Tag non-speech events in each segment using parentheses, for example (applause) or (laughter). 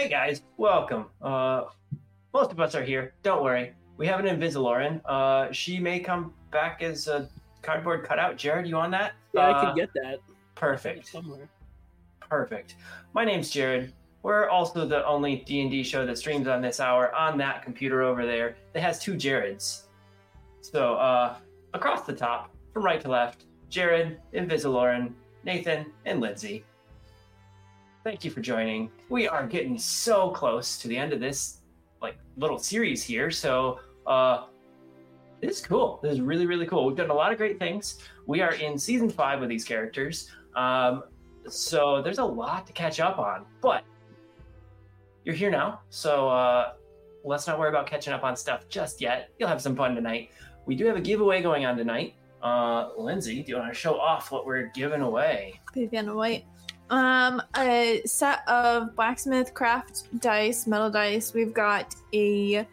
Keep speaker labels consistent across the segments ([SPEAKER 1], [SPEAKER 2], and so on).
[SPEAKER 1] Hey guys, welcome. Uh, most of us are here. Don't worry. We have an Invisiloran. Uh, she may come back as a cardboard cutout. Jared, you on that?
[SPEAKER 2] Yeah, I
[SPEAKER 1] Uh,
[SPEAKER 2] can get that
[SPEAKER 1] Perfect.
[SPEAKER 2] somewhere.
[SPEAKER 1] Perfect. My name's Jared. We're also the only D&D show that streams on this hour on that computer over there that has two Jareds. So, uh, across the top, from right to left, Jared, Invisiloran, Nathan, and Lindsay. Thank you for joining. We are getting so close to the end of this like little series here, so uh this is cool. This is really, really cool. We've done a lot of great things. We are in season five with these characters. Um, so there's a lot to catch up on, but you're here now, so uh, let's not worry about catching up on stuff just yet. You'll have some fun tonight. We do have a giveaway going on tonight. Uh, Lindsay, do you want to show off what we're giving away?
[SPEAKER 3] And white. Um, a set of blacksmith craft dice, metal dice. We've got a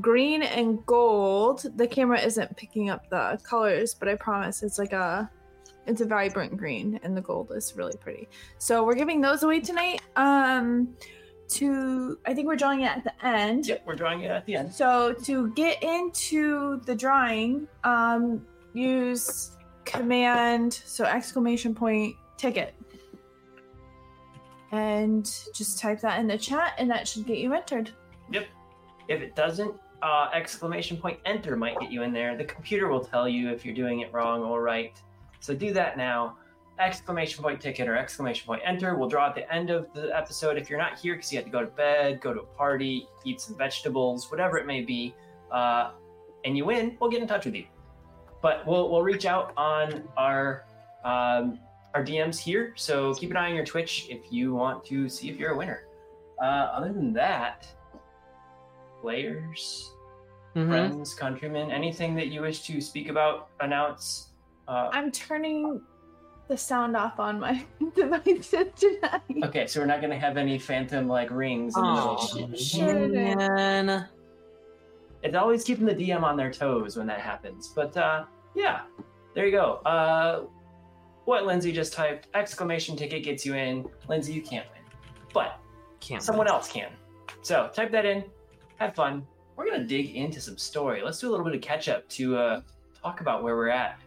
[SPEAKER 3] green and gold. The camera isn't picking up the colors, but I promise it's like a it's a vibrant green and the gold is really pretty. So we're giving those away tonight. Um to I think we're drawing it at the end.
[SPEAKER 1] Yep, we're drawing it at the end.
[SPEAKER 3] So to get into the drawing, um, use command so exclamation point ticket, and just type that in the chat, and that should get you entered. Yep.
[SPEAKER 1] If it doesn't, uh, exclamation point enter might get you in there. The computer will tell you if you're doing it wrong or right. So do that now. Exclamation point ticket or exclamation point enter. We'll draw at the end of the episode. If you're not here because you had to go to bed, go to a party, eat some vegetables, whatever it may be, uh, and you win, we'll get in touch with you. But we'll we'll reach out on our um, our DMs here. So keep an eye on your Twitch if you want to see if you're a winner. Uh, other than that, players,
[SPEAKER 2] Mm-hmm.
[SPEAKER 1] friends, countrymen, anything that you wish to speak about, announce. Uh,
[SPEAKER 3] I'm turning the sound off on my (laughs) device tonight.
[SPEAKER 1] okay, so we're not going to have any phantom like rings. In the middle.
[SPEAKER 2] Oh,
[SPEAKER 3] Sure.
[SPEAKER 2] man.
[SPEAKER 1] It's always keeping the DM on their toes when that happens. But uh, yeah, there you go. Uh, what Lindsay just typed exclamation ticket gets you in. Lindsay, you can't win, but
[SPEAKER 2] Can't.
[SPEAKER 1] someone else can. So type that in. Have fun. We're gonna dig into some story. Let's do a little bit of catch up to uh, talk about where we're at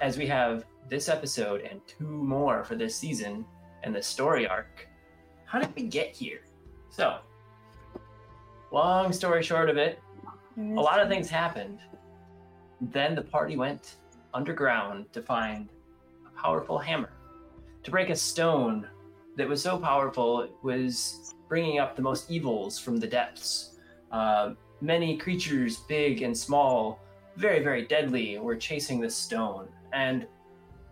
[SPEAKER 1] as we have this episode and two more for this season and the story arc. How did we get here? So, long story short of it, a lot of things happened. Then the party went underground to find a powerful hammer to break a stone that was so powerful it was bringing up the most evils from the depths. Uh, many creatures, big and small, very, very deadly, were chasing this stone. And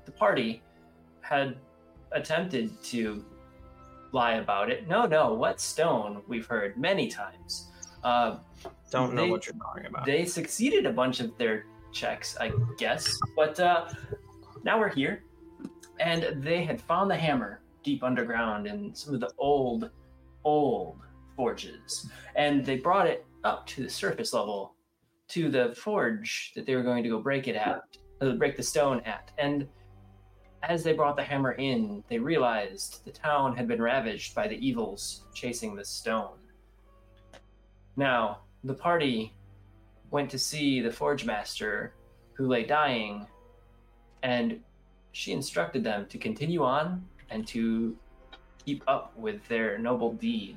[SPEAKER 1] the party had attempted to lie about it. No, no, what stone? We've heard many times. Uh,
[SPEAKER 4] Don't know
[SPEAKER 1] They-
[SPEAKER 4] what you're talking about.
[SPEAKER 1] they succeeded a bunch of their checks, I guess. But uh, now we're here, and they had found the hammer deep underground in some of the old, old forges, and they brought it up to the surface level to the forge that they were going to go break it at, uh, break the stone at, and. As they brought the hammer in, they realized the town had been ravaged by the evils chasing the stone. Now, the party went to see the forge master who lay dying and she instructed them to continue on and to keep up with their noble deed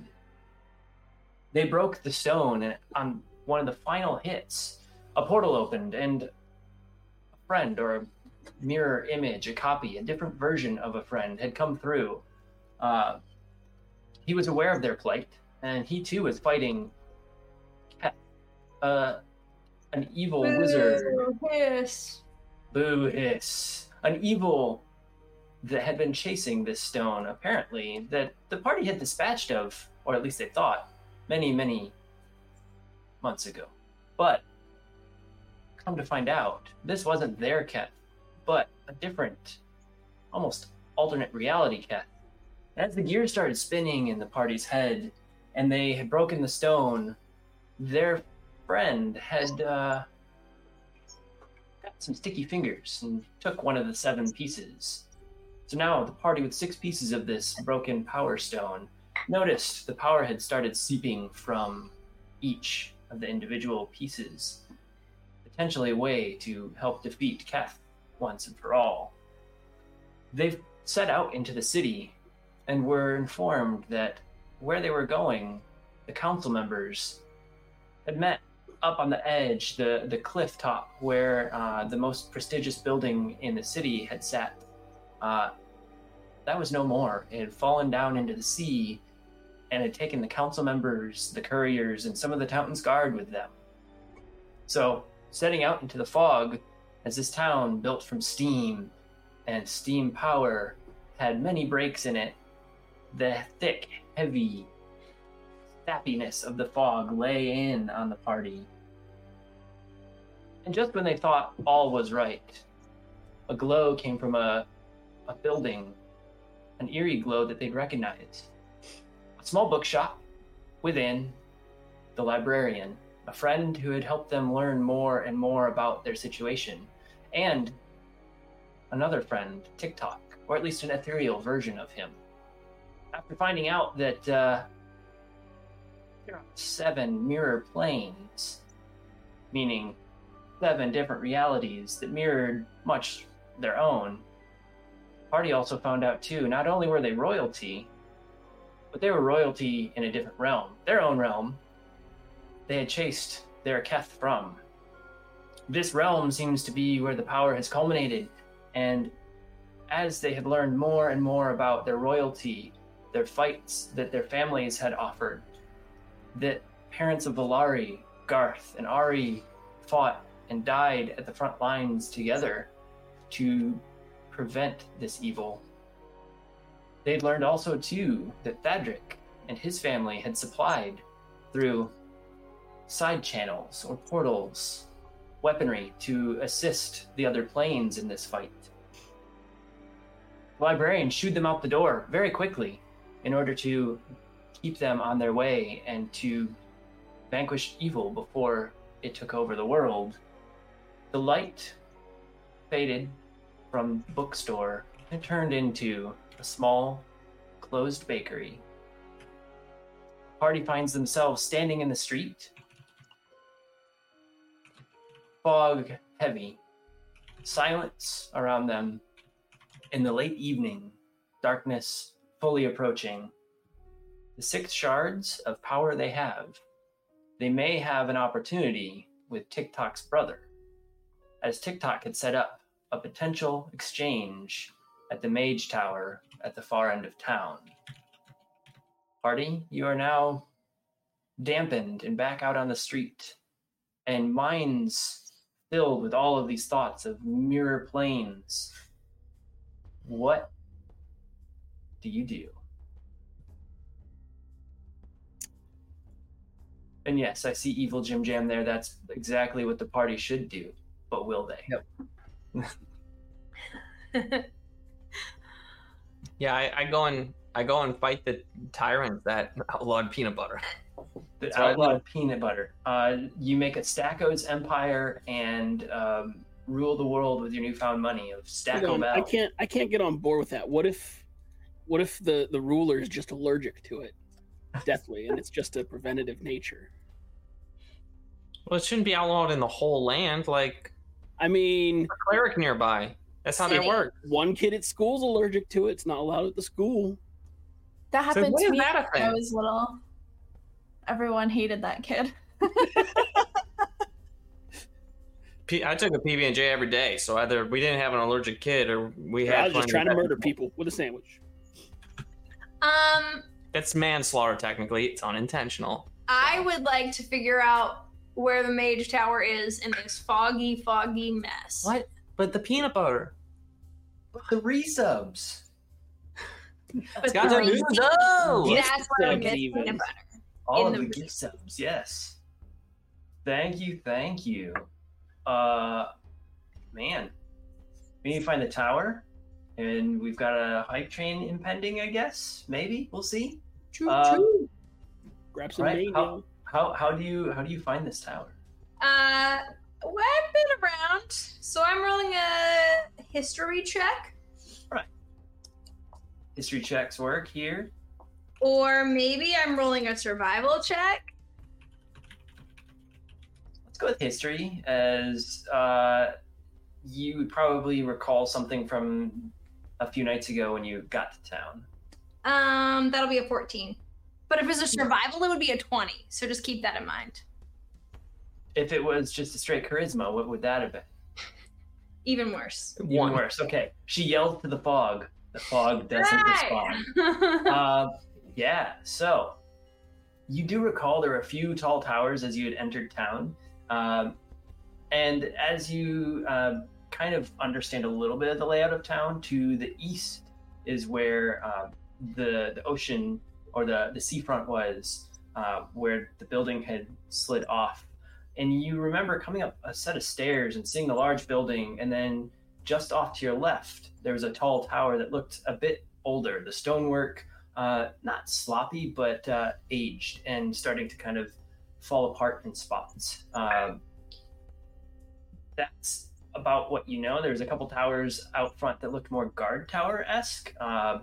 [SPEAKER 1] they broke the stone and on one of the final hits a portal opened and a friend or a mirror image a copy a different version of a friend had come through uh, he was aware of their plight and he too was fighting uh, an evil wizard
[SPEAKER 3] Yes.
[SPEAKER 1] Boo hiss. An evil that had been chasing this stone, apparently, that the party had dispatched of, or at least they thought, many, many months ago. But come to find out, this wasn't their cat, but a different, almost alternate reality cat. As the gears started spinning in the party's head, and they had broken the stone, their friend had uh, some sticky fingers and took one of the seven pieces. So now the party with six pieces of this broken power stone noticed the power had started seeping from each of the individual pieces, potentially a way to help defeat Keth once and for all. They've set out into the city and were informed that where they were going, the council members had met up on the edge, the, the cliff top where uh, the most prestigious building in the city had sat. Uh, that was no more. It had fallen down into the sea and had taken the council members, the couriers, and some of the town's guard with them. So, setting out into the fog, as this town built from steam and steam power had many breaks in it, the thick, heavy sappiness of the fog lay in on the party. And just when they thought all was right, a glow came from a, a building, an eerie glow that they'd recognize. A small bookshop within, the librarian, a friend who had helped them learn more and more about their situation, and another friend, TikTok, or at least an ethereal version of him. After finding out that uh, seven mirror planes, meaning seven different realities that mirrored much their own. Party also found out too, not only were they royalty, but they were royalty in a different realm, their own realm. They had chased their Keth from. This realm seems to be where the power has culminated, and as they had learned more and more about their royalty, their fights that their families had offered, that parents of Valari, Garth, and Ari fought and died at the front lines together to prevent this evil. They'd learned also, too, that Thadric and his family had supplied through side channels or portals weaponry to assist the other planes in this fight. The librarian shooed them out the door very quickly in order to keep them on their way and to vanquish evil before it took over the world. The light faded from the bookstore and turned into a small, closed bakery. Party finds themselves standing in the street. Fog heavy, silence around them. In the late evening, darkness fully approaching. The six shards of power they have, they may have an opportunity with TikTok's brother, as TikTok had set up a potential exchange at the Mage Tower at the far end of town. Party, you are now dampened and back out on the street, and minds filled with all of these thoughts of mirror planes. What do you do? And yes, I see evil Jim Jam there. That's exactly what the party should do. But will they?
[SPEAKER 2] Yep. (laughs) yeah, I, I, go and I go and fight the tyrant that outlawed peanut butter.
[SPEAKER 1] The That's outlawed peanut butter. Uh, you make a Stacko's empire and um, rule the world with your newfound money of Stacko
[SPEAKER 4] I can't I can't get on board with that. What if what if the the ruler is just allergic to it? (laughs) deathly, and it's just a preventative nature.
[SPEAKER 2] Well, it shouldn't be outlawed in the whole land. Like,
[SPEAKER 4] I mean,
[SPEAKER 2] a cleric nearby. That's how that works.
[SPEAKER 4] One kid at school's allergic to it. It's not allowed at the school.
[SPEAKER 3] That happened so to me when I was little. Everyone hated that kid. (laughs)
[SPEAKER 2] I took a PB and J every day, so either we didn't have an allergic kid or we had.
[SPEAKER 4] I was just trying to murder people with a sandwich.
[SPEAKER 5] Um,
[SPEAKER 2] it's manslaughter technically. It's unintentional.
[SPEAKER 5] I would like to figure out where the mage tower is in this foggy, foggy mess.
[SPEAKER 2] What? But the peanut butter.
[SPEAKER 1] But the resubs. (laughs)
[SPEAKER 2] But got the resubs.
[SPEAKER 5] That's where I get peanut butter.
[SPEAKER 1] All of the, the gift subs, yes. Thank you, thank you. Uh, man, we need to find the tower, and we've got a hype train impending. I guess maybe we'll see.
[SPEAKER 4] True, um, choo. Grab some
[SPEAKER 1] right, how, how how do you how do you find this tower?
[SPEAKER 5] Uh, well, I've been around, so I'm rolling a history check.
[SPEAKER 1] Right. History checks work here.
[SPEAKER 5] Or maybe I'm rolling a survival check.
[SPEAKER 1] Let's go with history, as uh, you would probably recall something from a few nights ago when you got to town.
[SPEAKER 5] Um, that'll be a 14. But if it's a survival, it would be a 20. So just keep that in mind.
[SPEAKER 1] If it was just a straight charisma, what would that have been? (laughs)
[SPEAKER 5] Even worse.
[SPEAKER 1] Even
[SPEAKER 2] One.
[SPEAKER 1] worse. Okay. She yelled to the fog. The fog doesn't respond.
[SPEAKER 5] Right. (laughs)
[SPEAKER 1] Uh, yeah. So you do recall there were a few tall towers as you had entered town, um, and as you uh, kind of understand a little bit of the layout of town, to the east is where uh, the the ocean or the the seafront was, uh, where the building had slid off. And you remember coming up a set of stairs and seeing the large building, and then just off to your left, there was a tall tower that looked a bit older. The stonework, uh, not sloppy, but uh, aged and starting to kind of fall apart in spots. Um, that's about what you know. There's a couple towers out front that looked more guard tower esque, uh,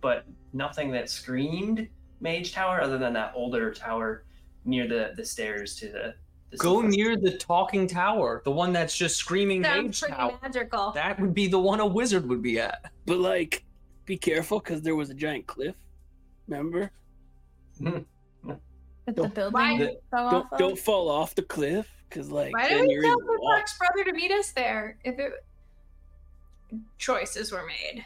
[SPEAKER 1] but nothing that screamed mage tower other than that older tower near the, the stairs to the. the
[SPEAKER 2] Go
[SPEAKER 1] seafront.
[SPEAKER 2] near the talking tower, the one that's just screaming
[SPEAKER 5] Sounds
[SPEAKER 2] mage
[SPEAKER 5] pretty
[SPEAKER 2] tower.
[SPEAKER 5] magical.
[SPEAKER 2] That would be the one a wizard would be at.
[SPEAKER 4] But like, be careful because there was a giant cliff. Remember? Hmm.
[SPEAKER 3] That the
[SPEAKER 4] Don't-
[SPEAKER 3] building
[SPEAKER 5] Why-
[SPEAKER 1] The-
[SPEAKER 3] fell
[SPEAKER 4] Don't
[SPEAKER 3] off of?
[SPEAKER 4] don't fall off the cliff because like
[SPEAKER 5] Why
[SPEAKER 4] then
[SPEAKER 5] did we
[SPEAKER 4] you're
[SPEAKER 5] tell
[SPEAKER 4] in the
[SPEAKER 5] the
[SPEAKER 4] wall.
[SPEAKER 5] Brother to meet us there if it choices were made?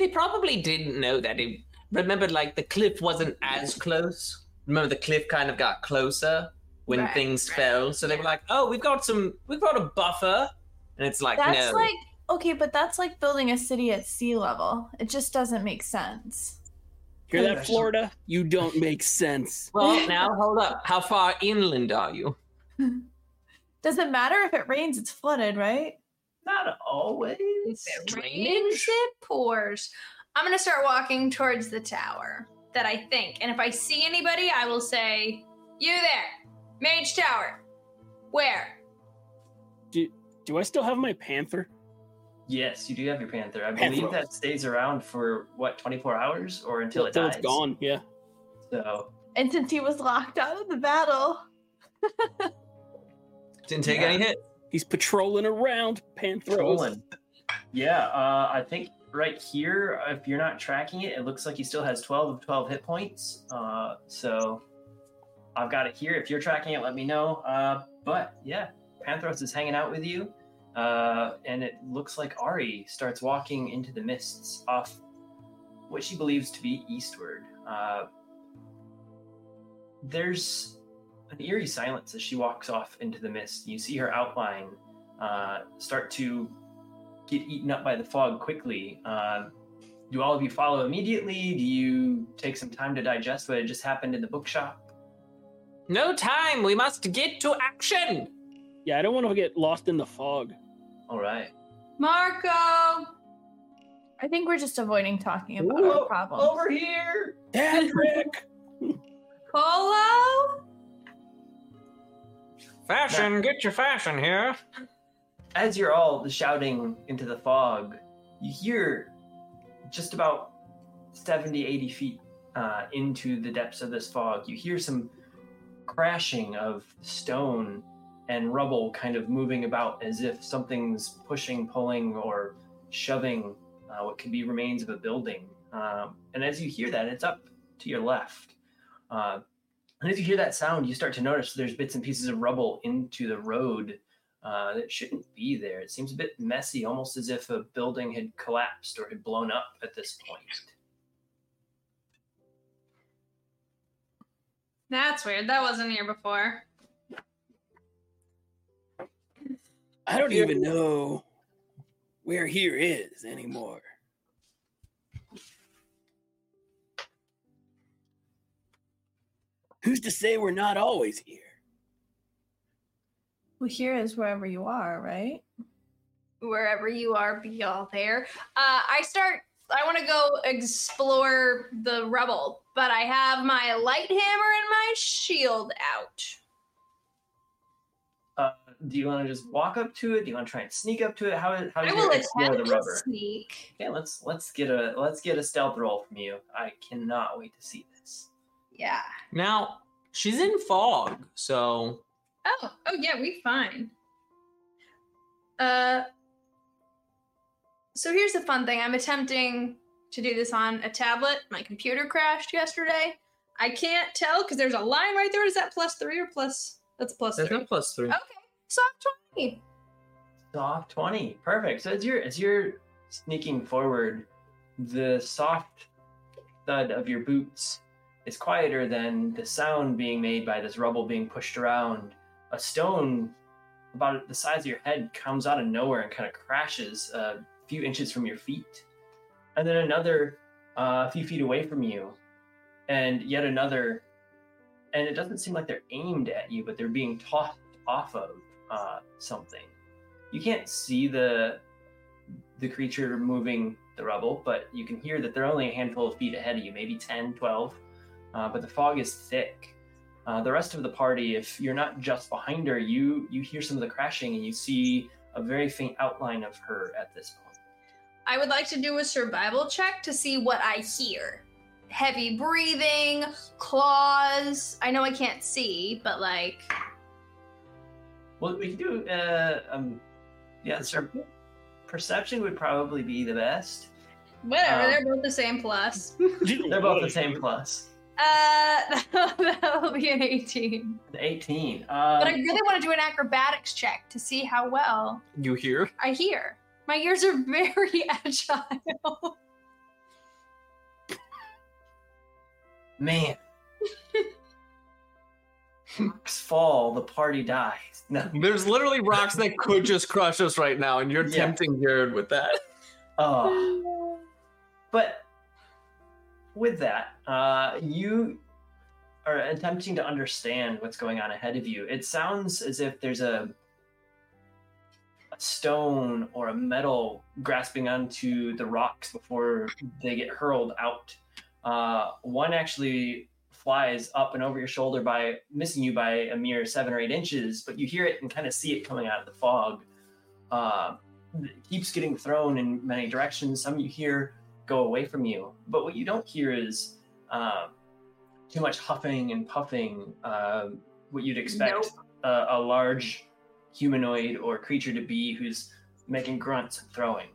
[SPEAKER 2] They probably didn't know that it. Remember, like the cliff wasn't as close. Remember, the cliff kind of got closer when
[SPEAKER 5] Right,
[SPEAKER 2] things
[SPEAKER 5] right,
[SPEAKER 2] fell. So they were like, "Oh, we've got some. We've got a buffer." And it's like,
[SPEAKER 3] That's
[SPEAKER 2] no.
[SPEAKER 3] like okay, but that's like building a city at sea level. It just doesn't make sense.
[SPEAKER 4] Hear that, Florida? You don't make sense.
[SPEAKER 2] well, now hold up. How far inland are you? (laughs)
[SPEAKER 3] Does it matter if it rains? It's flooded, right?
[SPEAKER 1] Not always.
[SPEAKER 5] If it rains, it pours. I'm gonna start walking towards the tower that I think, and if I see anybody, I will say, "You there, Mage Tower? Where?"
[SPEAKER 4] Do Do I still have my panther?
[SPEAKER 1] Yes, you do have your panther. I
[SPEAKER 4] Panther.
[SPEAKER 1] believe that stays around for what, 24 hours or until it
[SPEAKER 4] Till
[SPEAKER 1] dies.
[SPEAKER 4] it's gone. Yeah.
[SPEAKER 1] So
[SPEAKER 3] And since he was locked out of the battle, (laughs)
[SPEAKER 2] Didn't take
[SPEAKER 1] Yeah.
[SPEAKER 2] any hit.
[SPEAKER 4] He's patrolling around. Panthros.
[SPEAKER 1] Yeah, uh, I think right here, if you're not tracking it, it looks like he still has 12 of 12 hit points. Uh, so I've got it here. If you're tracking it, let me know. Uh, but yeah, Panthros is hanging out with you. Uh, and it looks like Ari starts walking into the mists off what she believes to be eastward. Uh, there's an eerie silence as she walks off into the mist. You see her outline uh, start to get eaten up by the fog quickly. Uh, do all of you follow immediately? Do you take some time to digest what had just happened in the bookshop?
[SPEAKER 2] No time. We must get to action.
[SPEAKER 4] Yeah, I don't want to get lost in the fog.
[SPEAKER 1] All right.
[SPEAKER 5] Marco.
[SPEAKER 3] I think we're just avoiding talking about
[SPEAKER 1] Ooh,
[SPEAKER 3] our problems.
[SPEAKER 1] Over here!
[SPEAKER 4] Patrick!
[SPEAKER 5] Polo.
[SPEAKER 2] Fashion, get your fashion here.
[SPEAKER 1] As you're all shouting into the fog, you hear just about 70, 80 feet uh, into the depths of this fog, you hear some crashing of stone and rubble kind of moving about as if something's pushing, pulling, or shoving uh, what could be remains of a building. Um, and as you hear that, it's up to your left. Uh, and as you hear that sound, you start to notice there's bits and pieces of rubble into the road uh, that shouldn't be there. It seems a bit messy, almost as if a building had collapsed or had blown up at this point.
[SPEAKER 5] That's weird. That wasn't here before.
[SPEAKER 4] I don't even know where here is anymore. Who's to say we're not always here?
[SPEAKER 3] Well, here is wherever you are, right?
[SPEAKER 5] Wherever you are, be all there. Uh, I start. I want to go explore the rubble, but I have my light hammer and my shield out.
[SPEAKER 1] Uh, do you want to just walk up to it? Do you want to try and sneak up to it? How how
[SPEAKER 5] I
[SPEAKER 1] does
[SPEAKER 5] will
[SPEAKER 1] explore the
[SPEAKER 5] to
[SPEAKER 1] rubber?
[SPEAKER 5] sneak.
[SPEAKER 1] Okay, let's let's get a let's get a stealth roll from you. I cannot wait to see this.
[SPEAKER 5] Yeah.
[SPEAKER 2] Now she's in fog, so
[SPEAKER 5] Oh, oh yeah, we fine. Uh so here's the fun thing. I'm attempting to do this on a tablet. My computer crashed yesterday. I can't tell because there's a line right there. Is that plus three or plus? That's plus
[SPEAKER 2] there's
[SPEAKER 5] three.
[SPEAKER 2] no plus three.
[SPEAKER 5] Okay, soft twenty.
[SPEAKER 1] Soft twenty, perfect. So as you're as you're sneaking forward, the soft thud of your boots is quieter than the sound being made by this rubble being pushed around. A stone about the size of your head comes out of nowhere and kind of crashes a few inches from your feet, and then another uh, a few feet away from you, and yet another. And it doesn't seem like they're aimed at you, but they're being tossed off of uh, something. You can't see the the creature moving the rubble, but you can hear that they're only a handful of feet ahead of you, maybe 10, 12. Uh, but the fog is thick. Uh, the rest of the party, if you're not just behind her, you you hear some of the crashing and you see a very faint outline of her at this point.
[SPEAKER 5] I would like to do a survival check to see what I hear. Heavy breathing, claws. I know I can't see, but like
[SPEAKER 1] Well, we can do uh, um, yeah, sir. Perception would probably be the best.
[SPEAKER 5] whatever.
[SPEAKER 1] Um,
[SPEAKER 5] they're both the same plus. (laughs)
[SPEAKER 1] They're both the same plus.
[SPEAKER 5] Uh, (laughs) that'll be an 18.
[SPEAKER 1] The 18.
[SPEAKER 5] But I
[SPEAKER 1] Um,
[SPEAKER 5] really want to do an acrobatics check to see how well
[SPEAKER 2] You hear?
[SPEAKER 5] I hear. My ears are (laughs) very agile.
[SPEAKER 1] man. Rocks fall, the party dies. No.
[SPEAKER 2] There's literally rocks that could just crush us right now, and you're
[SPEAKER 1] Yeah.
[SPEAKER 2] tempting Jared with that.
[SPEAKER 1] Oh. (sighs) But with that, uh, you are attempting to understand what's going on ahead of you. It sounds as if there's a, a stone or a metal grasping onto the rocks before they get hurled out. Uh, one actually flies up and over your shoulder by missing you by a mere seven or eight inches, but you hear it and kind of see it coming out of the fog. Uh, it keeps getting thrown in many directions. Some you hear go away from you, but what you don't hear is um, too much huffing and puffing. Um what you'd expect a, a large humanoid or creature to be, who's making grunts and throwing.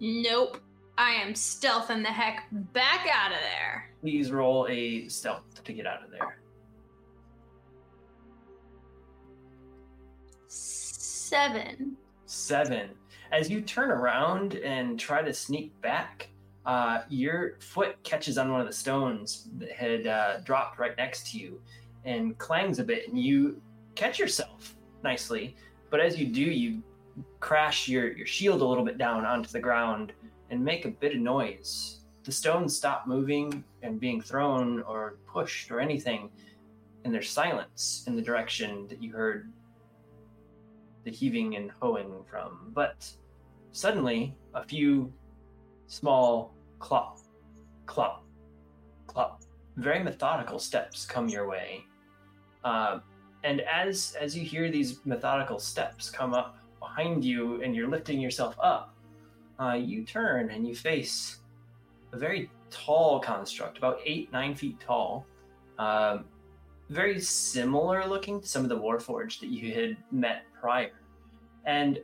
[SPEAKER 5] Nope. I am stealthing the heck back out of there.
[SPEAKER 1] Please roll a stealth to get out of there.
[SPEAKER 5] Seven.
[SPEAKER 1] Seven. As you turn around and try to sneak back, uh, your foot catches on one of the stones that had uh, dropped right next to you and clangs a bit, and you catch yourself nicely. But as you do, you crash your, your shield a little bit down onto the ground and make a bit of noise. The stones stop moving and being thrown or pushed or anything, and there's silence in the direction that you heard the heaving and hoeing from. But suddenly, a few small clop, clop, clop, very methodical steps come your way. Uh, and as as you hear these methodical steps come up behind you, and you're lifting yourself up, uh, you turn and you face a very tall construct, about eight nine feet tall. Um, very similar looking to some of the Warforged that you had met prior. And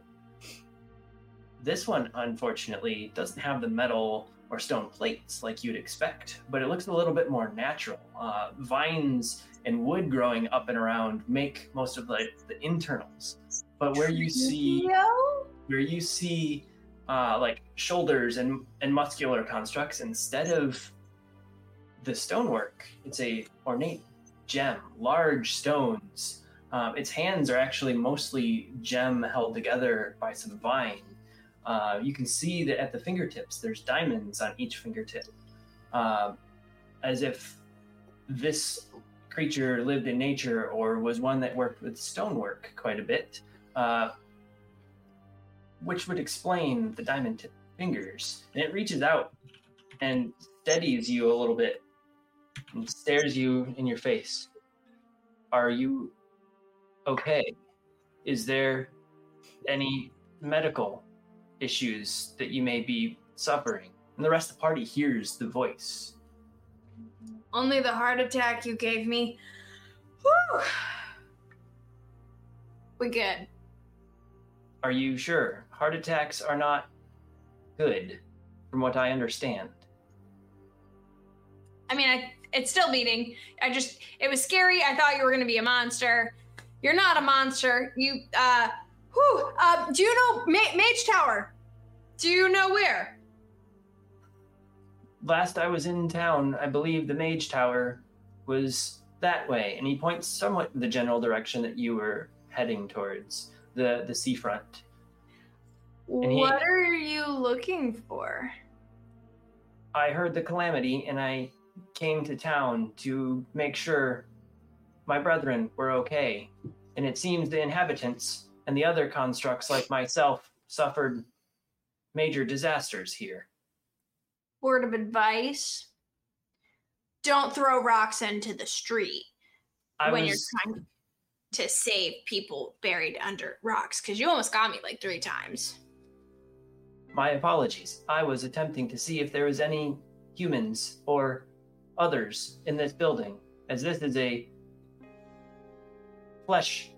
[SPEAKER 1] this one, unfortunately, doesn't have the metal or stone plates like you'd expect, but it looks a little bit more natural. Uh, vines and wood growing up and around make most of the, the internals. But where you see where you see uh, like shoulders and, and muscular constructs instead of the stonework it's a ornate gem large stones um, its hands are actually mostly gem held together by some vine uh, you can see that at the fingertips there's diamonds on each fingertip um, as if this creature lived in nature or was one that worked with stonework quite a bit uh, which would explain the diamond fingers. And it reaches out and steadies you a little bit and stares you in your face. Are you okay? Is there any medical issues that you may be suffering? And the rest of the party hears the voice.
[SPEAKER 5] Only the heart attack you gave me. Whew. We good.
[SPEAKER 1] Are you sure? Heart attacks are not good, from what I understand.
[SPEAKER 5] I mean, I, it's still beating. I just, it was scary. I thought you were gonna be a monster. You're not a monster. You, uh, whew, uh, do you know Ma- Mage Tower? Do you know where?
[SPEAKER 1] Last I was in town, I believe the Mage Tower was that way, and he points somewhat the general direction that you were heading towards the the seafront. And he-
[SPEAKER 5] What are you looking for?
[SPEAKER 1] I heard the calamity, and I came to town to make sure my brethren were okay. And it seems the inhabitants and the other constructs like myself suffered major disasters here.
[SPEAKER 5] Word of advice: Don't throw rocks into the street
[SPEAKER 1] I
[SPEAKER 5] when
[SPEAKER 1] was
[SPEAKER 5] you're trying to save people buried under rocks. Because you almost got me like three times.
[SPEAKER 1] my apologies. I was attempting to see if there was any humans or others in this building, as this is a flesh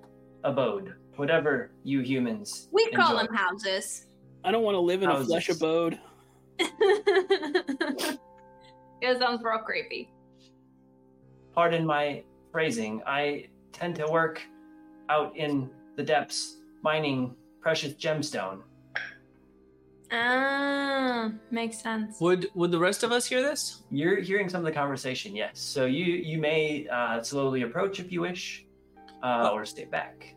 [SPEAKER 1] abode. Whatever you humans
[SPEAKER 5] We call them houses.
[SPEAKER 4] I don't want to live in a flesh abode. (laughs)
[SPEAKER 5] it sounds real creepy.
[SPEAKER 1] pardon my phrasing, I tend to work out in the depths mining precious gemstone.
[SPEAKER 5] Ah, makes sense.
[SPEAKER 2] Would would the rest of us hear this?
[SPEAKER 1] You're hearing some of the conversation, yes. So you you may uh, slowly approach if you wish, uh, or stay back.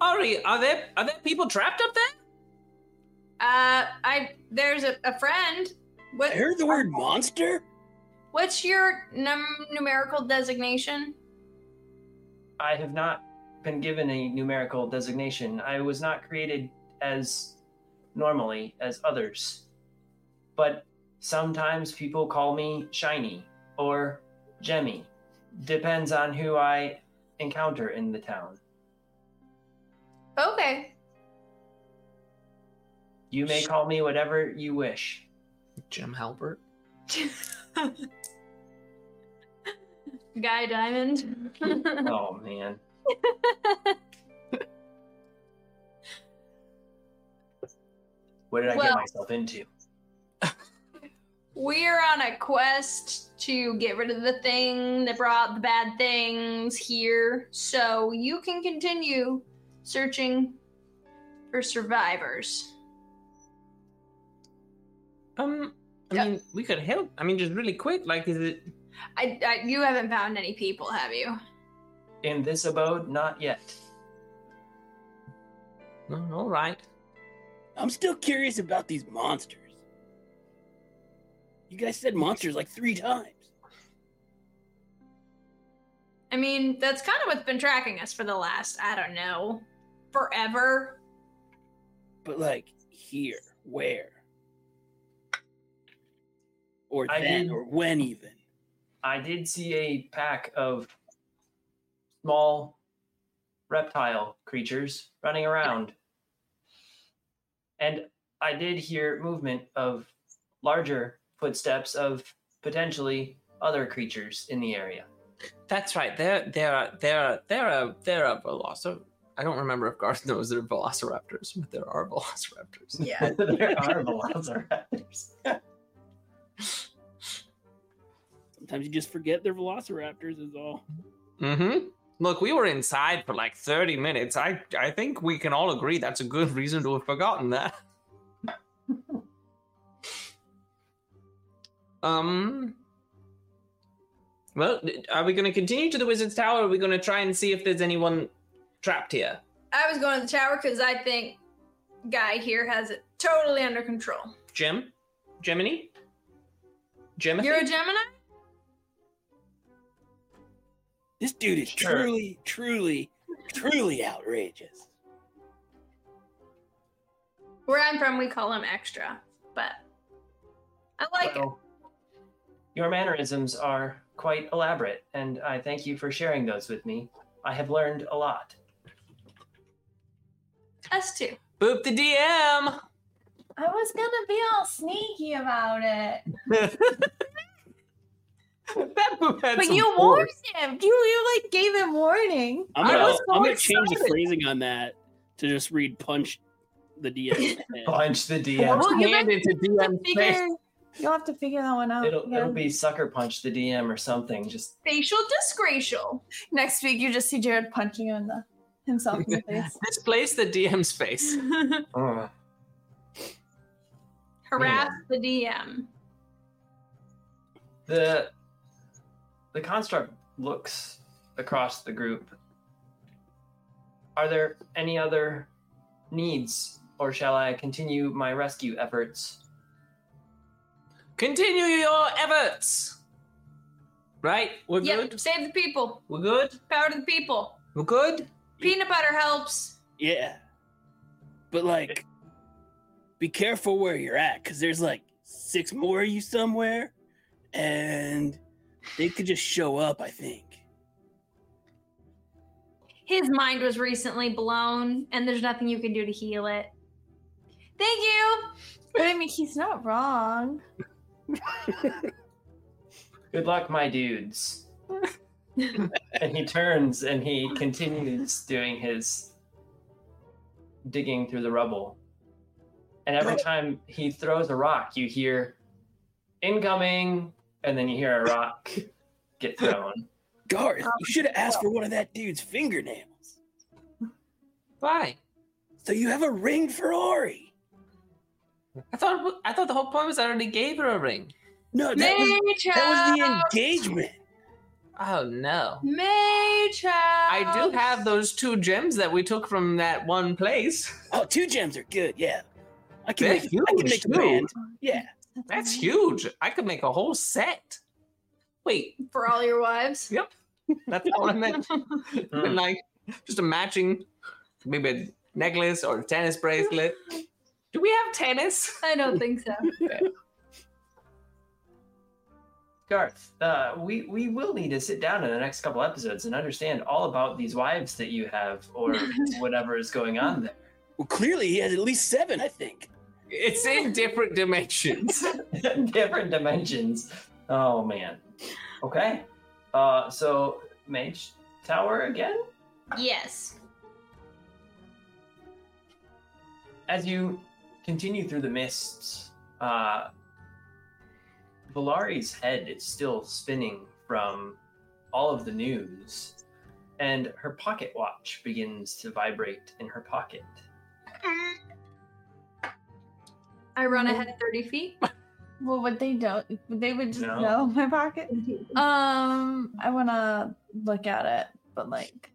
[SPEAKER 2] Ari, are there are there people trapped up there?
[SPEAKER 5] Uh, I there's a, a friend. What
[SPEAKER 4] I heard the word monster.
[SPEAKER 5] what's your num- numerical designation?
[SPEAKER 1] I have not been given a numerical designation. I was not created as normally as others. But sometimes people call me shiny or Jemmy. Depends on who I encounter in the town.
[SPEAKER 5] Okay.
[SPEAKER 1] You may call me whatever you wish.
[SPEAKER 2] Jim Halpert. (laughs)
[SPEAKER 5] Guy Diamond. (laughs)
[SPEAKER 1] Oh man. What did I
[SPEAKER 5] Well-
[SPEAKER 1] get myself into?
[SPEAKER 5] We're on a quest to get rid of the thing that brought the bad things here, so you can continue searching for survivors.
[SPEAKER 2] Um, I
[SPEAKER 5] Yeah.
[SPEAKER 2] mean, we could help. I mean, just really quick. Like, is it?
[SPEAKER 5] I, I you haven't found any people, have you?
[SPEAKER 1] In this abode, not yet.
[SPEAKER 2] No, all right.
[SPEAKER 4] I'm still curious about these monsters. You guys said monsters like three times.
[SPEAKER 5] I mean, that's kind of what's been tracking us for the last, I don't know, forever.
[SPEAKER 4] But like here, where? Or
[SPEAKER 1] I
[SPEAKER 4] then,
[SPEAKER 1] did-
[SPEAKER 4] or when even.
[SPEAKER 1] I did see a pack of small reptile creatures running around. And I did hear movement of larger footsteps of potentially other creatures in the area.
[SPEAKER 2] That's right. They're they're they're they're a they're a velocir. I don't remember if Garth (laughs) knows they're velociraptors, but there are (laughs) velociraptors.
[SPEAKER 5] Yeah. (laughs)
[SPEAKER 1] there are velociraptors.
[SPEAKER 4] Sometimes you just forget they're velociraptors, is all.
[SPEAKER 2] Mm-hmm. Look, we were inside for like 30 minutes. I I think we can all agree that's a good reason to have forgotten that. um. Well, are we going to continue to the Wizard's Tower? Or are we going to try and see if there's anyone trapped here?
[SPEAKER 5] I was going to the tower because I think Guy here has it totally under control.
[SPEAKER 2] Jim? Gemini? Gemini?
[SPEAKER 5] You're a Gemini?
[SPEAKER 4] This dude is
[SPEAKER 1] Sure.
[SPEAKER 4] truly, truly, truly outrageous.
[SPEAKER 5] Where I'm from, we call him extra, but I like it.
[SPEAKER 1] Your mannerisms are quite elaborate, and I thank you for sharing those with me. I have learned a lot.
[SPEAKER 5] Us too.
[SPEAKER 2] Boop the DM.
[SPEAKER 3] I was gonna be all sneaky about it.
[SPEAKER 2] that boop had
[SPEAKER 3] But
[SPEAKER 2] some
[SPEAKER 3] you
[SPEAKER 2] force.
[SPEAKER 3] warned him. You you like gave him warning.
[SPEAKER 4] I'm gonna,
[SPEAKER 2] was so
[SPEAKER 4] I'm gonna change the phrasing on that to just read punch the DM. (laughs)
[SPEAKER 1] Punch the DM.
[SPEAKER 3] Well, you
[SPEAKER 2] hand into DM's face.
[SPEAKER 3] Figure, you'll have to figure that one out.
[SPEAKER 1] It'll
[SPEAKER 3] You gotta-
[SPEAKER 1] it'll be sucker punch the DM or something. Just
[SPEAKER 5] Facial disgracial.
[SPEAKER 3] next week. You just see Jared punching him in the himself (laughs) in the face. (laughs)
[SPEAKER 2] Displace the DM's face.
[SPEAKER 1] uh,
[SPEAKER 5] Harass the DM.
[SPEAKER 1] the the construct looks across the group. Are there any other needs, or shall I continue my rescue efforts?
[SPEAKER 2] Continue your efforts. Right? We're
[SPEAKER 5] Yep,
[SPEAKER 2] good?
[SPEAKER 5] save the people.
[SPEAKER 2] We're good?
[SPEAKER 5] Power to the people.
[SPEAKER 2] We're good?
[SPEAKER 5] Peanut butter helps.
[SPEAKER 4] yeah, but like, be careful where you're at, because there's like six more of you somewhere, and they could just show up. I think.
[SPEAKER 5] His mind was recently blown, and there's nothing you can do to heal it. Thank you.
[SPEAKER 3] But I mean, he's not wrong. (laughs)
[SPEAKER 1] Good luck, my dudes. (laughs) and he turns and he continues doing his digging through the rubble. And every time he throws a rock, you hear incoming, and then you hear a rock get thrown.
[SPEAKER 4] Garth, you um, should have asked for one of that dude's fingernails.
[SPEAKER 2] Why?
[SPEAKER 4] So you have a ring for Ori.
[SPEAKER 2] I thought I thought the whole point was I already gave her a ring.
[SPEAKER 4] No, that was, that was the engagement.
[SPEAKER 2] Oh no.
[SPEAKER 5] Mage.
[SPEAKER 2] I do have those two gems that we took from that one place. (laughs)
[SPEAKER 4] Oh, two gems are good. Yeah, I can
[SPEAKER 2] They're
[SPEAKER 4] make. I can
[SPEAKER 2] huge,
[SPEAKER 4] make a
[SPEAKER 2] too.
[SPEAKER 4] band. Yeah,
[SPEAKER 2] That's huge. I could make a whole set. Wait,
[SPEAKER 5] for all your wives. Yep.
[SPEAKER 2] That's all I meant.
[SPEAKER 1] Hmm.
[SPEAKER 2] like just a matching maybe a necklace or a tennis bracelet. Do we have tennis?
[SPEAKER 5] I don't (laughs) think so.
[SPEAKER 1] Garth, uh, we, we will need to sit down in the next couple episodes and understand all about these wives that you have or (laughs) whatever is going on there.
[SPEAKER 4] Well, clearly he has at least seven. I think.
[SPEAKER 2] It's in different dimensions. (laughs)
[SPEAKER 1] different dimensions. Oh man. Okay. Uh, so Mage Tower again.
[SPEAKER 5] yes.
[SPEAKER 1] As you continue through the mists, uh, Valari's head is still spinning from all of the news, and her pocket watch begins to vibrate in her pocket.
[SPEAKER 5] I run ahead 30 feet. (laughs)
[SPEAKER 3] Well, what they don't? They would just
[SPEAKER 1] No.
[SPEAKER 3] know my pocket. (laughs) Um, I want to look at it, but like,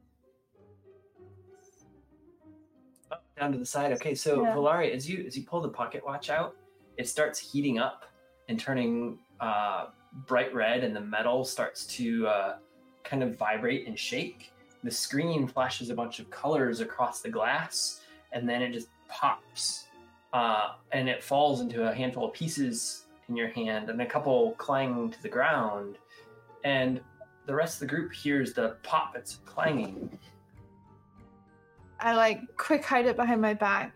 [SPEAKER 1] Oh, down to the side. Okay, so
[SPEAKER 3] Yeah.
[SPEAKER 1] Valari, as you as you pull the pocket watch out, it starts heating up and turning uh, bright red, and the metal starts to uh, kind of vibrate and shake. The screen flashes a bunch of colors across the glass, and then it just pops, uh, and it falls into a handful of pieces in your hand, and a couple clang to the ground, and the rest of the group hears the pop. It's clanging.
[SPEAKER 3] I like quick hide it behind my back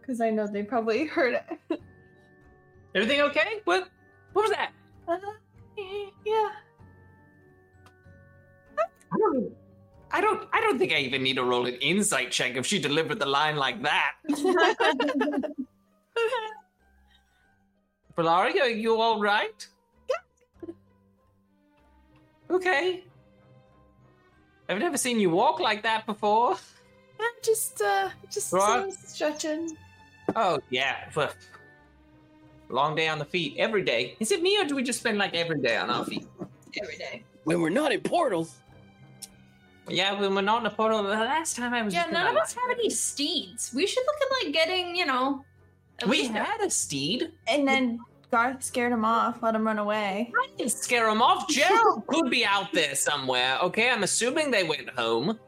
[SPEAKER 3] because I know they probably (laughs) heard it.
[SPEAKER 2] Everything okay? What? What was that?
[SPEAKER 3] Uh-huh. Yeah.
[SPEAKER 2] I don't. I don't. I don't think I even need to roll an insight check if she delivered the line like that. (laughs) Valari, are you all right? Yeah. Okay. I've never seen you walk like that before.
[SPEAKER 3] I'm just, uh, just uh, stretching.
[SPEAKER 2] Oh yeah. Long day on the feet every day. Is it me or do we just spend like every day on our feet?
[SPEAKER 5] Every day.
[SPEAKER 4] When we're not in portals,
[SPEAKER 2] Yeah, when we're not in a portal. The last time I was,
[SPEAKER 5] Yeah, none of us have any steeds. We should look at like getting, you know.
[SPEAKER 2] We had a steed.
[SPEAKER 3] And then Garth scared him off, let him run away.
[SPEAKER 2] I didn't scare them off. Gerald could be out there somewhere. Okay, I'm assuming they went home.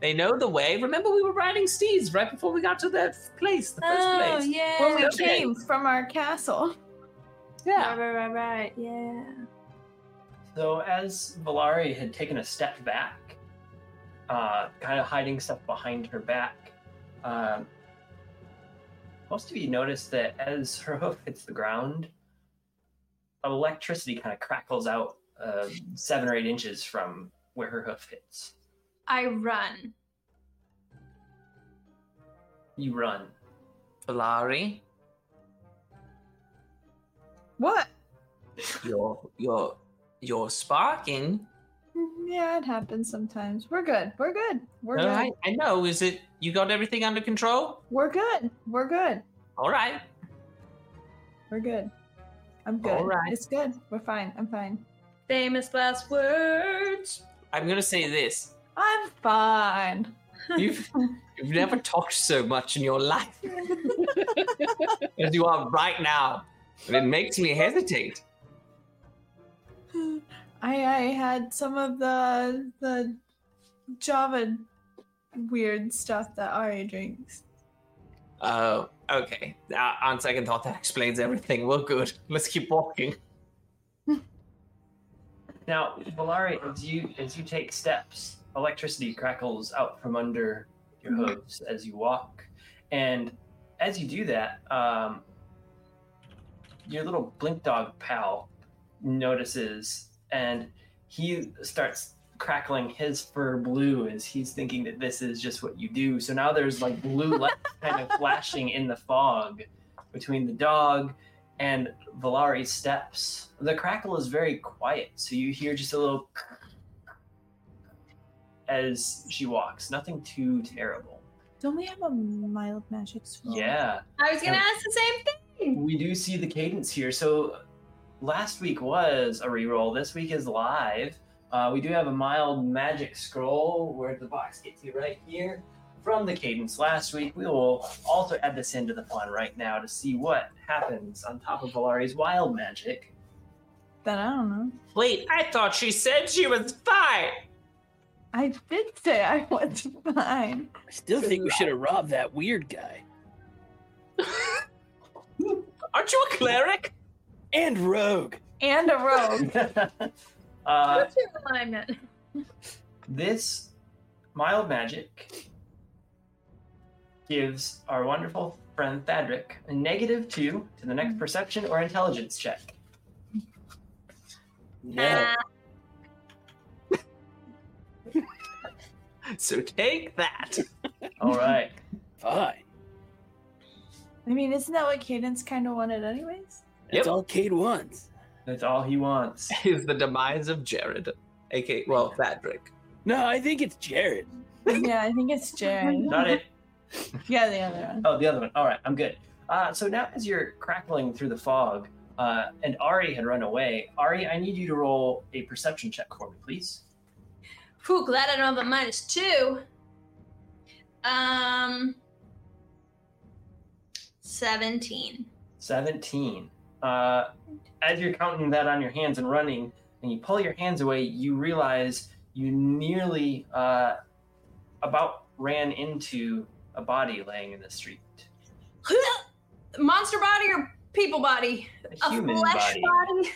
[SPEAKER 2] They know the way. Remember, we were riding steeds right before we got to that place, the first
[SPEAKER 5] Oh
[SPEAKER 2] place.
[SPEAKER 5] yeah.
[SPEAKER 3] When we
[SPEAKER 2] Okay.
[SPEAKER 3] came from our castle.
[SPEAKER 2] Yeah.
[SPEAKER 5] Right, right, right, right. Yeah.
[SPEAKER 1] So as Valari had taken a step back, uh, kind of hiding stuff behind her back, Um, most of you noticed that as her hoof hits the ground, electricity kind of crackles out uh, seven or eight inches from where her hoof hits.
[SPEAKER 5] I run.
[SPEAKER 1] You run.
[SPEAKER 2] Valari,
[SPEAKER 3] What?
[SPEAKER 2] you're you're you're sparking.
[SPEAKER 3] Yeah, it happens sometimes. We're good. We're good. We're good.
[SPEAKER 2] I, I know. Is it you got everything under control?
[SPEAKER 3] We're good. We're good.
[SPEAKER 2] All right.
[SPEAKER 3] We're good. I'm good.
[SPEAKER 2] All right.
[SPEAKER 3] It's good. We're fine. I'm fine.
[SPEAKER 5] Famous last words.
[SPEAKER 2] I'm gonna say this.
[SPEAKER 3] I'm fine.
[SPEAKER 2] You've you've never talked so much in your life (laughs) as you are right now. And it makes me hesitate.
[SPEAKER 3] I I had some of the the Java weird stuff that Ari drinks.
[SPEAKER 2] Oh, okay. Uh, on second thought, that explains everything. Well, good. Let's keep walking. (laughs)
[SPEAKER 1] Now, Valari, as you as you take steps, electricity crackles out from under your hooves as you walk, and as you do that, um, your little blink dog pal notices, and he starts crackling his fur blue as he's thinking that this is just what you do. So now there's like blue light (laughs) kind of flashing in the fog between the dog and Valari's steps. The crackle is very quiet, so you hear just a little as she walks. Nothing too terrible.
[SPEAKER 3] Don't we have a wild magic scroll?
[SPEAKER 1] Yeah,
[SPEAKER 5] I was gonna
[SPEAKER 1] Yeah.
[SPEAKER 5] ask the same thing.
[SPEAKER 1] we do see the cadence here. So last week was a reroll. This week is live. Uh, we do have a wild magic scroll where the box gets you right here from the cadence last week. We will also add this into the fun right now to see what happens on top of Valari's wild magic.
[SPEAKER 3] Then I don't know.
[SPEAKER 2] Wait, I thought she said she was fine.
[SPEAKER 3] I did say I was fine.
[SPEAKER 4] I still think we should have robbed that weird guy. (laughs)
[SPEAKER 2] Aren't you a cleric?
[SPEAKER 4] And Rogue.
[SPEAKER 3] And a rogue. (laughs)
[SPEAKER 1] uh,
[SPEAKER 5] What's your alignment?
[SPEAKER 1] This wild magic gives our wonderful friend Thadric a negative two to the next perception or intelligence check.
[SPEAKER 4] Yeah. (laughs)
[SPEAKER 2] So take that. (laughs)
[SPEAKER 1] All right.
[SPEAKER 4] Fine.
[SPEAKER 3] I mean, isn't that what Cadence kind of wanted, anyways?
[SPEAKER 4] That's
[SPEAKER 2] Yep.
[SPEAKER 4] all Cade wants.
[SPEAKER 1] That's all he wants. (laughs)
[SPEAKER 2] Is the demise of Jared, aka well, Thadric.
[SPEAKER 4] No, I think it's Jared.
[SPEAKER 3] yeah, I think it's Jared.
[SPEAKER 1] Not it.
[SPEAKER 3] Yeah, the other one.
[SPEAKER 1] Oh, the other one. All right, I'm good. Uh, so now, as you're crackling through the fog, uh, and Ari had run away, Ari, I need you to roll a perception check for me, please.
[SPEAKER 5] Whew, glad I don't have a minus two. Um, seventeen.
[SPEAKER 1] 17. Uh, as you're counting that on your hands and running, and you pull your hands away, you realize you nearly uh, about ran into a body laying in the street.
[SPEAKER 5] Monster body or people body?
[SPEAKER 1] A
[SPEAKER 5] A
[SPEAKER 1] human
[SPEAKER 5] flesh
[SPEAKER 1] body.
[SPEAKER 5] body?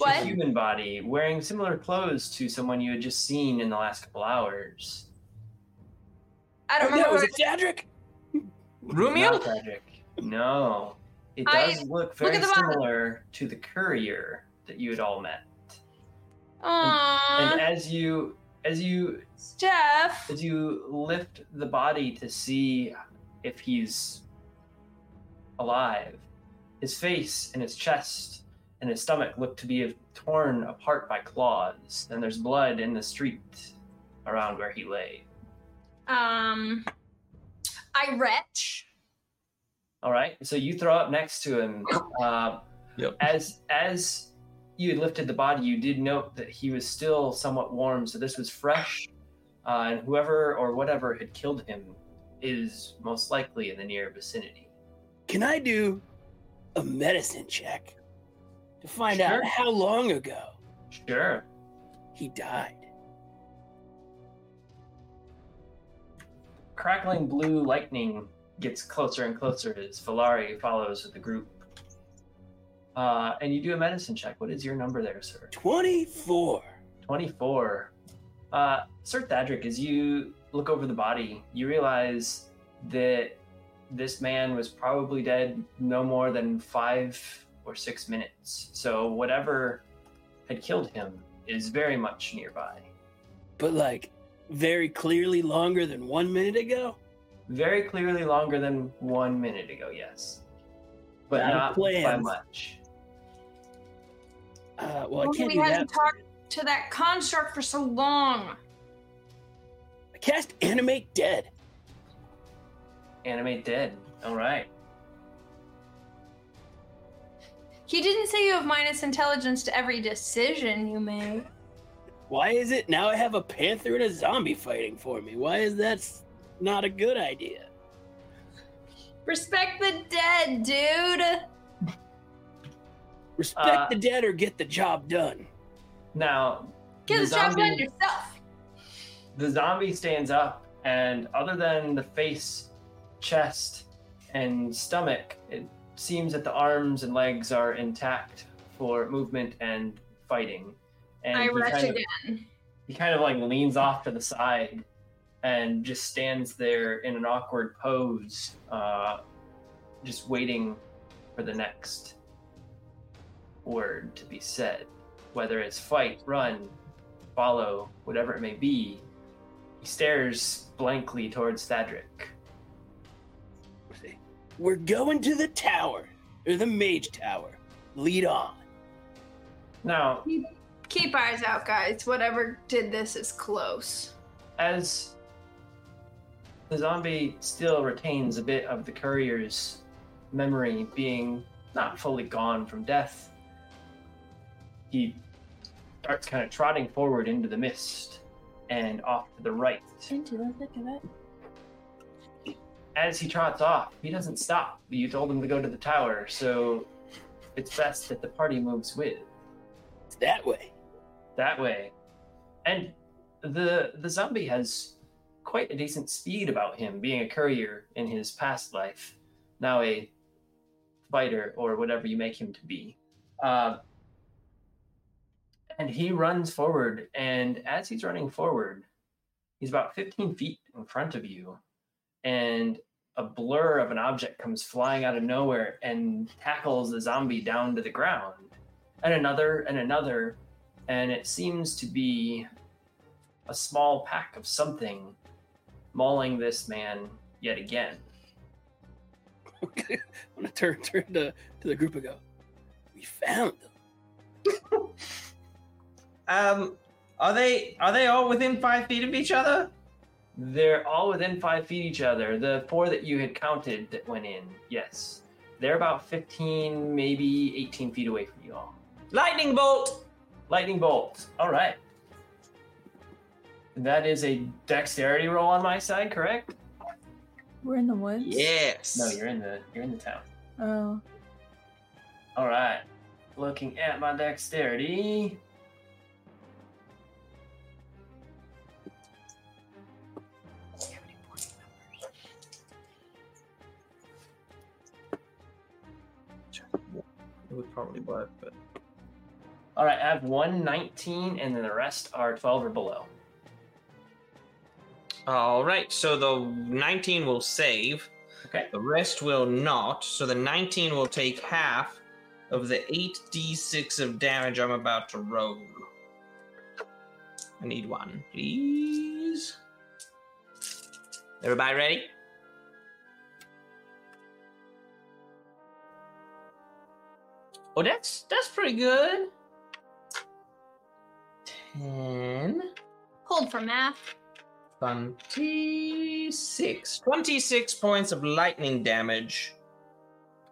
[SPEAKER 1] A
[SPEAKER 5] What?
[SPEAKER 1] human body wearing similar clothes to someone you had just seen in the last couple hours.
[SPEAKER 5] I don't
[SPEAKER 4] Oh, no,
[SPEAKER 5] remember.
[SPEAKER 4] is it Dadrick?
[SPEAKER 2] Rumio?
[SPEAKER 1] Not Frederick. No. It does look
[SPEAKER 5] look
[SPEAKER 1] very
[SPEAKER 5] at the bottom.
[SPEAKER 1] similar to the courier that you had all met.
[SPEAKER 5] Aww,
[SPEAKER 1] And as you as you
[SPEAKER 5] Jeff.
[SPEAKER 1] as you lift the body to see if he's alive, his face and his chest and his stomach look to be torn apart by claws, and there's blood in the street around where he lay.
[SPEAKER 5] Um, I retch.
[SPEAKER 1] All right, so you throw up next to him. (coughs) Uh,
[SPEAKER 2] Yep.
[SPEAKER 1] As as you had lifted the body, you did note that he was still somewhat warm, so this was fresh, uh, and whoever or whatever had killed him is most likely in the near vicinity.
[SPEAKER 4] Can I do a medicine check to find out how long ago
[SPEAKER 1] Sure.
[SPEAKER 4] he died?
[SPEAKER 1] Crackling blue lightning gets closer and closer as Valari follows with the group. Uh, and you do a medicine check. What is your number there, sir?
[SPEAKER 4] 24.
[SPEAKER 1] 24. Uh, Sir Thadric, as you look over the body, you realize that this man was probably dead no more than five or six minutes. So whatever had killed him is very much nearby.
[SPEAKER 4] But like very clearly longer than one minute ago.
[SPEAKER 1] Very clearly longer than one minute ago, yes. But
[SPEAKER 4] Got
[SPEAKER 1] not by
[SPEAKER 4] plans.
[SPEAKER 1] much.
[SPEAKER 4] Uh, well, I
[SPEAKER 5] Well,
[SPEAKER 4] can't
[SPEAKER 5] we
[SPEAKER 4] do that.
[SPEAKER 5] hadn't talked to that construct for so long.
[SPEAKER 4] I cast animate dead.
[SPEAKER 1] Animate dead. All right.
[SPEAKER 5] He didn't say you have minus intelligence to every decision you make.
[SPEAKER 4] Why is it now I have a panther and a zombie fighting for me? Why is that not a good idea?
[SPEAKER 5] Respect the dead, dude.
[SPEAKER 4] Respect
[SPEAKER 1] Uh,
[SPEAKER 4] the dead or get the job done.
[SPEAKER 1] Now,
[SPEAKER 5] Get
[SPEAKER 1] the
[SPEAKER 5] the job done yourself.
[SPEAKER 1] the zombie stands up, and other than the face, chest, and stomach, it seems that the arms and legs are intact for movement and fighting. And
[SPEAKER 5] I
[SPEAKER 1] he
[SPEAKER 5] rush
[SPEAKER 1] kind of-
[SPEAKER 5] again.
[SPEAKER 1] he kind of like leans off to the side and just stands there in an awkward pose, uh, just waiting for the next word to be said. Whether it's fight, run, follow, whatever it may be, he stares blankly towards Thadric.
[SPEAKER 4] We're going to the tower, or the mage tower. Lead on.
[SPEAKER 1] Now,
[SPEAKER 5] Keep eyes out, guys. Whatever did this is close.
[SPEAKER 1] as the zombie still retains a bit of the courier's memory being not fully gone from death, he starts kind of trotting forward into the mist and off to the right.
[SPEAKER 3] Into the thick of it.
[SPEAKER 1] As he trots off, he doesn't stop. You told him to go to the tower, so it's best that the party moves with.
[SPEAKER 4] It's that way.
[SPEAKER 1] that way. And the the zombie has quite a decent speed about him, being a courier in his past life, now a fighter or whatever you make him to be. Uh, and he runs forward, and as he's running forward, he's about 15 feet in front of you, and a blur of an object comes flying out of nowhere and tackles the zombie down to the ground. And another, and another, and it seems to be a small pack of something mauling this man yet again. (laughs)
[SPEAKER 4] I'm gonna turn turn to, to the group and go. We found them. (laughs)
[SPEAKER 2] Um, are they are they all within five feet of each other?
[SPEAKER 1] They're all within five feet each other. The four that you had counted that went in, yes. They're about 15, maybe 18 feet away from you all.
[SPEAKER 2] Lightning bolt.
[SPEAKER 1] Lightning bolt. All right. That is a dexterity roll on my side, correct?
[SPEAKER 3] We're in the woods.
[SPEAKER 2] Yes.
[SPEAKER 1] No, you're in the you're in the town.
[SPEAKER 3] Oh.
[SPEAKER 1] All right. Looking at my dexterity.
[SPEAKER 2] Would probably work, but
[SPEAKER 1] All right, I have one 19, and then the rest are 12 or below.
[SPEAKER 2] all right. So the 19 will save.
[SPEAKER 1] Okay.
[SPEAKER 2] The rest will not. So the 19 will take half of the 8d6 of damage I'm about to roll. I need one, please. Everybody ready? Oh, that's that's pretty good. Ten.
[SPEAKER 5] Hold for math.
[SPEAKER 2] 26. 26 points of lightning damage.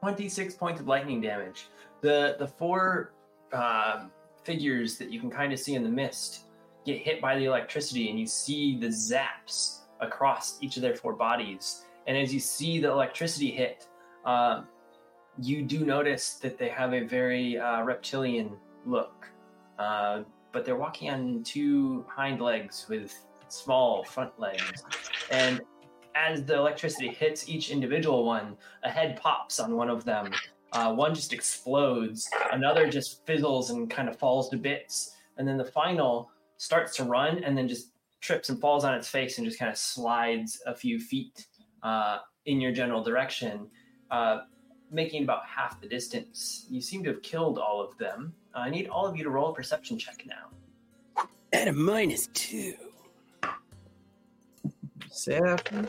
[SPEAKER 1] 26 points of lightning damage. The the four um, figures that you can kind of see in the mist get hit by the electricity, and you see the zaps across each of their four bodies. And as you see the electricity hit, uh, you do notice that they have a very uh, reptilian look, uh, but they're walking on two hind legs with small front legs. And as the electricity hits each individual one, a head pops on one of them. Uh, one just explodes, another just fizzles and kind of falls to bits, and then the final starts to run and then just trips and falls on its face and just kind of slides a few feet uh, in your general direction, uh, making about half the distance. You seem to have killed all of them. I need all of you to roll a perception check now.
[SPEAKER 4] At a minus two.
[SPEAKER 2] Seven.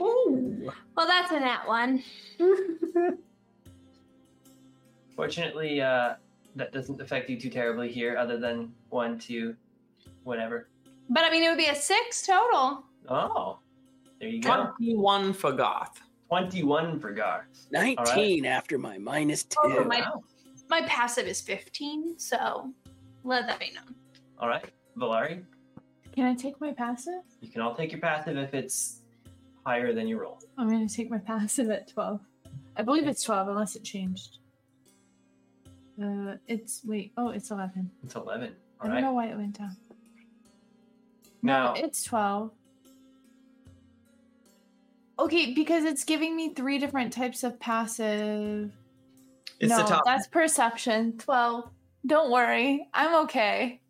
[SPEAKER 5] Ooh. Well, that's a nat one. (laughs)
[SPEAKER 1] Fortunately, uh, that doesn't affect you too terribly here, other than one, two, whatever.
[SPEAKER 5] But I mean, it would be a six total.
[SPEAKER 1] Oh, there you go.
[SPEAKER 2] 21 for Garth.
[SPEAKER 1] 21 for Garth.
[SPEAKER 4] 19 after my minus two.
[SPEAKER 5] Oh, my-
[SPEAKER 1] Wow.
[SPEAKER 5] My passive is 15, so let that be known.
[SPEAKER 1] All right, Valari,
[SPEAKER 3] Can I take my passive?
[SPEAKER 1] you can all take your passive if it's higher than your roll.
[SPEAKER 3] I'm going to take my passive at 12. I believe it's 12 unless it changed. Uh, it's wait. Oh, it's 11.
[SPEAKER 1] It's 11.
[SPEAKER 3] I
[SPEAKER 1] All
[SPEAKER 3] don't know why it went down.
[SPEAKER 1] Now,
[SPEAKER 3] It's 12. Okay, because it's giving me three different types of passive.
[SPEAKER 2] It's
[SPEAKER 3] no,
[SPEAKER 2] the top.
[SPEAKER 3] that's perception. 12. Don't worry. I'm okay.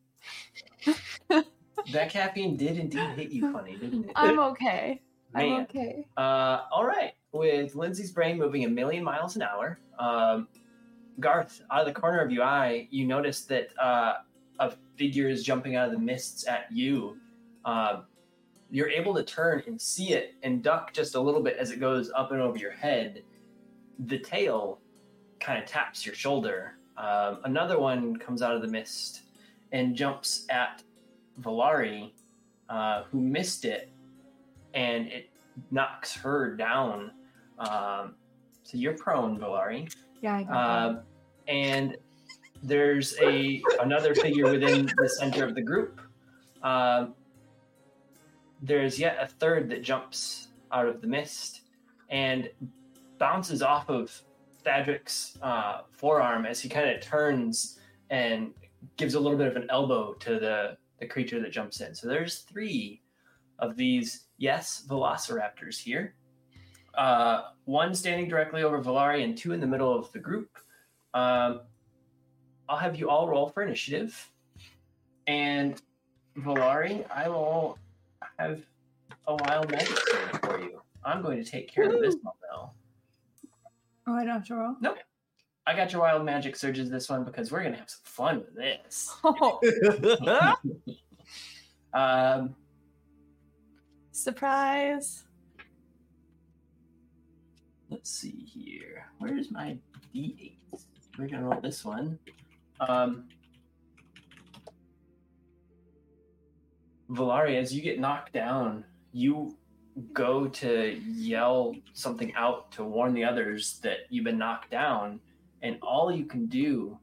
[SPEAKER 3] (laughs)
[SPEAKER 1] that caffeine did indeed hit you funny, didn't it?
[SPEAKER 3] I'm okay. I'm okay.
[SPEAKER 1] Uh, all right. With Lindsay's brain moving a million miles an hour, um, Garth, out of the corner of your eye, you notice that uh, a figure is jumping out of the mists at you. Um, you're able to turn and see it and duck just a little bit as it goes up and over your head. The tail kind of taps your shoulder. Um, another one comes out of the mist and jumps at Valari, uh, who missed it, and it knocks her down. Um, so you're prone, Valari.
[SPEAKER 3] Yeah, I got
[SPEAKER 1] Um, and there's a another figure within the center of the group. Um, there's yet a third that jumps out of the mist and bounces off of Thadric's uh, forearm as he kind of turns and gives a little bit of an elbow to the, the creature that jumps in. So there's three of these, yes, velociraptors here. Uh, one standing directly over Valari and two in the middle of the group. Um, I'll have you all roll for initiative. And Valari, I will have a wild magic surge for you. I'm going to take care of this one though.
[SPEAKER 3] Oh, I don't have to roll. Nope.
[SPEAKER 1] I got your wild magic surges this one because we're gonna have some fun with this.
[SPEAKER 3] Oh, (laughs)
[SPEAKER 1] Um,
[SPEAKER 3] surprise.
[SPEAKER 1] let's see here. Where's my d8? We're gonna roll this one. Um, Valari, as you get knocked down, you go to yell something out to warn the others that you've been knocked down, and all you can do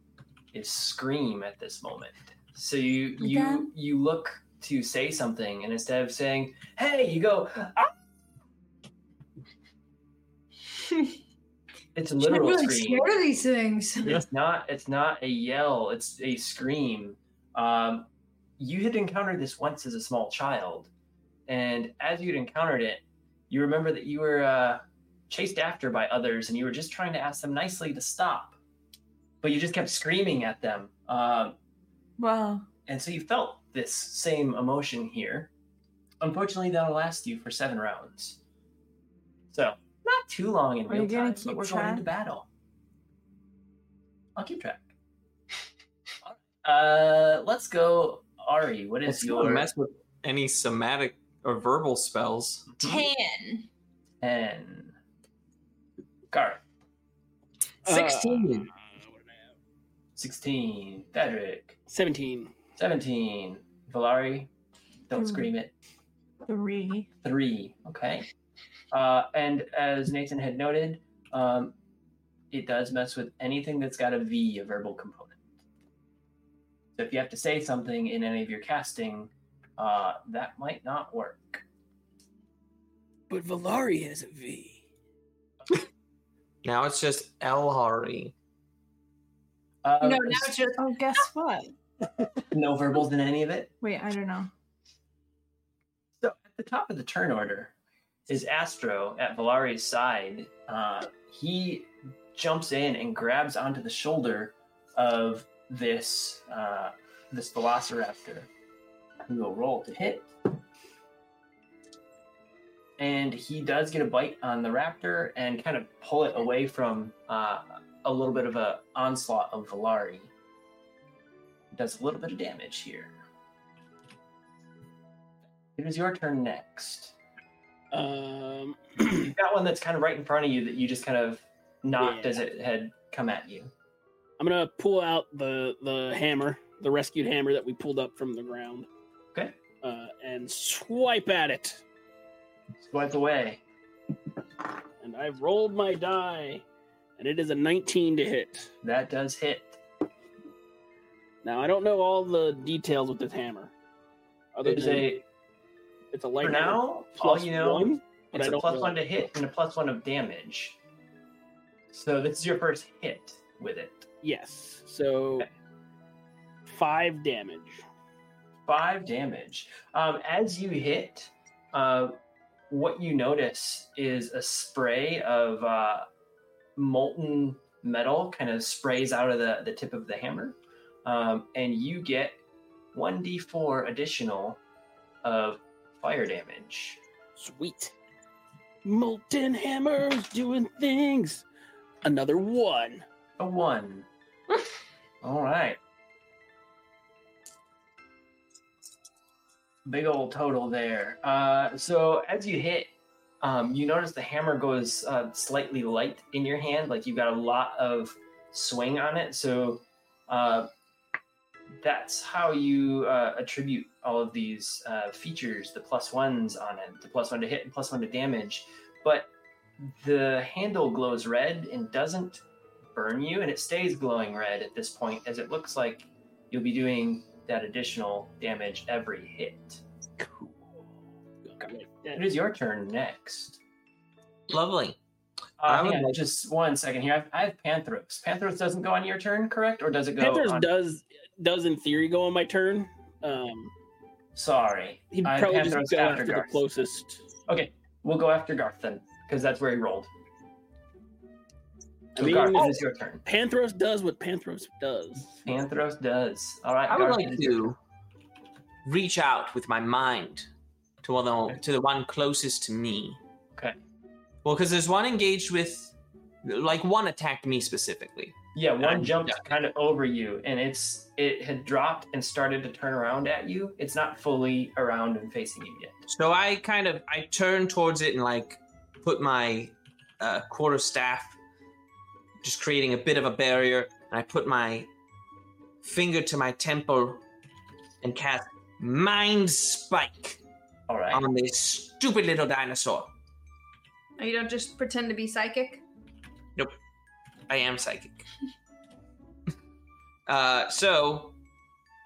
[SPEAKER 1] is scream at this moment. So you you you look to say something, and instead of saying "Hey," you go "Ah!" (laughs) It's a literal
[SPEAKER 5] really
[SPEAKER 1] scream.
[SPEAKER 5] scared of these things.
[SPEAKER 1] It's not. It's not a yell. It's a scream. Um, you had encountered this once as a small child, and as you'd encountered it, you remember that you were uh, chased after by others, and you were just trying to ask them nicely to stop, but you just kept screaming at them. Um,
[SPEAKER 3] Wow.
[SPEAKER 1] and so you felt this same emotion here. Unfortunately, that'll last you for seven rounds. So not too long in
[SPEAKER 3] Are
[SPEAKER 1] real time, but we're going into battle. I'll keep track. (laughs) Uh, let's go, Ari. What is
[SPEAKER 2] Let's
[SPEAKER 1] your
[SPEAKER 2] not mess with any somatic or verbal spells.
[SPEAKER 5] Ten.
[SPEAKER 1] ten? Garth,
[SPEAKER 4] Uh,
[SPEAKER 2] 16.
[SPEAKER 4] what did I have?
[SPEAKER 1] sixteen. Thadric,
[SPEAKER 4] 17.
[SPEAKER 1] seventeen. Valari, don't
[SPEAKER 3] Hmm.
[SPEAKER 1] scream it.
[SPEAKER 3] Three.
[SPEAKER 1] three. Okay. Uh, and as Nathan had noted, um, it does mess with anything that's got a V, a verbal component. So if you have to say something in any of your casting, uh, that might not work.
[SPEAKER 4] But Valari has a V. (laughs)
[SPEAKER 2] Now it's just Elhari.
[SPEAKER 1] Uh,
[SPEAKER 5] no, now it's just
[SPEAKER 3] Oh, guess (laughs) what?
[SPEAKER 1] no verbals in any of it.
[SPEAKER 3] Wait, I don't know.
[SPEAKER 1] So at the top of the turn order is Astro at Valari's side. Uh, he jumps in and grabs onto the shoulder of this uh, this Velociraptor. Who will roll to hit? and he does get a bite on the raptor and kind of pull it away from uh, a little bit of a onslaught of Valari. Does a little bit of damage here. It is your turn next.
[SPEAKER 4] Um, (clears throat)
[SPEAKER 1] You got one that's kind of right in front of you that you just kind of knocked
[SPEAKER 4] Yeah.
[SPEAKER 1] as it had come at you.
[SPEAKER 4] I'm gonna pull out the the hammer, the rescued hammer that we pulled up from the ground,
[SPEAKER 1] Okay.
[SPEAKER 4] uh, and swipe at it.
[SPEAKER 1] Swipe away.
[SPEAKER 4] And I've rolled my die, and it is a 19 to hit.
[SPEAKER 1] That does hit.
[SPEAKER 4] Now I don't know all the details with this hammer. Other
[SPEAKER 1] It is
[SPEAKER 4] than
[SPEAKER 1] a
[SPEAKER 4] it's a light
[SPEAKER 1] for now. All you know,
[SPEAKER 4] one,
[SPEAKER 1] it's a
[SPEAKER 4] don't
[SPEAKER 1] plus
[SPEAKER 4] know.
[SPEAKER 1] one to hit and a plus one of damage. So this is your first hit with it.
[SPEAKER 4] Yes. So
[SPEAKER 1] Okay.
[SPEAKER 4] five damage.
[SPEAKER 1] Five damage. Um, as you hit, uh, what you notice is a spray of uh, molten metal kind of sprays out of the, the tip of the hammer. Um, and you get 1d4 additional of fire damage.
[SPEAKER 4] Sweet. Molten hammers doing things. Another one.
[SPEAKER 1] A one. All right. Big old total there. Uh, so as you hit, um, you notice the hammer goes uh, slightly light in your hand, like you've got a lot of swing on it. So uh, that's how you uh, attribute all of these uh, features, the plus ones on it, the plus one to hit and plus one to damage. But the handle glows red and doesn't burn you, and it stays glowing red at this point, as it looks like you'll be doing that additional damage every hit.
[SPEAKER 4] Cool.
[SPEAKER 1] It is your turn next.
[SPEAKER 2] Lovely.
[SPEAKER 1] Uh,
[SPEAKER 2] I would
[SPEAKER 1] on,
[SPEAKER 2] like-
[SPEAKER 1] just one second here. I have, I have Panthros. Panthros doesn't go on your turn, correct? Or does it go?
[SPEAKER 4] Panthers
[SPEAKER 1] on...
[SPEAKER 4] does does in theory go on my turn. Um,
[SPEAKER 1] Sorry.
[SPEAKER 4] he'd
[SPEAKER 1] I have
[SPEAKER 4] probably just go
[SPEAKER 1] after
[SPEAKER 4] after the closest.
[SPEAKER 1] Okay, we'll go after Garth then, because that's where he rolled.
[SPEAKER 4] I mean-
[SPEAKER 1] Garth, it is your turn.
[SPEAKER 4] Panthros does what Panthros does.
[SPEAKER 1] Panthros does. All right.
[SPEAKER 2] I would
[SPEAKER 1] Garth,
[SPEAKER 2] like
[SPEAKER 1] it is your
[SPEAKER 2] to reach out with my mind to one the, to the one closest to me.
[SPEAKER 1] Okay.
[SPEAKER 2] Well, because there's one engaged with, like one attacked me specifically.
[SPEAKER 1] Yeah, one jumped
[SPEAKER 2] yeah.
[SPEAKER 1] kind of over you, and it's it had dropped and started to turn around at you. It's not fully around and facing you yet.
[SPEAKER 2] So I kind of I turn towards it and like put my uh, quarter staff, just creating a bit of a barrier, and I put my finger to my temple and cast Mind Spike
[SPEAKER 1] All right.
[SPEAKER 2] on this stupid little dinosaur.
[SPEAKER 5] Oh, you don't just pretend to be psychic. Nope.
[SPEAKER 2] I am psychic. (laughs) uh, so,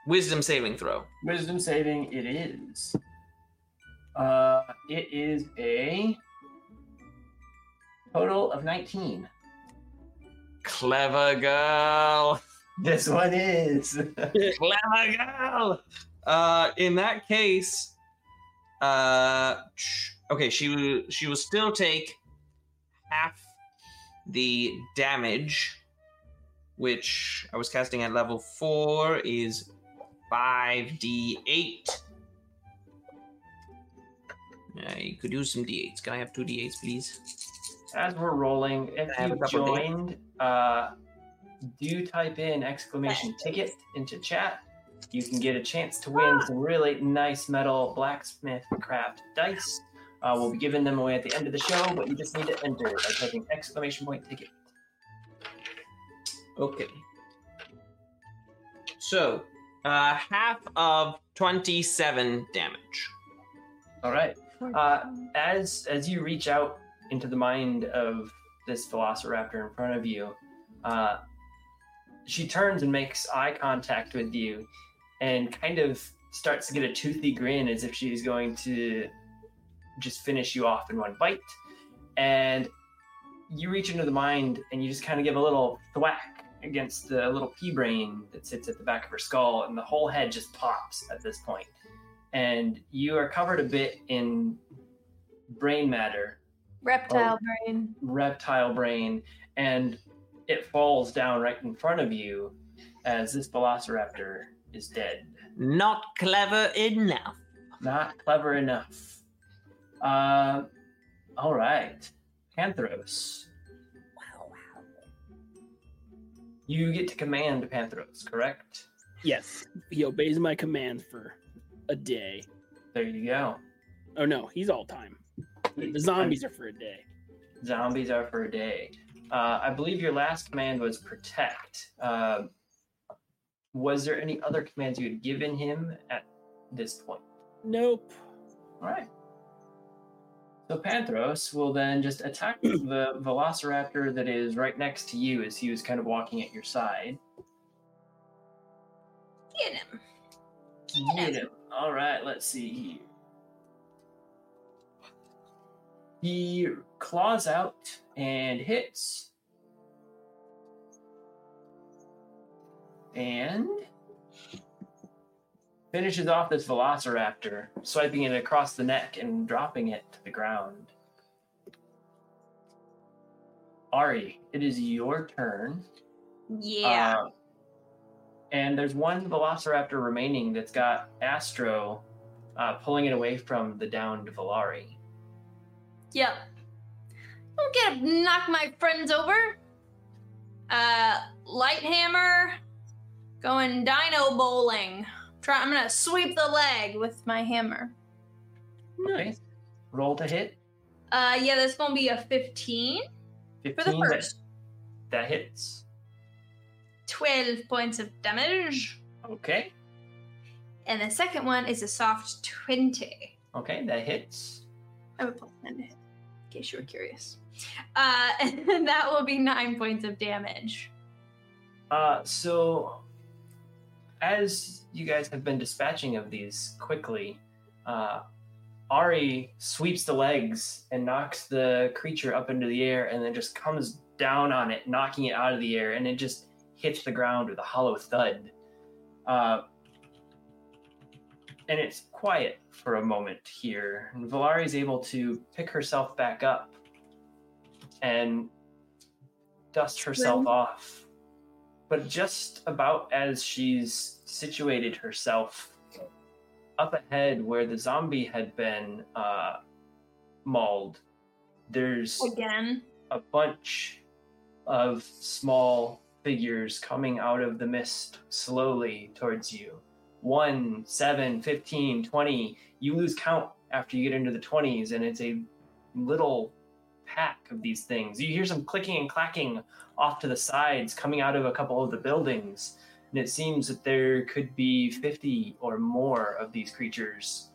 [SPEAKER 2] wisdom saving throw.
[SPEAKER 1] Wisdom saving. It is. Uh, it is a total of nineteen.
[SPEAKER 2] Clever girl. (laughs)
[SPEAKER 1] This one is. (laughs)
[SPEAKER 2] Clever girl. Uh, in that case, uh, okay, she will she will still take half the damage, which I was casting at level four is five d eight. Yeah, you could use some d8s. Can I have two d8s, please?
[SPEAKER 1] As we're rolling, if
[SPEAKER 2] have
[SPEAKER 1] you joined, uh, do type in exclamation ticket into chat. You can get a chance to win some really nice metal blacksmith craft dice. Uh, we'll be giving them away at the end of the show, but you just need to enter by typing exclamation point ticket.
[SPEAKER 2] Okay. So, uh, half of 27 damage.
[SPEAKER 1] All right. Uh, as as you reach out into the mind of this velociraptor in front of you, uh, she turns and makes eye contact with you, and kind of starts to get a toothy grin as if she's going to just finish you off in one bite. And you reach into the mind, and you just kind of give a little thwack against the little pea brain that sits at the back of her skull, and the whole head just pops at this point. point and you are covered a bit in brain matter,
[SPEAKER 5] Reptile
[SPEAKER 1] Oh.
[SPEAKER 5] brain.
[SPEAKER 1] reptile brain, and it falls down right in front of you as this velociraptor is dead.
[SPEAKER 2] Not clever enough.
[SPEAKER 1] Not clever enough. Uh, All right, Panthros. Wow, wow. you get to command Panthros, correct?
[SPEAKER 4] Yes, he obeys my commands for a day.
[SPEAKER 1] There you go.
[SPEAKER 4] Oh no, he's all time. The zombies are for a day.
[SPEAKER 1] Zombies are for a day. Uh, I believe your last command was protect. Uh, was there any other commands you had given him at this point?
[SPEAKER 4] Nope.
[SPEAKER 1] All right. So Panthros will then just attack (clears throat) the Velociraptor that is right next to you as he was kind of walking at your side.
[SPEAKER 5] Get him.
[SPEAKER 1] Get him. All right, let's see here. He claws out and hits. And finishes off this velociraptor, swiping it across the neck and dropping it to the ground. Ari, it is your turn.
[SPEAKER 5] Yeah.
[SPEAKER 1] Uh, and there's one Velociraptor remaining that's got Astro uh, pulling it away from the downed Valari.
[SPEAKER 5] Yep. Don't get knock my friends over. Uh, light hammer, going dino bowling. Try. I'm gonna sweep the leg with my hammer.
[SPEAKER 1] Nice. Roll to hit.
[SPEAKER 5] Uh, yeah, that's gonna be a 15 for the
[SPEAKER 1] 15, that-
[SPEAKER 5] first.
[SPEAKER 1] That, hits.
[SPEAKER 5] 12 points of damage,
[SPEAKER 1] Okay.
[SPEAKER 5] and the second one is a soft 20.
[SPEAKER 1] Okay, that hits.
[SPEAKER 5] I would 10 to hit, case you were curious. Uh, (laughs) and that will be nine points of damage.
[SPEAKER 1] Uh, so, as you guys have been dispatching of these quickly, uh, Ari sweeps the legs and knocks the creature up into the air and then just comes down on it, knocking it out of the air, and it just hits the ground with a hollow thud. Uh, and it's quiet for a moment here. And Valari is able to pick herself back up and dust herself off. But just about as she's situated herself up ahead where the zombie had been uh, mauled, there's
[SPEAKER 5] Again.
[SPEAKER 1] a bunch of small figures coming out of the mist slowly towards you. 1, 7, 15, 20. You lose count after you get into the 20s, and it's a little pack of these things. You hear some clicking and clacking off to the sides coming out of a couple of the buildings, and it seems that there could be 50 or more of these creatures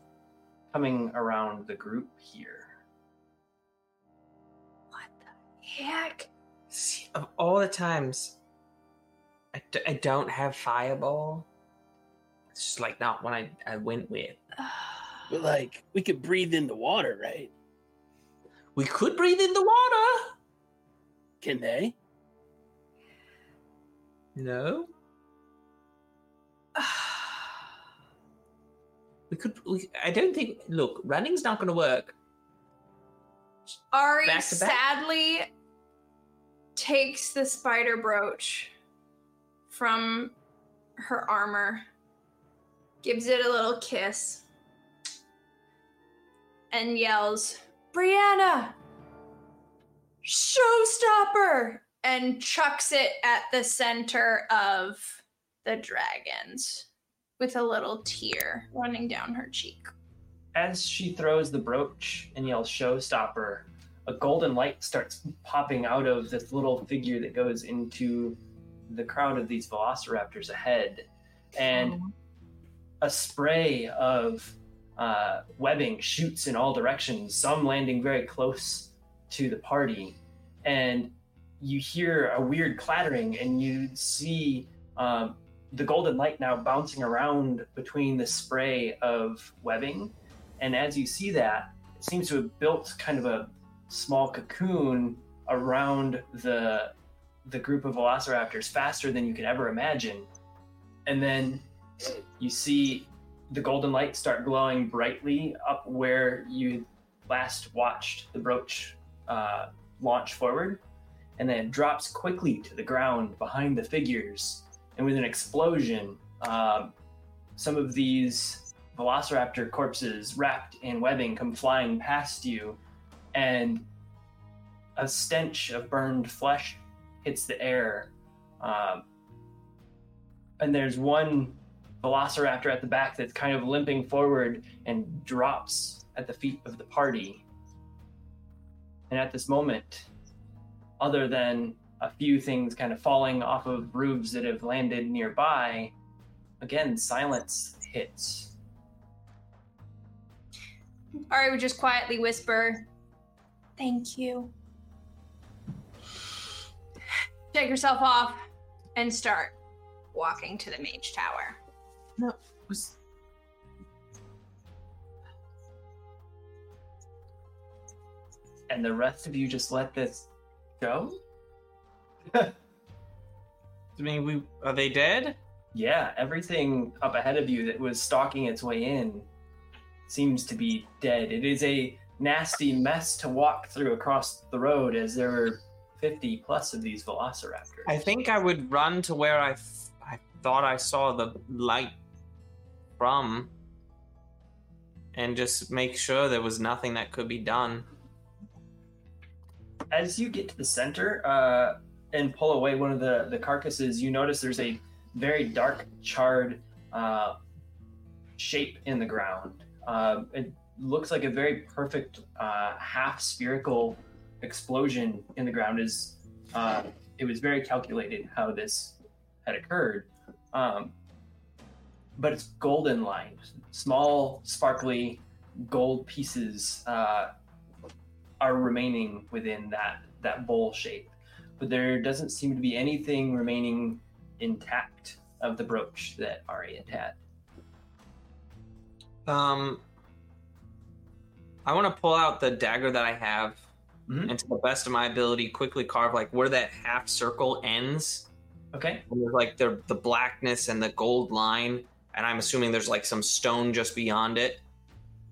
[SPEAKER 1] coming around the group here.
[SPEAKER 5] What the heck?
[SPEAKER 2] See, of all the times, I, d- I don't have fireball. It's just like not one I, I went with. (sighs)
[SPEAKER 4] But like, we could breathe in the water, right?
[SPEAKER 2] We could breathe in the water.
[SPEAKER 4] Can they?
[SPEAKER 2] No. (sighs) We could. We, I don't think. Look, running's not going to work.
[SPEAKER 5] Ari
[SPEAKER 2] Back to back?
[SPEAKER 5] sadly takes the spider brooch from her armor, gives it a little kiss, and yells, Brianna! Showstopper! And chucks it at the center of the dragons with a little tear running down her cheek.
[SPEAKER 1] as she throws the brooch and yells showstopper a golden light starts popping out of this little figure that goes into the crowd of these velociraptors ahead and a spray of uh, webbing shoots in all directions some landing very close to the party and you hear a weird clattering and you see um, the golden light now bouncing around between the spray of webbing and as you see that, it seems to have built kind of a small cocoon around the the group of velociraptors faster than you could ever imagine. And then you see the golden light start glowing brightly up where you last watched the brooch uh, launch forward, and then it drops quickly to the ground behind the figures. And with an explosion, um, some of these velociraptor corpses wrapped in webbing come flying past you and a stench of burned flesh hits the air. Um, and there's one velociraptor at the back that's kind of limping forward and drops at the feet of the party. And at this moment, other than a few things kind of falling off of roofs that have landed nearby, again, silence hits.
[SPEAKER 5] Ari would just quietly whisper, Thank you. Take yourself off and start walking to the mage tower.
[SPEAKER 1] Was- And the rest of you just let this go? (laughs)
[SPEAKER 2] I mean, we are they dead?
[SPEAKER 1] Yeah, everything up ahead of you that was stalking its way in seems to be dead. It is a nasty mess to walk through across the road as there were 50 plus of these velociraptors.
[SPEAKER 2] I think I would run to where I, th- I thought I saw the light from and just make sure there was nothing that could be done.
[SPEAKER 1] as you get to the center uh, and pull away one of the, the carcasses, you notice there's a very dark, charred uh, shape in the ground. Um, it looks like a very perfect uh, half spherical explosion in the ground. Is uh, it was very calculated how this had occurred, um, but it's golden lined, small, sparkly gold pieces uh, are remaining within that that bowl shape, but there doesn't seem to be anything remaining intact of the brooch that Ari had had.
[SPEAKER 2] Um, I want to pull out the dagger that I have,
[SPEAKER 1] Mhm.
[SPEAKER 2] and to the best of my ability, quickly carve like where that half circle ends.
[SPEAKER 1] Okay.
[SPEAKER 2] Like the the blackness and the gold line, and I'm assuming there's like some stone just beyond it.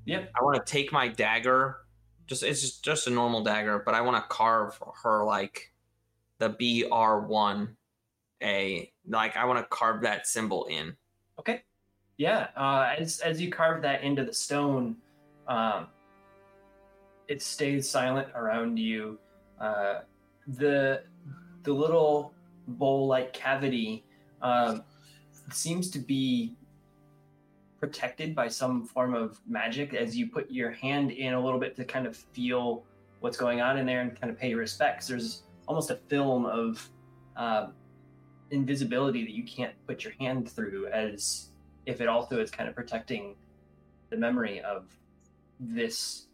[SPEAKER 1] Yep.
[SPEAKER 2] I want to take my dagger, just it's just just a normal dagger, but I want to carve her like the B R one A. Like I want to carve that symbol in.
[SPEAKER 1] Okay. Yeah. Uh, as as you carve that into the stone, um, it stays silent around you. Uh, the the little bowl-like cavity um, seems to be protected by some form of magic. As you put your hand in a little bit to kind of feel what's going on in there and kind of pay your respects, there's almost a film of uh, invisibility that you can't put your hand through as if it also is kind of protecting the memory of this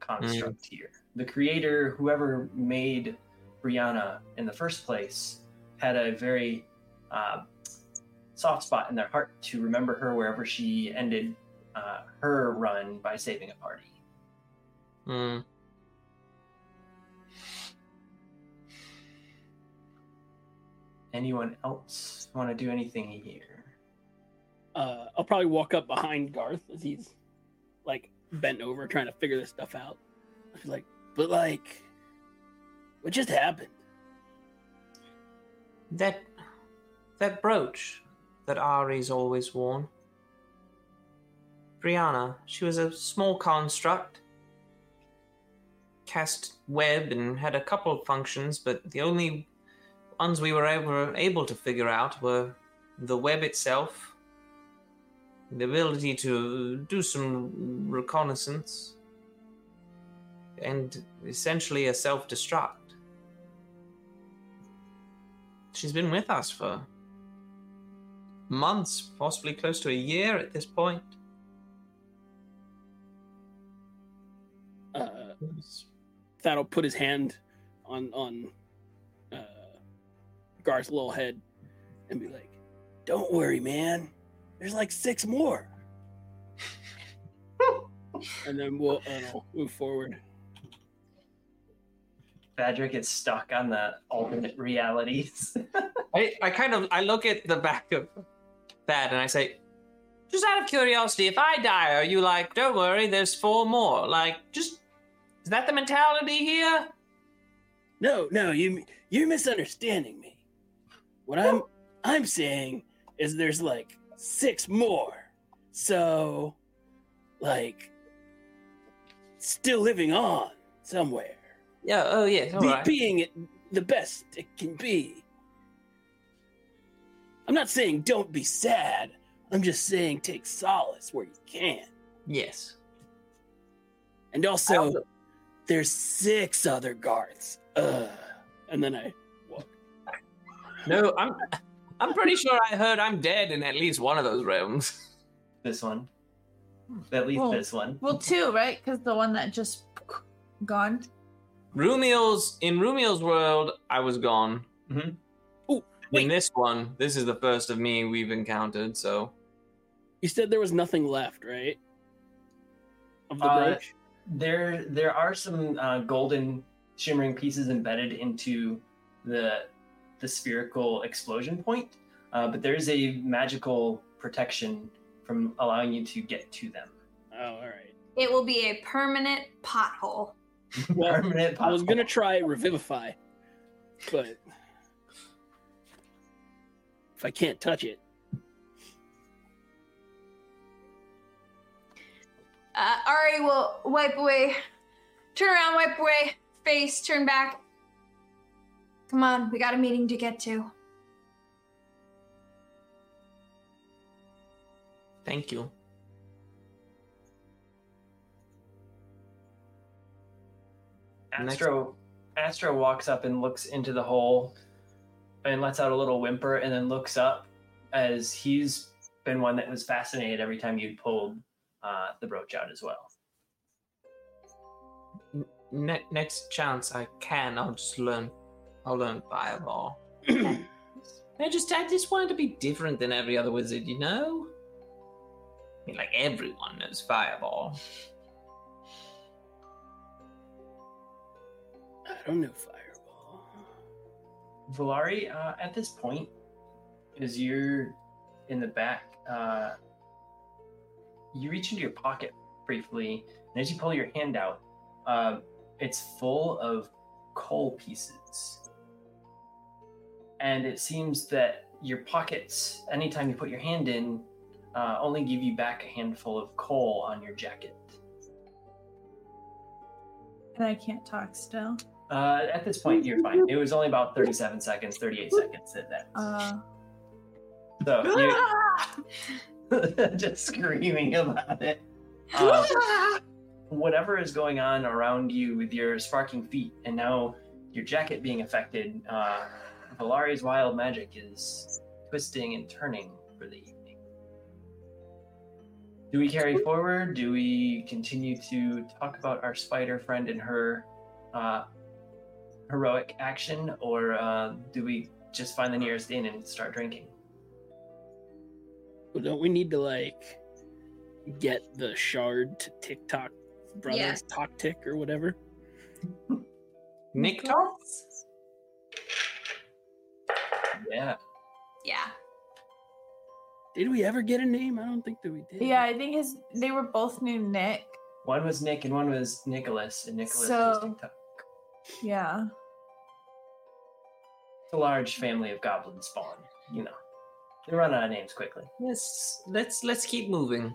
[SPEAKER 1] construct here. The creator, whoever made Brianna in the first place, had a very uh, soft spot in their heart to remember her wherever she ended uh, her run by saving a party.
[SPEAKER 2] Hmm.
[SPEAKER 1] Anyone else want to do anything here?
[SPEAKER 4] Uh, I'll probably walk up behind Garth as he's like bent over trying to figure this stuff out. I'll like, but like, what just happened?
[SPEAKER 2] That that brooch that Ari's always worn. Brianna, she was a small construct. Cast web and had a couple of functions, but the only ones we were able, able to figure out were the web itself, the ability to do some reconnaissance, and essentially a self destruct. She's been with us for months, possibly close to a year at this point.
[SPEAKER 4] Uh, Thad'll put his hand on on uh, Garth's little head and be like, "Don't worry, man. There's like six more." (laughs) and then we'll uh, move forward.
[SPEAKER 1] Badrick is stuck on the alternate realities. (laughs)
[SPEAKER 2] I, I kind of I look at the back of that and I say, just out of curiosity, if I die, are you like, don't worry, there's four more? Like, just is that the mentality here?
[SPEAKER 4] No, no, you you're misunderstanding me. What I'm I'm saying is there's like six more. So like still living on. somewhere.
[SPEAKER 2] Yeah. Oh yes. All
[SPEAKER 4] Be-
[SPEAKER 2] right.
[SPEAKER 4] Being it the best it can be. I'm not saying don't be sad. I'm just saying take solace where you can.
[SPEAKER 2] Yes.
[SPEAKER 4] And also, there's six other Garths. Ugh. And then I
[SPEAKER 2] No, I'm. I'm pretty sure I heard I'm dead in at least one of those realms.
[SPEAKER 1] This one. At least
[SPEAKER 3] Well-
[SPEAKER 1] this one.
[SPEAKER 3] Well, two, right? Because the one that just gone.
[SPEAKER 2] Rumiel's in Rumiel's world, I was gone.
[SPEAKER 1] Mhm.
[SPEAKER 4] Ooh, wait.
[SPEAKER 2] In this one, this is the first of me we've encountered. So
[SPEAKER 4] You said there was nothing left, right? Of the
[SPEAKER 1] Uh,
[SPEAKER 4] brooch?
[SPEAKER 1] There, there are some uh, golden shimmering pieces embedded into the the spherical explosion point, uh, but there is a magical protection from allowing you to get to them.
[SPEAKER 4] Oh, all right.
[SPEAKER 5] It will be a permanent pothole.
[SPEAKER 4] Well, (laughs)
[SPEAKER 1] Permanent
[SPEAKER 4] I was gonna try revivify, but if I can't touch it,
[SPEAKER 5] Uh, Ari will wipe away, turn around, wipe away, face, turn back. Come on, we got a meeting to get to.
[SPEAKER 2] thank you. Next-
[SPEAKER 1] Astro, Astro walks up and looks into the hole, and lets out a little whimper, and then looks up as he's been one that was fascinated every time you pulled uh, the brooch out as well.
[SPEAKER 2] Ne- next chance I can, I'll just learn. I'll learn fireball. (clears throat) I just, I just wanted to be different than every other wizard, you know. I mean, like everyone knows fireball.
[SPEAKER 4] I don't know fireball.
[SPEAKER 1] Valari, uh, at this point, as you're in the back, uh, you reach into your pocket briefly, and as you pull your hand out, uh, it's full of coal pieces. And it seems that your pockets, anytime you put your hand in, uh, only give you back a handful of coal on your jacket.
[SPEAKER 3] And I can't talk still.
[SPEAKER 1] Uh, at this point, you're fine. It was only about 37 seconds, 38 seconds at that.
[SPEAKER 3] Uh,
[SPEAKER 1] So you (laughs) (laughs) just screaming about it. Uh, whatever is going on around you with your sparking feet, and now your jacket being affected, uh, Valari's wild magic is twisting and turning for the evening. Do we carry forward? Do we continue to talk about our spider friend and her uh, heroic action, or uh, do we just find the nearest inn and start drinking?
[SPEAKER 4] Well, don't we need to like get the shard to TikTok brothers
[SPEAKER 5] Yes.
[SPEAKER 4] talk tick or whatever?
[SPEAKER 2] Nick Tom?
[SPEAKER 1] Yeah.
[SPEAKER 5] Yeah.
[SPEAKER 4] Did we ever get a name? I don't think that we did.
[SPEAKER 3] yeah, I think his they were both named Nick.
[SPEAKER 1] One was Nick and one was Nicholas, and Nicholas was TikTok.
[SPEAKER 3] Yeah.
[SPEAKER 1] It's a large family of goblin spawn, you know. They run out of names quickly.
[SPEAKER 2] Let's let's let's keep moving.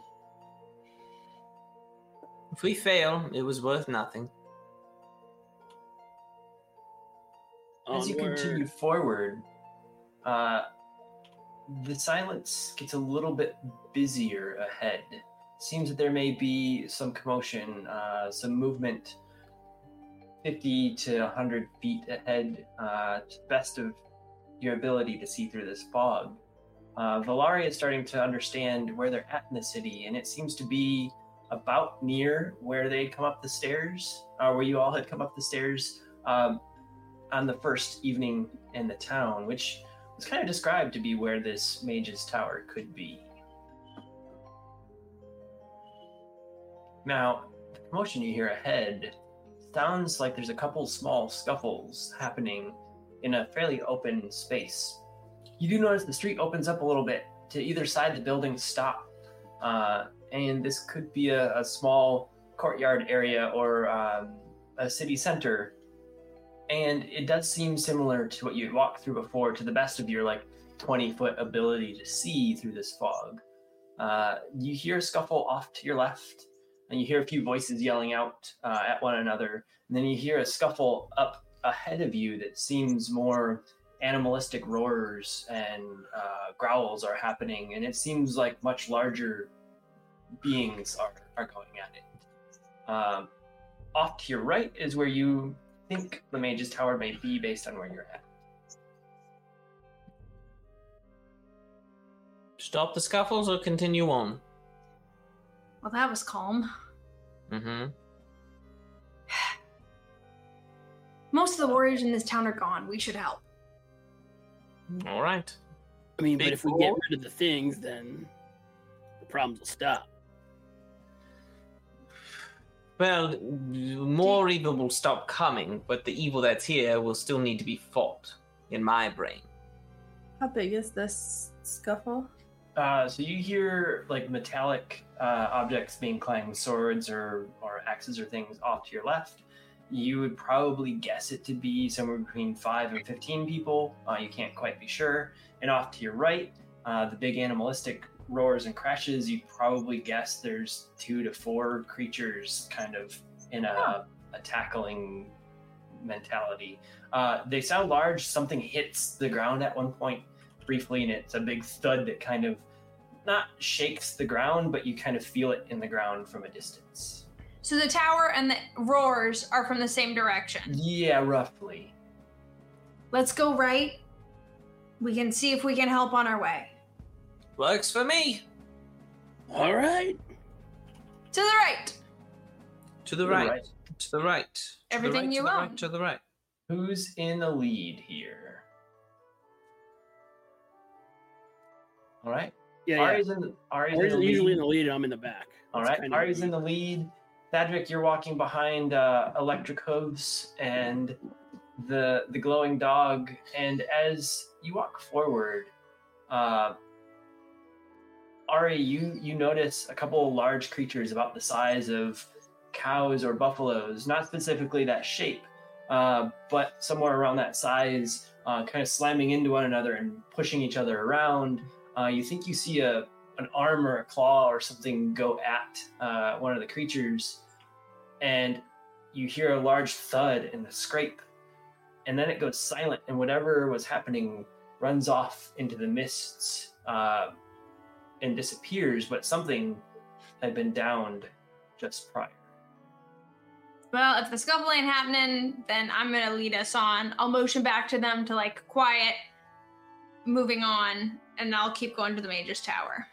[SPEAKER 2] If we fail, it was worth nothing.
[SPEAKER 1] As you
[SPEAKER 4] Onward.
[SPEAKER 1] continue forward, uh, the silence gets a little bit busier ahead. Seems that there may be some commotion, uh, some movement 50 to 100 feet ahead, uh, to the best of your ability to see through this fog. Uh, Valaria is starting to understand where they're at in the city, and it seems to be about near where they come up the stairs, uh, where you all had come up the stairs um, on the first evening in the town, which was kind of described to be where this mage's tower could be. Now, the commotion you hear ahead sounds like there's a couple small scuffles happening in a fairly open space. You do notice the street opens up a little bit to either side the buildings stop, uh, and this could be a, a small courtyard area or um, a city center. And it does seem similar to what you had walked through before, to the best of your like 20 foot ability to see through this fog. Uh, you hear a scuffle off to your left, and you hear a few voices yelling out uh, at one another. And then you hear a scuffle up ahead of you that seems more animalistic roars and uh, growls are happening, and it seems like much larger beings are, are going at it. Um, off to your right is where you think the mage's tower may be based on where you're at.
[SPEAKER 2] Stop the scuffles or continue on?
[SPEAKER 5] Well, that was calm.
[SPEAKER 2] Mm-hmm.
[SPEAKER 5] Most of the warriors in this town are gone. We should help.
[SPEAKER 2] All right.
[SPEAKER 4] I mean,
[SPEAKER 2] Big
[SPEAKER 4] but if we get rid of the things, then the problems will stop.
[SPEAKER 2] Well, more evil will stop coming, but the evil that's here will still need to be fought, in my brain.
[SPEAKER 3] How big is this scuffle?
[SPEAKER 1] Uh, so you hear like metallic uh, objects being clanged, swords or or axes or things off to your left. You would probably guess it to be somewhere between five and fifteen people. Uh, you can't quite be sure. And off to your right, uh, the big animalistic roars and crashes. You'd probably guess there's two to four creatures, kind of in a, a tackling mentality. Uh, they sound large. Something hits the ground at one point briefly, and it's a big thud that kind of not shakes the ground, but you kind of feel it in the ground from a distance.
[SPEAKER 5] So the tower and the roars are from the same direction.
[SPEAKER 1] Yeah, roughly.
[SPEAKER 5] Let's go right. We can see if we can help on our way.
[SPEAKER 2] Works for me.
[SPEAKER 4] All right.
[SPEAKER 5] To the right.
[SPEAKER 2] To the
[SPEAKER 1] To the
[SPEAKER 2] right.
[SPEAKER 1] right.
[SPEAKER 2] To the right. To the
[SPEAKER 5] Everything
[SPEAKER 2] right,
[SPEAKER 5] you
[SPEAKER 2] to the
[SPEAKER 5] own.
[SPEAKER 2] right. To the right.
[SPEAKER 1] Who's in the lead here? All right.
[SPEAKER 4] Yeah, yeah.
[SPEAKER 1] Ari's in the, Ari's
[SPEAKER 4] Ari's
[SPEAKER 1] in the
[SPEAKER 4] usually
[SPEAKER 1] lead.
[SPEAKER 4] in the lead, and I'm in the back.
[SPEAKER 1] All
[SPEAKER 4] That's
[SPEAKER 1] right,
[SPEAKER 4] kind of
[SPEAKER 1] Ari's in the lead. Thadric, you're walking behind uh, Electric Hooves and the the glowing dog. And as you walk forward, uh, Ari, you you notice a couple of large creatures about the size of cows or buffaloes, not specifically that shape, uh, but somewhere around that size, uh, kind of slamming into one another and pushing each other around. Uh, you think you see a an arm or a claw or something go at uh, one of the creatures, and you hear a large thud and a scrape, and then it goes silent, and whatever was happening runs off into the mists uh, and disappears. But something had been downed just prior.
[SPEAKER 5] Well, if the scuffle ain't happening, then I'm gonna lead us on. I'll motion back to them to like quiet, moving on, and I'll keep going to the mage's tower.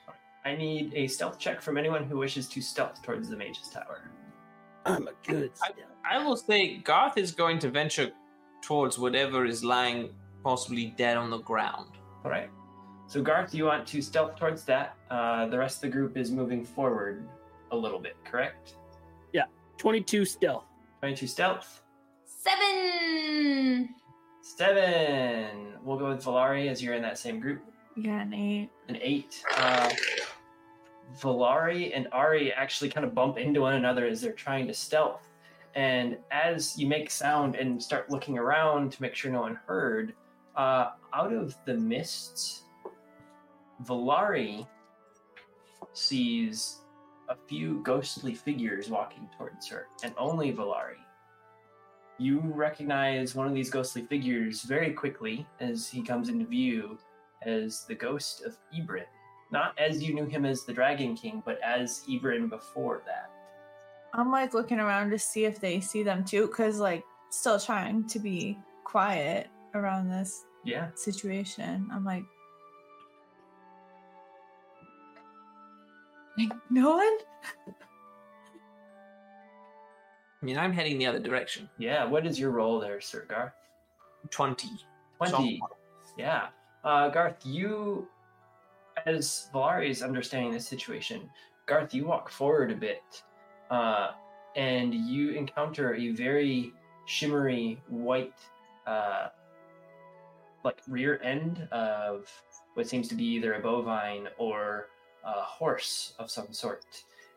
[SPEAKER 1] I need a stealth check from anyone who wishes to stealth towards the mage's tower.
[SPEAKER 4] I'm a good.
[SPEAKER 2] I- I will say Garth is going to venture towards whatever is lying possibly dead on the ground.
[SPEAKER 1] All right. So Garth, you want to stealth towards that. Uh, the rest of the group is moving forward a little bit, correct? Yeah.
[SPEAKER 4] 22 stealth.
[SPEAKER 1] 22 stealth.
[SPEAKER 5] Seven.
[SPEAKER 1] Seven. We'll go with Valari as you're in that same group.
[SPEAKER 3] You got an eight.
[SPEAKER 1] An eight. Uh, Valari and Ari actually kind of bump into one another as they're trying to stealth. And as you make sound and start looking around to make sure no one heard, uh, out of the mists, Valari sees a few ghostly figures walking towards her, and only Valari. You recognize one of these ghostly figures very quickly as he comes into view as the ghost of Ebrin. Not as you knew him as the Dragon King, but as Ebrin before that.
[SPEAKER 3] I'm like looking around to see if they see them too, because like still trying to be quiet around this
[SPEAKER 1] Yeah.
[SPEAKER 3] situation. I'm like, like no one. (laughs)
[SPEAKER 2] I mean, I'm heading the other direction.
[SPEAKER 1] Yeah. What is your role there, Sir Garth?
[SPEAKER 2] 20.
[SPEAKER 1] 20. Yeah. Uh, Garth, you, as Valari is understanding this situation, Garth, you walk forward a bit uh, and you encounter a very shimmery white, uh, like rear end of what seems to be either a bovine or a horse of some sort.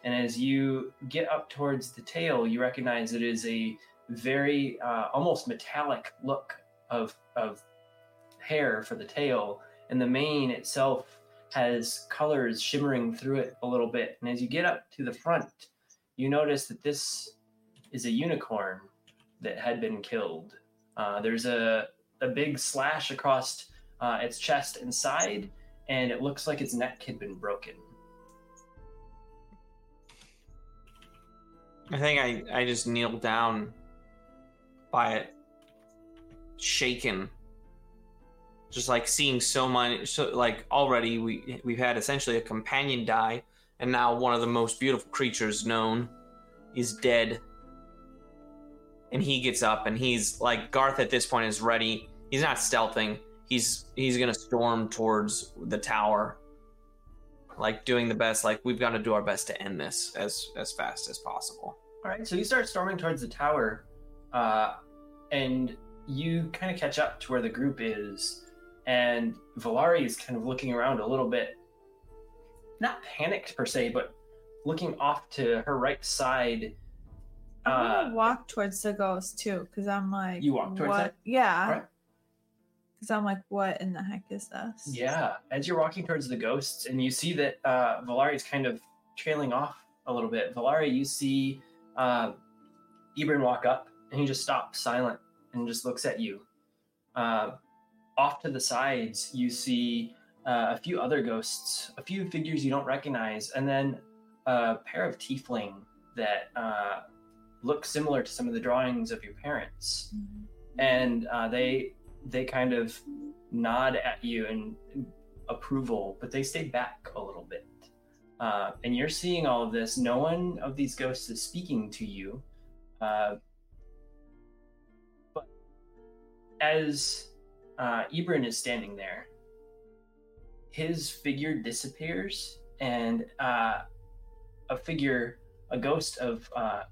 [SPEAKER 1] And as you get up towards the tail, you recognize it is a very uh, almost metallic look of of hair for the tail, and the mane itself has colors shimmering through it a little bit. And as you get up to the front, you notice that this is a unicorn that had been killed. Uh, there's a, a big slash across uh, its chest and side, and it looks like its neck had been broken.
[SPEAKER 2] I think I, I just kneel down by it, shaken. Just like seeing so many, so like already we we've had essentially a companion die, and now one of the most beautiful creatures known is dead. And he gets up and he's like Garth at this point is ready. He's not stealthing. He's he's gonna storm towards the tower. Like doing the best, like we've got to do our best to end this as as fast as possible.
[SPEAKER 1] All right, so you start storming towards the tower, uh, and you kind of catch up to where the group is, and Valari is kind of looking around a little bit, not panicked per se, but looking off to her right side.
[SPEAKER 3] I'm
[SPEAKER 1] Uh,
[SPEAKER 3] gonna walk towards the ghost too, because I'm like,
[SPEAKER 1] You walk towards
[SPEAKER 3] what?
[SPEAKER 1] it?
[SPEAKER 3] Yeah.
[SPEAKER 1] Alright.
[SPEAKER 3] Because I'm like, what in the heck is this?
[SPEAKER 1] Yeah, as you're walking towards the ghosts, and you see that uh, Valari is kind of trailing off a little bit. Valari, you see uh, Ebron walk up, and he just stops silent and just looks at you. Uh, off to the sides, you see uh, a few other ghosts, a few figures you don't recognize, and then a pair of tiefling that uh, look similar to some of the drawings of your parents
[SPEAKER 3] Mhm.
[SPEAKER 1] and uh, they they kind of nod at you in approval, but they stay back a little bit. Uh, and you're seeing all of this. No one of these ghosts is speaking to you. Uh, but as uh, Ebron is standing there, his figure disappears, and uh, a figure, a ghost of uh,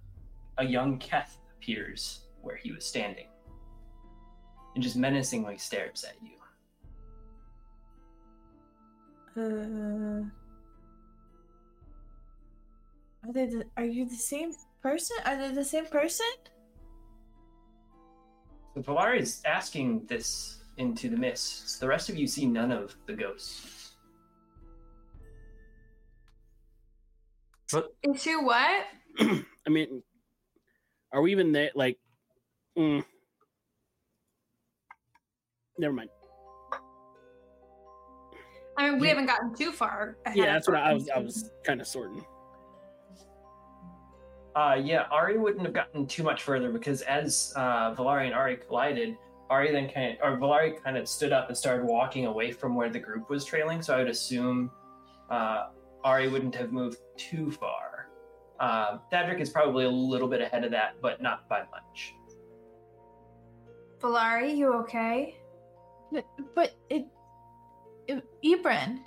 [SPEAKER 1] a young Keth appears where he was standing and just menacingly stares at you.
[SPEAKER 3] Uh, are they? The, are you the same person? Are they the same person?
[SPEAKER 1] So Valari is asking this into the mists. The rest of you see none of the ghosts.
[SPEAKER 5] Into what? (clears throat)
[SPEAKER 4] I mean, are we even there? Like, mm, never mind.
[SPEAKER 5] I mean, we
[SPEAKER 4] Yeah.
[SPEAKER 5] haven't gotten too far. Ahead
[SPEAKER 4] Yeah, that's what I was. I was kind of sorting.
[SPEAKER 1] Uh, yeah, Ari wouldn't have gotten too much further because as uh, Valari and Ari collided, Ari then kind of, or Valari kind of stood up and started walking away from where the group was trailing. So I would assume uh, Ari wouldn't have moved too far. Uh, Thadric is probably a little bit ahead of that, but not by much.
[SPEAKER 5] Valari, you okay?
[SPEAKER 3] But, it, it Ebron.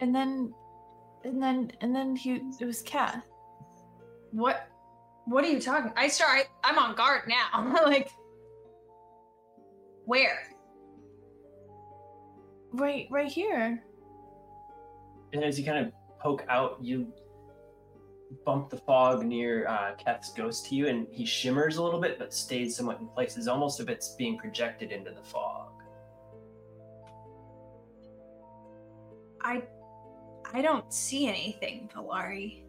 [SPEAKER 3] And then, and then, and then he it was Kath.
[SPEAKER 5] What? What are you talking? I start. I'm on guard now. (laughs) like, where?
[SPEAKER 3] Right, right here.
[SPEAKER 1] And as you kind of poke out, you bump the fog near uh, Keth's ghost to you, and he shimmers a little bit, but stays somewhat in place. It's almost if it's being projected into the fog.
[SPEAKER 5] I, I don't see anything, Valari.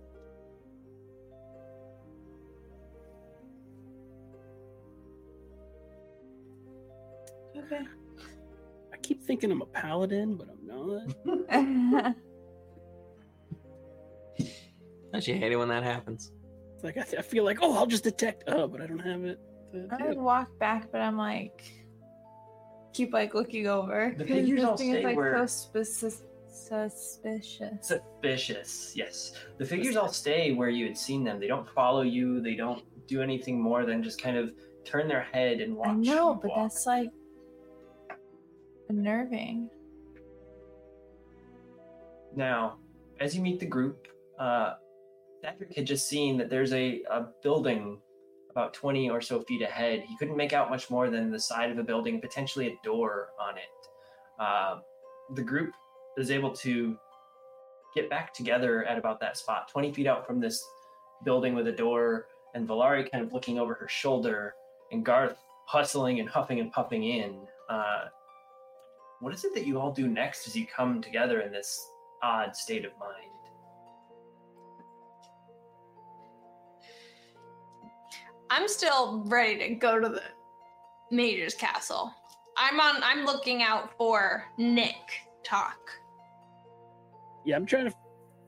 [SPEAKER 3] Okay.
[SPEAKER 4] I keep thinking I'm a paladin, but I'm not. (laughs)
[SPEAKER 2] Don't you hate it when that happens?
[SPEAKER 4] It's like I, th- I feel like, oh, I'll just detect. Oh, but I don't have it.
[SPEAKER 3] I would walk back, but I'm like, keep like looking over.
[SPEAKER 1] The
[SPEAKER 3] 'cause (laughs)
[SPEAKER 1] figures all
[SPEAKER 3] thing is,
[SPEAKER 1] stay
[SPEAKER 3] like
[SPEAKER 1] where-
[SPEAKER 3] so suspicious. Suspicious.
[SPEAKER 1] Suspicious, yes. The figures all stay where you had seen them. They don't follow you. They don't do anything more than just kind of turn their head and watch.
[SPEAKER 3] I know, but
[SPEAKER 1] walk.
[SPEAKER 3] that's like unnerving.
[SPEAKER 1] Now, as you meet the group, uh, Thadric had just seen that there's a, a building about 20 or so feet ahead. He couldn't make out much more than the side of a building, potentially a door on it. Uh, the group is able to get back together at about that spot, 20 feet out from this building with a door, and Valari kind of looking over her shoulder, and Garth hustling and huffing and puffing in. Uh, what is it that you all do next as you come together in this odd state of mind?
[SPEAKER 5] I'm still ready to go to the mage's castle. I'm on. I'm looking out for Nick. Talk.
[SPEAKER 4] Yeah, I'm trying to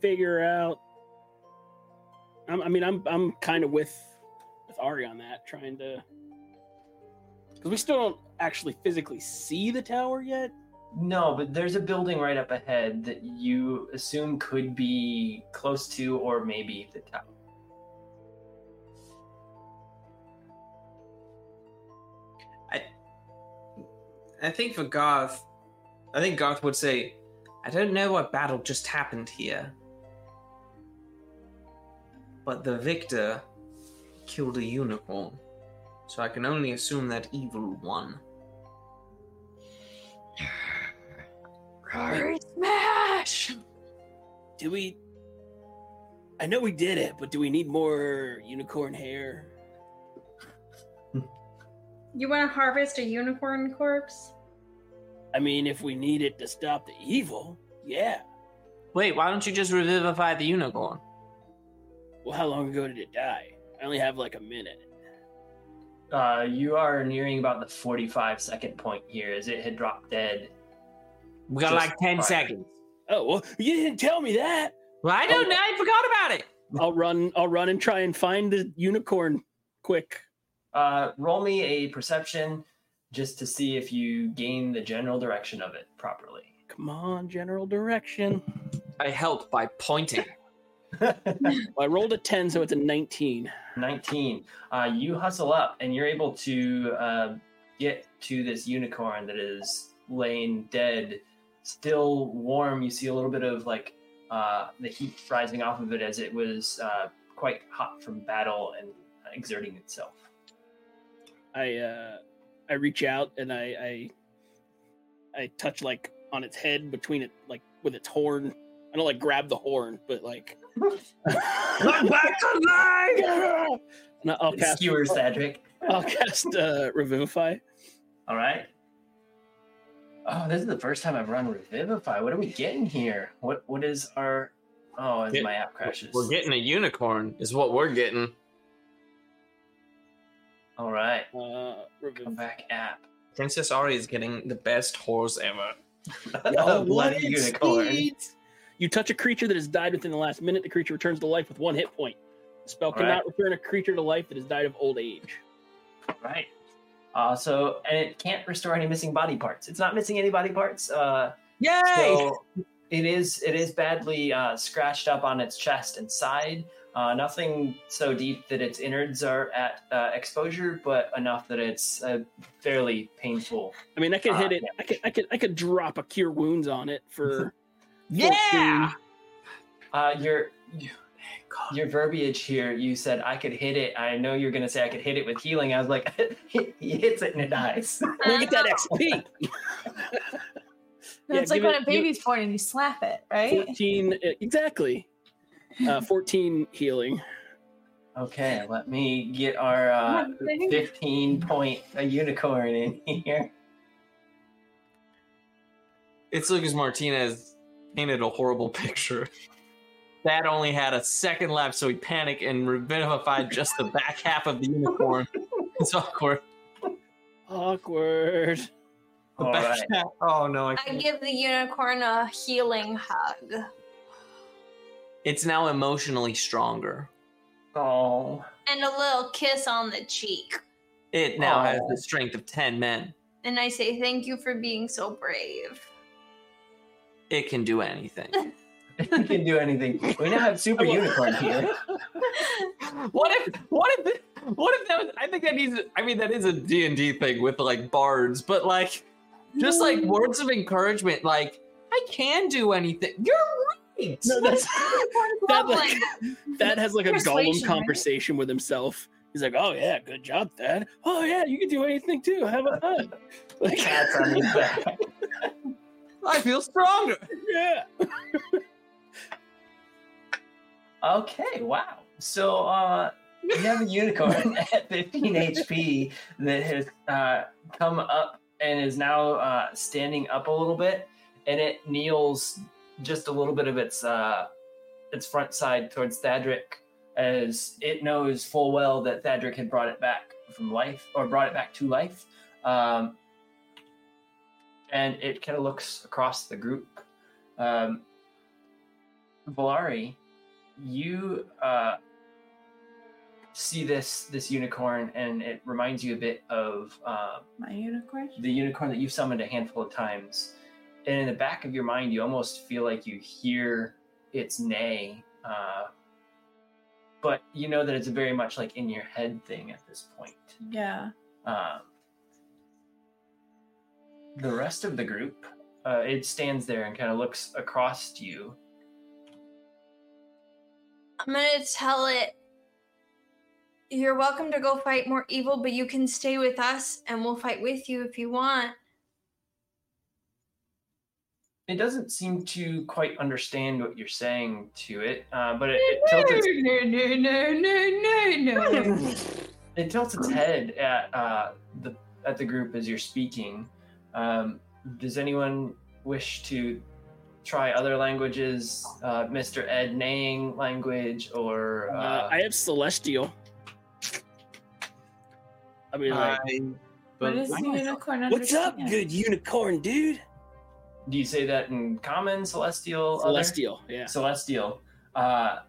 [SPEAKER 4] figure out. I'm, I mean, I'm I'm kind of with with Ari on that, trying to because we still don't actually physically see the tower yet.
[SPEAKER 1] No, but there's a building right up ahead that you assume could be close to or maybe the tower.
[SPEAKER 2] I think for Garth, I think Garth would say, I don't know what battle just happened here. But the victor killed a unicorn. So I can only assume that evil won.
[SPEAKER 5] Rory smash.
[SPEAKER 4] Do we? I know we did it, but do we need more unicorn hair?
[SPEAKER 5] You want to harvest a unicorn corpse?
[SPEAKER 4] I mean, if we need it to stop the evil, yeah.
[SPEAKER 2] Wait, why don't you just revivify the unicorn?
[SPEAKER 4] Well, how long ago did it die? I only have like a minute.
[SPEAKER 1] Uh, you are nearing about the 45 second point here as it had dropped dead.
[SPEAKER 2] We got like 10
[SPEAKER 1] fire.
[SPEAKER 2] seconds.
[SPEAKER 4] Oh well, you didn't tell me that.
[SPEAKER 2] Well, I don't know. I forgot about it.
[SPEAKER 4] I'll run. I'll run and try and find the unicorn quick.
[SPEAKER 1] Uh, roll me a perception just to see if you gain the general direction of it properly.
[SPEAKER 4] Come on, general direction.
[SPEAKER 2] I help by pointing. (laughs)
[SPEAKER 4] Well, I rolled a ten, so it's a nineteen.
[SPEAKER 1] 19. Uh, you hustle up and you're able to uh, get to this unicorn that is laying dead, still warm. You see a little bit of like uh, the heat rising off of it as it was uh, quite hot from battle and exerting itself.
[SPEAKER 4] I uh, I reach out and I, I I touch like on its head between it, like with its horn. I don't like grab the horn, but like. (laughs)
[SPEAKER 2] I'm back to life!
[SPEAKER 4] And I'll
[SPEAKER 1] It
[SPEAKER 4] cast.
[SPEAKER 1] skewers Cedric.
[SPEAKER 4] I'll cast uh, revivify.
[SPEAKER 1] All right. Oh, this is the first time I've run Revivify. What are we getting here? What What is our? Oh, as my app crashes.
[SPEAKER 2] We're getting a unicorn, is what we're getting.
[SPEAKER 1] All right.
[SPEAKER 4] Uh,
[SPEAKER 1] Come back app.
[SPEAKER 2] Princess Ari is getting the best horse ever. (laughs) (laughs)
[SPEAKER 1] A bloody unicorn.
[SPEAKER 4] You touch a creature that has died within the last minute. The creature returns to life with one hit point. The spell
[SPEAKER 1] All
[SPEAKER 4] cannot return a creature to life that has died of old age.
[SPEAKER 1] Right. Uh, so, and it can't restore any missing body parts. It's not missing any body parts. Uh,
[SPEAKER 2] Yay!
[SPEAKER 1] so it is it is badly uh, scratched up on its chest and side. Uh, nothing so deep that its innards are at uh, exposure, but enough that it's uh, fairly painful.
[SPEAKER 4] I mean, I could hit
[SPEAKER 1] Ah,
[SPEAKER 4] it. I could, I could, I could drop a cure wounds on it for. (laughs)
[SPEAKER 2] yeah!
[SPEAKER 1] Uh, your your verbiage here, you said I could hit it. I know you're gonna say I could hit it with healing. I was like, (laughs) he, he hits it and it dies. (laughs)
[SPEAKER 4] We'll get that XP.
[SPEAKER 3] No,
[SPEAKER 4] Yeah,
[SPEAKER 3] it's like when
[SPEAKER 4] it-
[SPEAKER 3] a baby's born and you slap it, right?
[SPEAKER 4] Fourteen, uh, exactly. Uh, Fourteen healing.
[SPEAKER 1] Okay, let me get our uh, 15 point a unicorn in here.
[SPEAKER 2] It's Lucas Martinez painted a horrible picture. That only had a second left, so he panicked and revivified just the back half of the unicorn. It's awkward.
[SPEAKER 4] Awkward.
[SPEAKER 2] The
[SPEAKER 1] All
[SPEAKER 2] back
[SPEAKER 1] right.
[SPEAKER 2] half. Oh no! I
[SPEAKER 5] I give the unicorn a healing hug
[SPEAKER 2] It's now emotionally stronger.
[SPEAKER 1] Oh,
[SPEAKER 5] and a little kiss on the cheek.
[SPEAKER 2] It now has
[SPEAKER 1] oh.
[SPEAKER 2] the strength of ten men.
[SPEAKER 5] And I say, Thank you for being so brave.
[SPEAKER 2] It can do anything. (laughs)
[SPEAKER 1] it can do anything. We now have super (laughs) unicorn here.
[SPEAKER 2] what if? What if? What if that was? I think that needs. I mean, that is a D and D thing with like bards, but like, just like mm. words of encouragement. Like, I can do anything. You're right.
[SPEAKER 4] No, that's (laughs) that like (laughs) that has like a
[SPEAKER 3] Persuasion,
[SPEAKER 4] Gollum
[SPEAKER 3] right?
[SPEAKER 4] conversation with himself. He's like, "Oh yeah, good job, Thad. Oh yeah, you can do anything too. Have a fun." Like,
[SPEAKER 1] Cats on his back.
[SPEAKER 2] I feel stronger.
[SPEAKER 4] yeah.
[SPEAKER 1] Okay, wow. So uh we have a unicorn (laughs) at 15 HP that has uh, come up and is now uh, standing up a little bit, and it kneels just a little bit of its uh, its front side towards Thadric, as it knows full well that Thadric had brought it back from life or brought it back to life. Um, and it kind of looks across the group. Um, Valari, you uh, see this this unicorn, and it reminds you a bit of uh,
[SPEAKER 3] My unicorn.
[SPEAKER 1] the unicorn that you've summoned a handful of times. And in the back of your mind, you almost feel like you hear its neigh, uh, but you know that it's very much like in your head thing at this point.
[SPEAKER 3] Yeah.
[SPEAKER 1] Um, the rest of the group, uh, it stands there and kind of looks across to you.
[SPEAKER 5] I'm gonna tell it. You're welcome to go fight more evil, but you can stay with us and we'll fight with you if you want.
[SPEAKER 1] It doesn't seem to quite understand what you're saying to it, uh, but it, it tilts its
[SPEAKER 5] no, no, no, no, no, no. (laughs)
[SPEAKER 1] it tilts its head at uh, the at the group as you're speaking. Um, does anyone wish to try other languages? Uh, Mr. Ed neighing language or uh,
[SPEAKER 4] Uh, I have celestial. I mean, like,
[SPEAKER 3] What does the unicorn
[SPEAKER 4] what's up, good unicorn dude?
[SPEAKER 1] Do you say that in common, celestial, other?
[SPEAKER 4] Celestial, yeah.
[SPEAKER 1] celestial? Uh,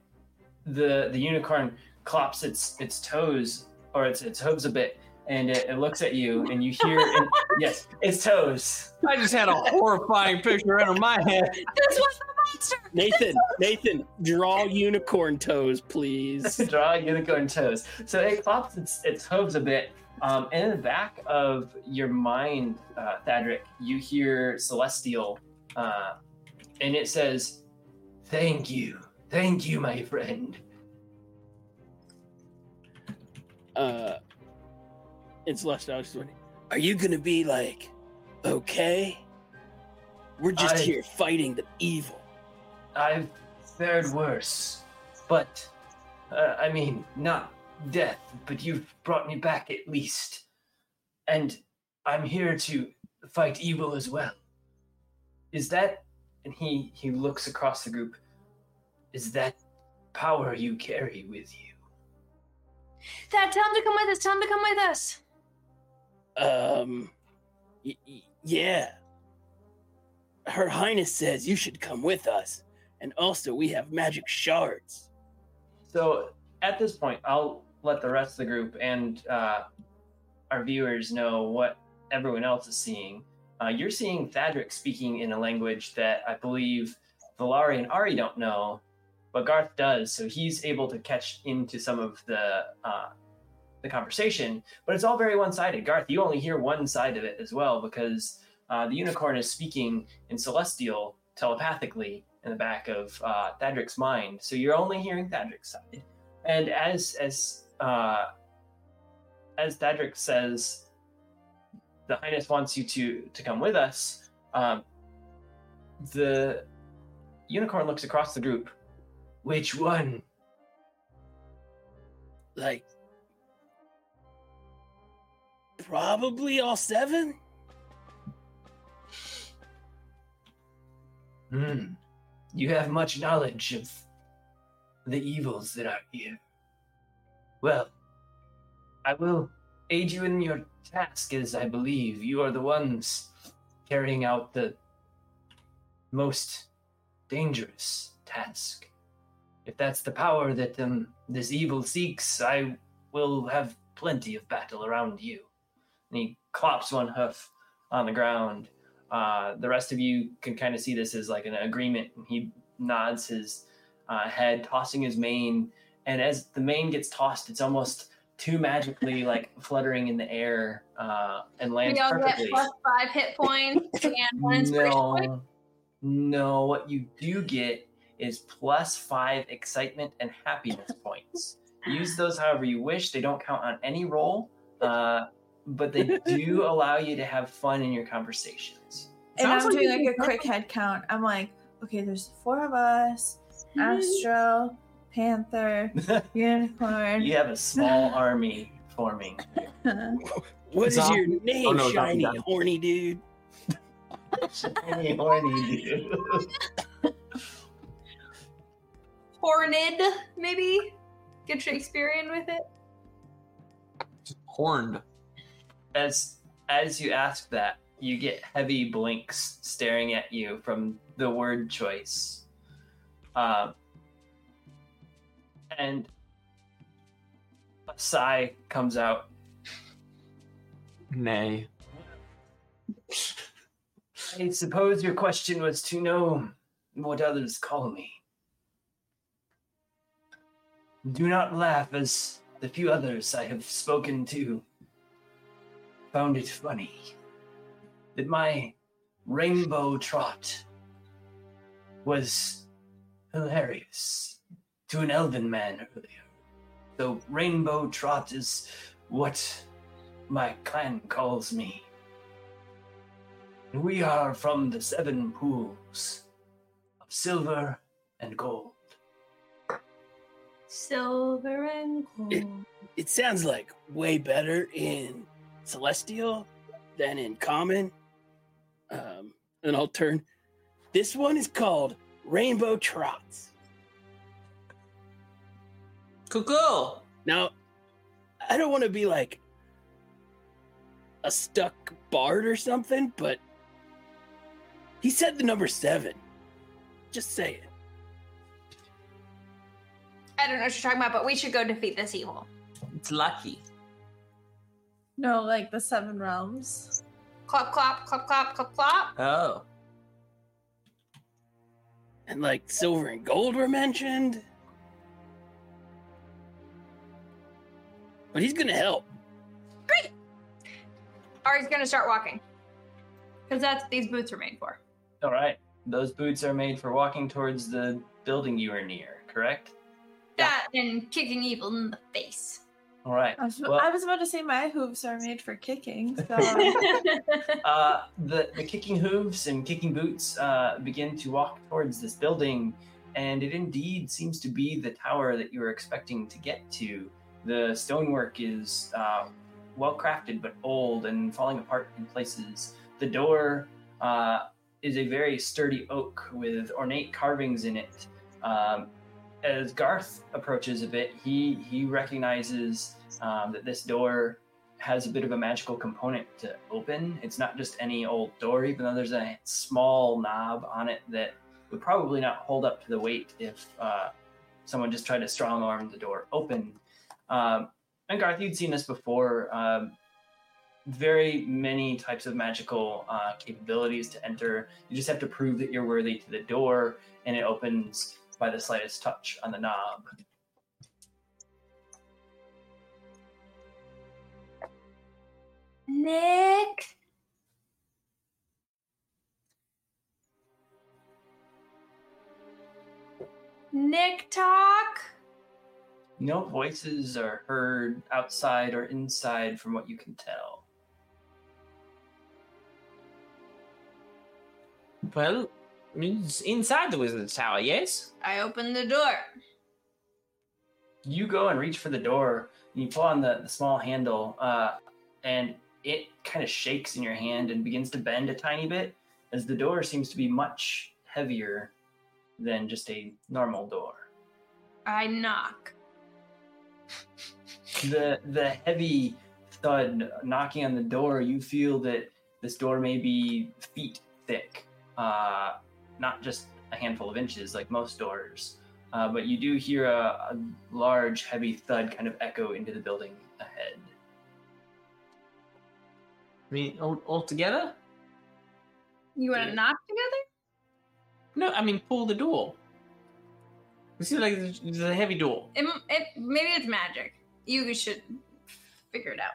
[SPEAKER 1] the the unicorn clops its its toes or its its hooves a bit, and it, it looks at you, and you hear and, (laughs) yes, its toes.
[SPEAKER 2] I just had a horrifying picture out of my head.
[SPEAKER 5] This was the monster.
[SPEAKER 4] Nathan, Nathan, draw unicorn toes, please. (laughs)
[SPEAKER 1] draw unicorn toes. So it clops its, its hooves a bit. Um, and in the back of your mind, uh, Thadric, you hear Celestial, uh, and it says, Thank you. Thank you, my friend.
[SPEAKER 4] Uh, in celestial, I was just wondering, are you gonna be like, okay? We're just
[SPEAKER 1] I-
[SPEAKER 4] here fighting the evil.
[SPEAKER 1] I've fared worse, but uh, I mean, not death, but you've brought me back at least. And I'm here to fight evil as well. Is that, and he, he looks across the group, is that power you carry with you?
[SPEAKER 5] Dad, tell him to come with us. Tell him to come with us.
[SPEAKER 4] Um, y- y- yeah. Her Highness says you should come with us, and also we have magic shards.
[SPEAKER 1] So at this point, I'll let the rest of the group and uh, our viewers know what everyone else is seeing. Uh, you're seeing Thadric speaking in a language that I believe Valari and Ari don't know, but Garth does. So he's able to catch into some of the uh, the conversation. But it's all very one-sided. Garth, you only hear one side of it as well because uh, the unicorn is speaking in Celestial telepathically in the back of uh, Thadric's mind. So you're only hearing Thadric's side. And as as uh, as Thadric says, the Highness wants you to to come with us. Um, the unicorn looks across the group. Which one?
[SPEAKER 4] Like, probably all seven?
[SPEAKER 1] Hmm. You have much knowledge of the evils that are here. Well, I will aid you in your task, as I believe you are the ones carrying out the most dangerous task. If that's the power that um, this evil seeks, I will have plenty of battle around you. And he clops one hoof on the ground. Uh, the rest of you can kind of see this as like an agreement. He nods his uh, head, tossing his mane, and as the mane gets tossed, it's almost too magically like fluttering in the air uh, and lands
[SPEAKER 5] we all
[SPEAKER 1] perfectly.
[SPEAKER 5] get plus five hit points (laughs) and one inspiration point.
[SPEAKER 1] No, no. What you do get is plus five excitement and happiness points. Use those however you wish. They don't count on any roll, uh, but they do (laughs) allow you to have fun in your conversations.
[SPEAKER 3] And
[SPEAKER 2] Sounds
[SPEAKER 3] I'm
[SPEAKER 2] like
[SPEAKER 3] doing like a quick head count. I'm like, okay, there's four of us Astro, Panther, (laughs) Unicorn.
[SPEAKER 1] you have a small (laughs) army forming.
[SPEAKER 4] What is your name,
[SPEAKER 2] Oh, no, zombie
[SPEAKER 4] shiny,
[SPEAKER 2] guy.
[SPEAKER 4] horny dude?
[SPEAKER 1] Shiny, horny dude.
[SPEAKER 5] Horned, maybe. Get Shakespearean with it.
[SPEAKER 2] Horned.
[SPEAKER 1] As as you ask that, you get heavy blinks staring at you from the word choice. Um, and a sigh comes out.
[SPEAKER 2] Nay.
[SPEAKER 1] I suppose your question was to know what others call me. Do not laugh, as the few others I have spoken to found it funny that my rainbow trot was hilarious to an elven man earlier. So, rainbow trot is what my clan calls me. We are from the seven pools of silver and gold.
[SPEAKER 5] Silver and gold.
[SPEAKER 4] It- It sounds like way better in Celestial than in Common. Um, and I'll turn. This one is called Rainbow Trots.
[SPEAKER 2] Cool.
[SPEAKER 4] Now, I don't want to be like a stuck bard or something, but he said the number seven. Just say it.
[SPEAKER 5] I don't know what you're talking about, but we should go defeat this evil.
[SPEAKER 2] It's lucky.
[SPEAKER 3] No, like the seven realms.
[SPEAKER 5] Clop, clop, clop, clop, clop, clop.
[SPEAKER 2] Oh.
[SPEAKER 4] And like silver and gold were mentioned. But he's gonna help. Great.
[SPEAKER 5] Ari's gonna start walking. Because that's what these boots are made for.
[SPEAKER 1] All right. Those boots are made for walking towards the building you are near, correct?
[SPEAKER 5] That and kicking evil in the face.
[SPEAKER 1] All right.
[SPEAKER 3] I was,
[SPEAKER 1] Well-
[SPEAKER 3] I was about to say my hooves are made for kicking. So (laughs) (laughs)
[SPEAKER 1] Uh, the, the kicking hooves and kicking boots uh, begin to walk towards this building, and it indeed seems to be the tower that you were expecting to get to. The stonework is uh, well crafted but old and falling apart in places. The door uh, is a very sturdy oak with ornate carvings in it. Um, as Garth approaches a bit, he he recognizes um, that this door has a bit of a magical component to open. It's not just any old door, even though there's a small knob on it that would probably not hold up to the weight if uh, someone just tried to strong arm the door open. Um, and Garth, you'd seen this before. Um, very many types of magical uh, capabilities to enter. You just have to prove that you're worthy to the door, and it opens by the slightest touch on the knob.
[SPEAKER 5] Nick. Nick talk.
[SPEAKER 1] No voices are heard outside or inside from what you can tell.
[SPEAKER 2] Well, it's inside the wizard's tower, yes?
[SPEAKER 5] I open the door.
[SPEAKER 1] You go and reach for the door, and you pull on the, the small handle, uh, and it kind of shakes in your hand and begins to bend a tiny bit, as the door seems to be much heavier than just a normal door.
[SPEAKER 5] I knock.
[SPEAKER 1] The the heavy thud knocking on the door, you feel that this door may be feet thick, uh, not just a handful of inches like most doors. Uh, but you do hear a, a large, heavy thud kind of echo into the building ahead.
[SPEAKER 2] I mean, all, all together?
[SPEAKER 5] You want to
[SPEAKER 2] Yeah.
[SPEAKER 5] knock together?
[SPEAKER 2] No, I mean, pull the door. It seems like there's there's a heavy door.
[SPEAKER 5] It, it, maybe it's magic. You should figure it out.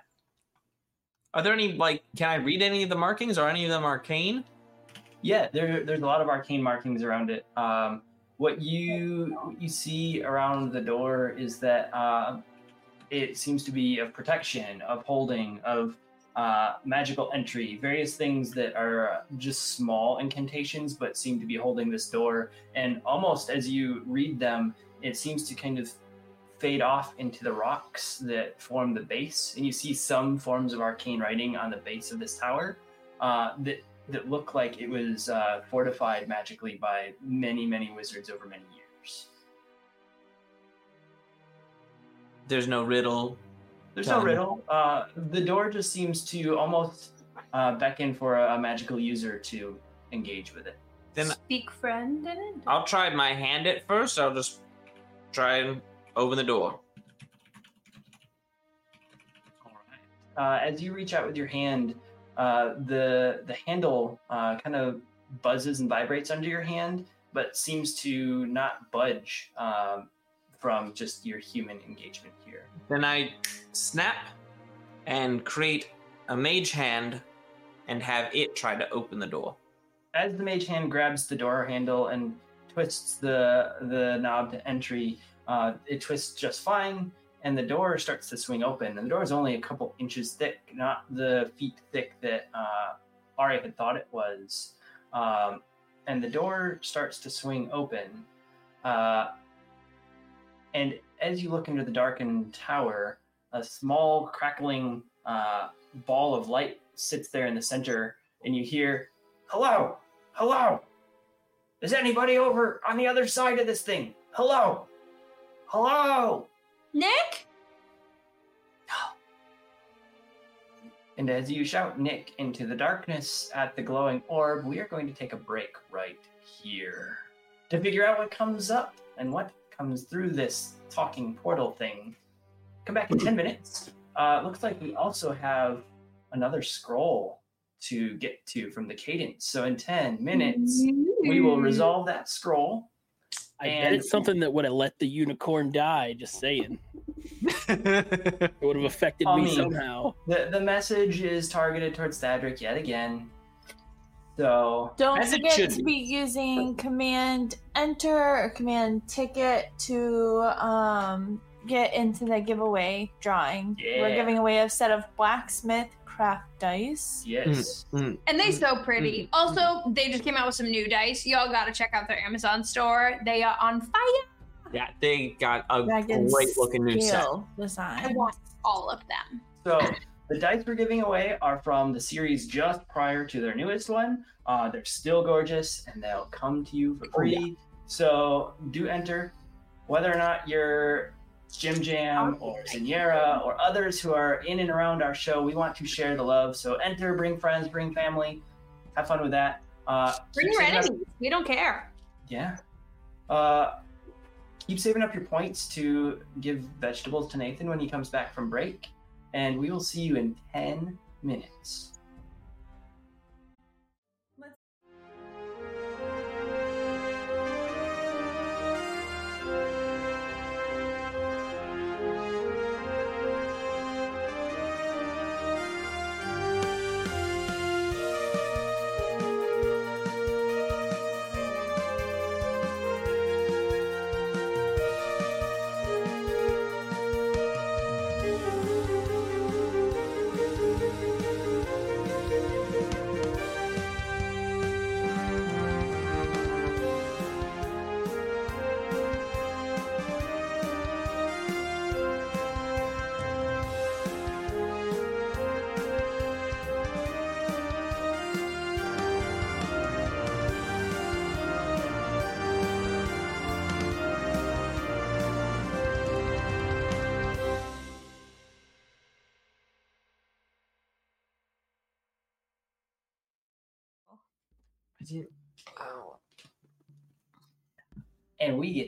[SPEAKER 2] Are there any, like, can I read any of the markings? Are any of them arcane?
[SPEAKER 1] Yeah, there, there's a lot of arcane markings around it. Um, what you what you see around the door is that uh, it seems to be of protection, of holding, of uh, magical entry, various things that are just small incantations, but seem to be holding this door. And almost as you read them, it seems to kind of fade off into the rocks that form the base, and you see some forms of arcane writing on the base of this tower uh, that that look like it was uh, fortified magically by many, many wizards over many years.
[SPEAKER 2] There's no riddle.
[SPEAKER 1] There's
[SPEAKER 2] Tell
[SPEAKER 1] no
[SPEAKER 2] me.
[SPEAKER 1] riddle. Uh, the door just seems to almost uh, beckon for a, a magical user to engage with it.
[SPEAKER 2] Then
[SPEAKER 5] Speak friend in it.
[SPEAKER 2] I'll try my hand at first. I'll just try and open the door.
[SPEAKER 1] All right. Uh, as you reach out with your hand, uh, the the handle uh, kind of buzzes and vibrates under your hand, but seems to not budge um, from just your human engagement here.
[SPEAKER 2] Then I snap and create a mage hand and have it try to open the door.
[SPEAKER 1] As the mage hand grabs the door handle and twists the the knob to entry, uh, it twists just fine, and the door starts to swing open. And the door is only a couple inches thick, not the feet thick that uh, Ari had thought it was. Um, and the door starts to swing open. Uh, and as you look into the darkened tower, a small crackling uh, ball of light sits there in the center, and you hear, "Hello, hello! Is anybody over on the other side of this thing? Hello, hello!"
[SPEAKER 5] Nick? No.
[SPEAKER 1] And as you shout Nick into the darkness at the glowing orb, we are going to take a break right here to figure out what comes up and what comes through this talking portal thing. Come back in 10 minutes. Uh, looks like we also have another scroll to get to from the cadence. So in 10 minutes, we will resolve that scroll.
[SPEAKER 4] I bet it's something that would have let the unicorn die. Just saying, it would have (laughs) affected
[SPEAKER 1] I
[SPEAKER 4] me
[SPEAKER 1] mean-
[SPEAKER 4] somehow.
[SPEAKER 1] The, the message is targeted towards Thadric yet again. So
[SPEAKER 3] Don't
[SPEAKER 2] As
[SPEAKER 3] forget to
[SPEAKER 2] be.
[SPEAKER 3] be using command enter or command ticket to um, get into the giveaway drawing. We're giving away a set of blacksmith craft dice.
[SPEAKER 1] yes.
[SPEAKER 2] Mm.
[SPEAKER 5] And they so pretty.
[SPEAKER 2] Mm.
[SPEAKER 5] Also, they just came out with some new dice. Y'all gotta check out their Amazon store. They are on fire.
[SPEAKER 2] Yeah, they got a
[SPEAKER 3] Dragon
[SPEAKER 2] great looking new set.
[SPEAKER 3] scale
[SPEAKER 5] I want all of them.
[SPEAKER 1] So the dice we're giving away are from the series just prior to their newest one. Uh, they're still gorgeous and they'll come to you for
[SPEAKER 2] Oh,
[SPEAKER 1] free. So do enter. Whether or not you're Jim Jam or Zinera or others who are in and around our show, we want to share the love. So enter, bring friends, bring family, have fun with that. Uh,
[SPEAKER 5] Bring your
[SPEAKER 1] saving up-
[SPEAKER 5] enemies. We don't care.
[SPEAKER 1] Yeah. Uh, keep saving up your points to give vegetables to Nathan when he comes back from break, and we will see you in 10 minutes.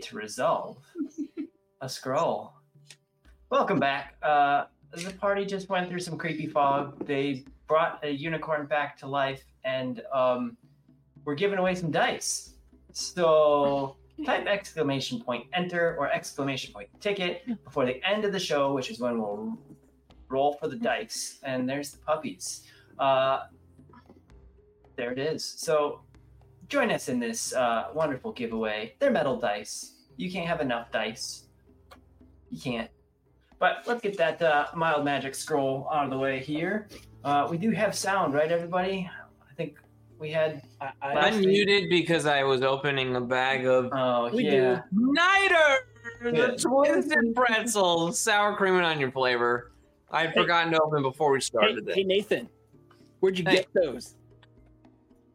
[SPEAKER 1] To resolve (laughs) a scroll. Welcome back. Uh, the party just went through some creepy fog. They brought a unicorn back to life, and um, we're giving away some dice. So (laughs) type exclamation point enter or exclamation point ticket before the end of the show, which is when we'll roll for the dice. And there's the puppies. Uh, there it is. So join us in this uh, wonderful giveaway. They're metal dice. You can't have enough dice. You can't. But let's get that uh, wild magic scroll out of the way here. Uh, we do have sound, right, everybody? I think we had.
[SPEAKER 4] I,
[SPEAKER 2] I
[SPEAKER 4] I,
[SPEAKER 1] Last week-
[SPEAKER 2] muted because I was opening a bag of
[SPEAKER 1] Oh,
[SPEAKER 4] We
[SPEAKER 1] yeah.
[SPEAKER 2] Niter, the
[SPEAKER 1] Yeah.
[SPEAKER 2] twisted pretzels, sour cream and onion flavor. I had
[SPEAKER 4] Hey.
[SPEAKER 2] forgotten to open before we started
[SPEAKER 4] hey
[SPEAKER 2] it.
[SPEAKER 4] Nathan, where'd you
[SPEAKER 2] Hey.
[SPEAKER 4] get those?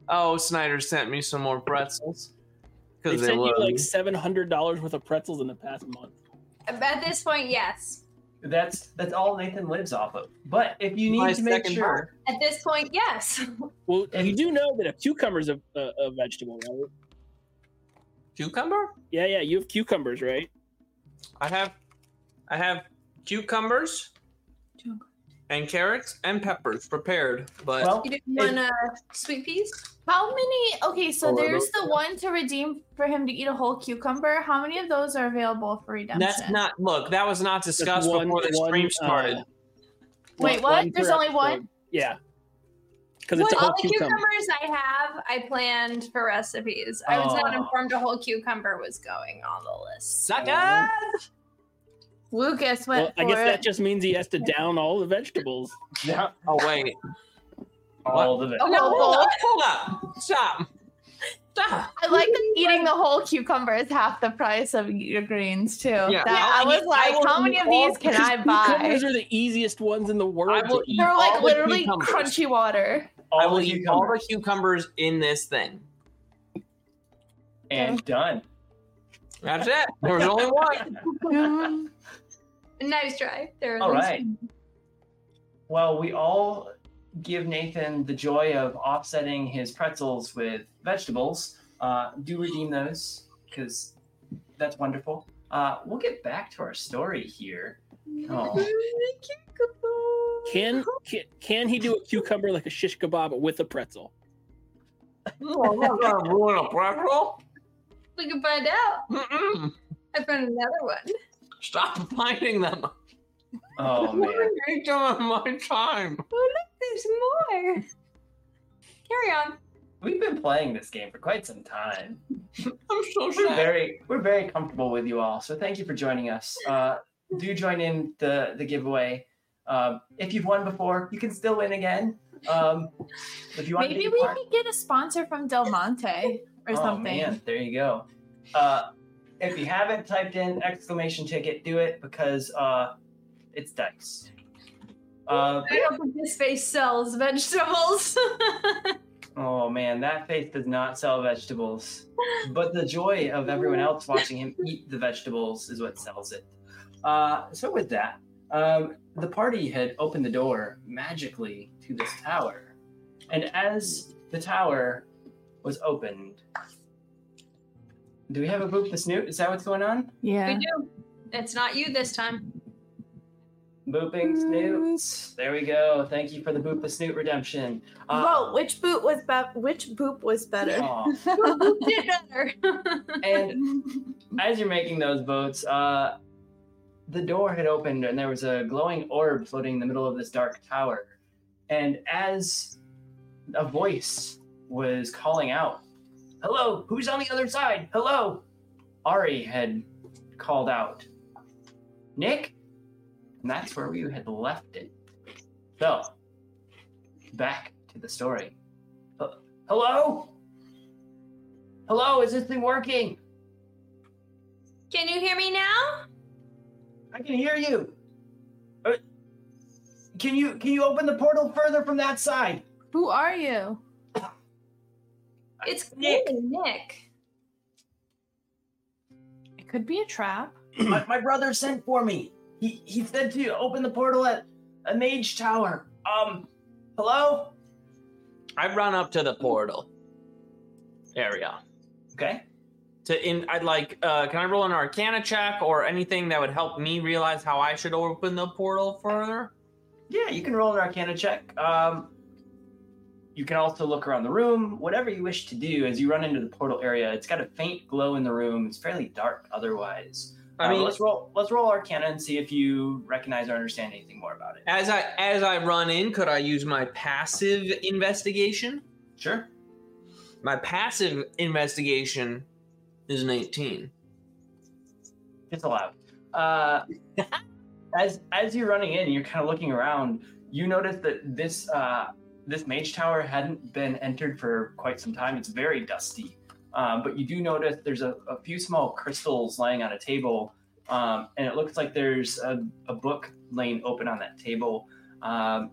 [SPEAKER 2] Oh, Snyder sent me some more pretzels
[SPEAKER 4] They
[SPEAKER 2] because they,
[SPEAKER 4] sent you like seven hundred dollars worth of pretzels in the past month.
[SPEAKER 5] At this point, yes.
[SPEAKER 1] That's that's all Nathan lives off of. But if you need
[SPEAKER 2] My
[SPEAKER 1] to make
[SPEAKER 2] second
[SPEAKER 1] sure,
[SPEAKER 5] At this point, yes. (laughs)
[SPEAKER 4] Well,
[SPEAKER 1] And-
[SPEAKER 4] you do know that a cucumber's a, a, a vegetable, right?
[SPEAKER 2] Cucumber?
[SPEAKER 4] Yeah, yeah. You have cucumbers, right?
[SPEAKER 2] I have, I have cucumbers and carrots and peppers prepared, but
[SPEAKER 1] well,
[SPEAKER 5] You didn't want uh, sweet peas?
[SPEAKER 3] How many? Okay, so
[SPEAKER 2] Or
[SPEAKER 3] there's the one to redeem for him to eat a whole cucumber. How many of those are available for redemption?
[SPEAKER 2] that's not. Look, that was not discussed
[SPEAKER 4] one-
[SPEAKER 2] before the
[SPEAKER 4] one,
[SPEAKER 2] stream
[SPEAKER 4] uh,
[SPEAKER 2] started.
[SPEAKER 3] Wait, what?
[SPEAKER 4] one
[SPEAKER 3] There's
[SPEAKER 4] per
[SPEAKER 3] only one?
[SPEAKER 4] Yeah. Because it's a
[SPEAKER 5] All
[SPEAKER 4] whole
[SPEAKER 5] the
[SPEAKER 4] cucumber.
[SPEAKER 5] cucumbers I have, I planned for recipes. I was not
[SPEAKER 1] Oh.
[SPEAKER 5] informed a whole cucumber was going on the list.
[SPEAKER 1] suckers.
[SPEAKER 3] Lucas
[SPEAKER 4] Well,
[SPEAKER 3] went
[SPEAKER 4] I guess
[SPEAKER 3] it.
[SPEAKER 4] that just means he has to down all the vegetables. (laughs)
[SPEAKER 1] Yeah,
[SPEAKER 2] Oh wait,
[SPEAKER 1] all of it.
[SPEAKER 3] Oh,
[SPEAKER 5] No,
[SPEAKER 3] hold
[SPEAKER 2] hold up, hold up, stop, stop.
[SPEAKER 3] I like that eating the whole cucumber is half the price of your greens too.
[SPEAKER 2] Yeah.
[SPEAKER 3] That-
[SPEAKER 2] Yeah,
[SPEAKER 3] I
[SPEAKER 2] I
[SPEAKER 3] was
[SPEAKER 2] will-
[SPEAKER 3] like,
[SPEAKER 2] I
[SPEAKER 3] how many of these can I buy?
[SPEAKER 4] Cucumbers are the easiest ones in the world.
[SPEAKER 2] I will
[SPEAKER 4] to
[SPEAKER 2] eat
[SPEAKER 4] eat.
[SPEAKER 3] They're
[SPEAKER 2] all
[SPEAKER 3] like
[SPEAKER 2] the
[SPEAKER 3] literally
[SPEAKER 2] cucumbers.
[SPEAKER 3] crunchy water.
[SPEAKER 1] All
[SPEAKER 2] I will
[SPEAKER 1] the
[SPEAKER 2] eat all the
[SPEAKER 1] cucumbers.
[SPEAKER 2] cucumbers in this thing.
[SPEAKER 1] and done.
[SPEAKER 2] That's it. There was only one. (laughs)
[SPEAKER 5] Nice try. There
[SPEAKER 1] All
[SPEAKER 5] at.
[SPEAKER 1] Well, we all give Nathan the joy of offsetting his pretzels with vegetables. Uh, do redeem those because that's wonderful. Uh, we'll get back to our story here. Oh.
[SPEAKER 4] Can, can can he do a cucumber like a shish kebab with a pretzel?
[SPEAKER 2] Oh, I'm not gonna ruin a pretzel.
[SPEAKER 5] We can find out.
[SPEAKER 2] Mm-mm.
[SPEAKER 5] I found another one.
[SPEAKER 2] Stop (laughs) finding them.
[SPEAKER 1] Oh (laughs) man.
[SPEAKER 2] Take them on my time.
[SPEAKER 5] Oh look, there's more. Carry on.
[SPEAKER 1] We've been playing this game for quite some time. (laughs)
[SPEAKER 2] I'm so
[SPEAKER 1] We're
[SPEAKER 2] sad.
[SPEAKER 1] very we're very comfortable with you all. So thank you for joining us. Uh, do join in the the giveaway. Um, if you've won before, you can still win again. Um, if you want
[SPEAKER 3] Maybe
[SPEAKER 1] be
[SPEAKER 3] we
[SPEAKER 1] part-
[SPEAKER 3] could get a sponsor from Del Monte or
[SPEAKER 1] oh,
[SPEAKER 3] something.
[SPEAKER 1] Man, there you go. Uh, if you haven't typed in exclamation ticket, do it because uh, it's dice. Uh,
[SPEAKER 5] I don't this face sells vegetables. (laughs)
[SPEAKER 1] oh man, that face does not sell vegetables, but the joy of everyone else watching him eat the vegetables is what sells it. Uh, so with that, um, the party had opened the door magically to this tower, and as the tower was opened, do we have a boop the snoot? Is that what's going on?
[SPEAKER 3] Yeah.
[SPEAKER 5] we do. It's not you this time.
[SPEAKER 1] Booping snoots. There we go. Thank you for the boop the snoot redemption. Uh,
[SPEAKER 3] Vote which boot was be- which boop was better.
[SPEAKER 1] aw. (laughs)
[SPEAKER 5] Who did better? (laughs)
[SPEAKER 1] and as you're making those votes, uh, the door had opened and there was a glowing orb floating in the middle of this dark tower. And as a voice was calling out, Hello, who's on the other side? Hello. Ari had called out, Nick? And that's where we had left it. So, back to the story. Uh, hello? Hello, is this thing working?
[SPEAKER 5] Can you hear me now?
[SPEAKER 1] I can hear you. Uh, can you can you open the portal further from that side?
[SPEAKER 3] Who are you?
[SPEAKER 5] It's
[SPEAKER 1] Nick.
[SPEAKER 5] Nick. Nick.
[SPEAKER 3] It could be a trap. (clears throat)
[SPEAKER 1] my, my brother sent for me. He he said to open the portal at a mage tower. Um, hello.
[SPEAKER 2] I run up to the portal area.
[SPEAKER 1] Okay.
[SPEAKER 2] To in, I'd like. Uh, can I roll an Arcana check or anything that would help me realize how I should open the portal further?
[SPEAKER 1] Yeah, you can roll an Arcana check. Um, you can also look around the room, whatever you wish to do. As you run into the portal area, it's got a faint glow in the room. It's fairly dark otherwise.
[SPEAKER 2] I
[SPEAKER 1] Uh,
[SPEAKER 2] mean,
[SPEAKER 1] let's roll. Let's roll Arcana and see if you recognize or understand anything more about it.
[SPEAKER 2] as I as I run in, could I use my passive investigation?
[SPEAKER 1] Sure.
[SPEAKER 2] My passive investigation is an 18.
[SPEAKER 1] It's allowed. Uh, (laughs) as as you're running in, you're kind of looking around. You notice that this uh, this mage tower hadn't been entered for quite some time. It's very dusty, um, but you do notice there's a, a few small crystals lying on a table, um, and it looks like there's a, a book laying open on that table. Um,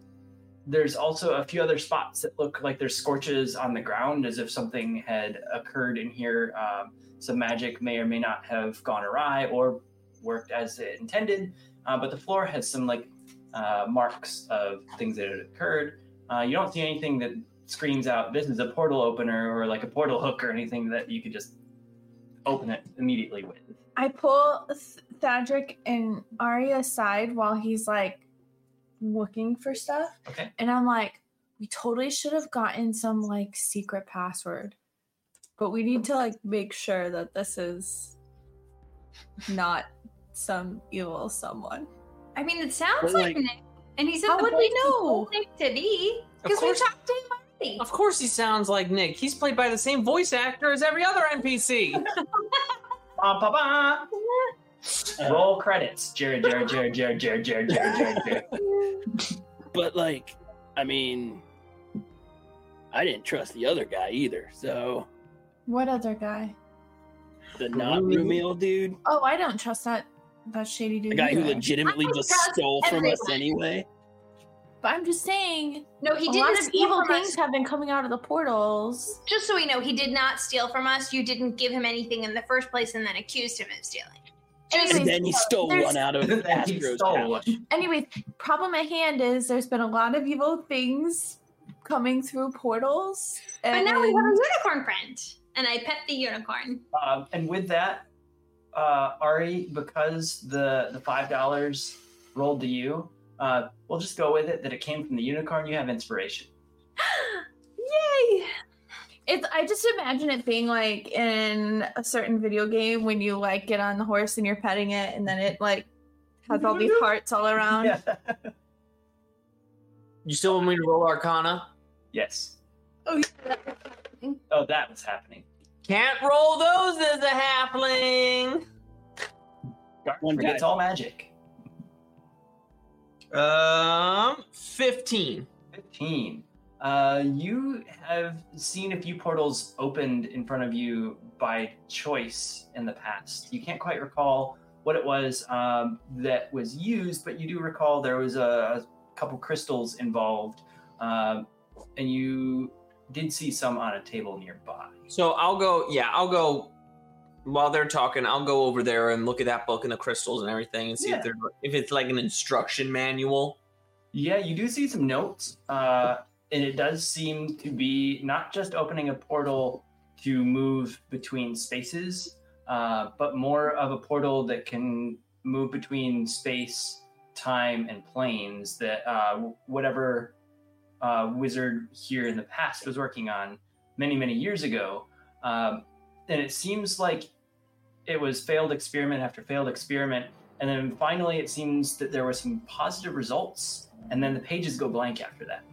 [SPEAKER 1] there's also a few other spots that look like there's scorches on the ground, as if something had occurred in here. Um, some magic may or may not have gone awry, or worked as it intended, uh, but the floor has some like uh, marks of things that had occurred. Uh, you don't see anything that screams out, "This is a portal opener" or like a portal hook or anything that you could just open it immediately with.
[SPEAKER 3] I pull Th- Thadric and Arya aside while he's like looking for stuff.
[SPEAKER 1] Okay.
[SPEAKER 3] And I'm like, we totally should have gotten some like secret password. But we need to like make sure that this is not some evil someone.
[SPEAKER 5] I mean, it sounds
[SPEAKER 4] But,
[SPEAKER 5] like,
[SPEAKER 4] like-
[SPEAKER 5] Nick, and he said
[SPEAKER 3] How
[SPEAKER 5] the
[SPEAKER 3] would we know?
[SPEAKER 5] Nick to be
[SPEAKER 2] Of
[SPEAKER 5] because we
[SPEAKER 2] course-
[SPEAKER 5] talked to him already.
[SPEAKER 2] Of course, he sounds like Nick. He's played by the same voice actor as every other NPC. (laughs)
[SPEAKER 1] Ba, ba, ba. (laughs) Roll credits. Jared, Jared, Jared, Jared, Jared, Jared, Jared, Jared, Jared.
[SPEAKER 4] But like, I mean, I didn't trust the other guy either. So
[SPEAKER 3] What other guy?
[SPEAKER 4] the not Rumiel dude,
[SPEAKER 3] Oh, I don't trust that that shady dude.
[SPEAKER 4] the guy who legitimately just stole from us anyway.
[SPEAKER 3] But I'm just saying,
[SPEAKER 5] No, he
[SPEAKER 3] a
[SPEAKER 5] didn't.
[SPEAKER 3] lot of evil
[SPEAKER 5] from us.
[SPEAKER 3] things have been coming out of the portals.
[SPEAKER 5] Just so we know, he did not steal from us. You didn't give him anything in the first place, and then accused him of stealing.
[SPEAKER 3] Anyways,
[SPEAKER 4] And then he stole
[SPEAKER 3] there's-
[SPEAKER 4] one out of (laughs)
[SPEAKER 1] Then he
[SPEAKER 4] Astro's
[SPEAKER 1] stole
[SPEAKER 3] Anyways, problem at hand is there's been a lot of evil things coming through portals.
[SPEAKER 5] But
[SPEAKER 3] And
[SPEAKER 5] now we have a unicorn friend, and I pet the unicorn.
[SPEAKER 1] Um, and with that, uh, Ari, because the the five dollars rolled to you, uh, we'll just go with it that it came from the unicorn. You have inspiration. (gasps)
[SPEAKER 3] Yay! It's I just imagine it being like in a certain video game when you like get on the horse and you're petting it and then it like has all these (laughs) hearts all around.
[SPEAKER 1] Yeah. (laughs)
[SPEAKER 2] You still want me to roll Arcana?
[SPEAKER 1] yes.
[SPEAKER 5] Oh, yeah.
[SPEAKER 1] Oh, that was happening.
[SPEAKER 2] Can't roll those as a halfling.
[SPEAKER 1] Garth
[SPEAKER 4] One
[SPEAKER 1] forgets
[SPEAKER 4] time.
[SPEAKER 1] all magic.
[SPEAKER 2] Um, fifteen.
[SPEAKER 1] 15. Uh, you have seen a few portals opened in front of you by choice in the past. You can't quite recall what it was um, that was used, but you do recall there was a, a couple crystals involved, um, and you did see some on a table nearby.
[SPEAKER 2] So I'll go. Yeah, I'll go. While they're talking, I'll go over there and look at that book and the crystals and everything, and see
[SPEAKER 1] Yeah.
[SPEAKER 2] if there if it's like an instruction manual.
[SPEAKER 1] Yeah, you do see some notes, uh, and it does seem to be not just opening a portal to move between spaces, uh, but more of a portal that can move between space, time, and planes. That uh, whatever uh, wizard here in the past was working on many, many years ago, um, and it seems like it was failed experiment after failed experiment, and then finally it seems that there were some positive results. And then the pages go blank after that.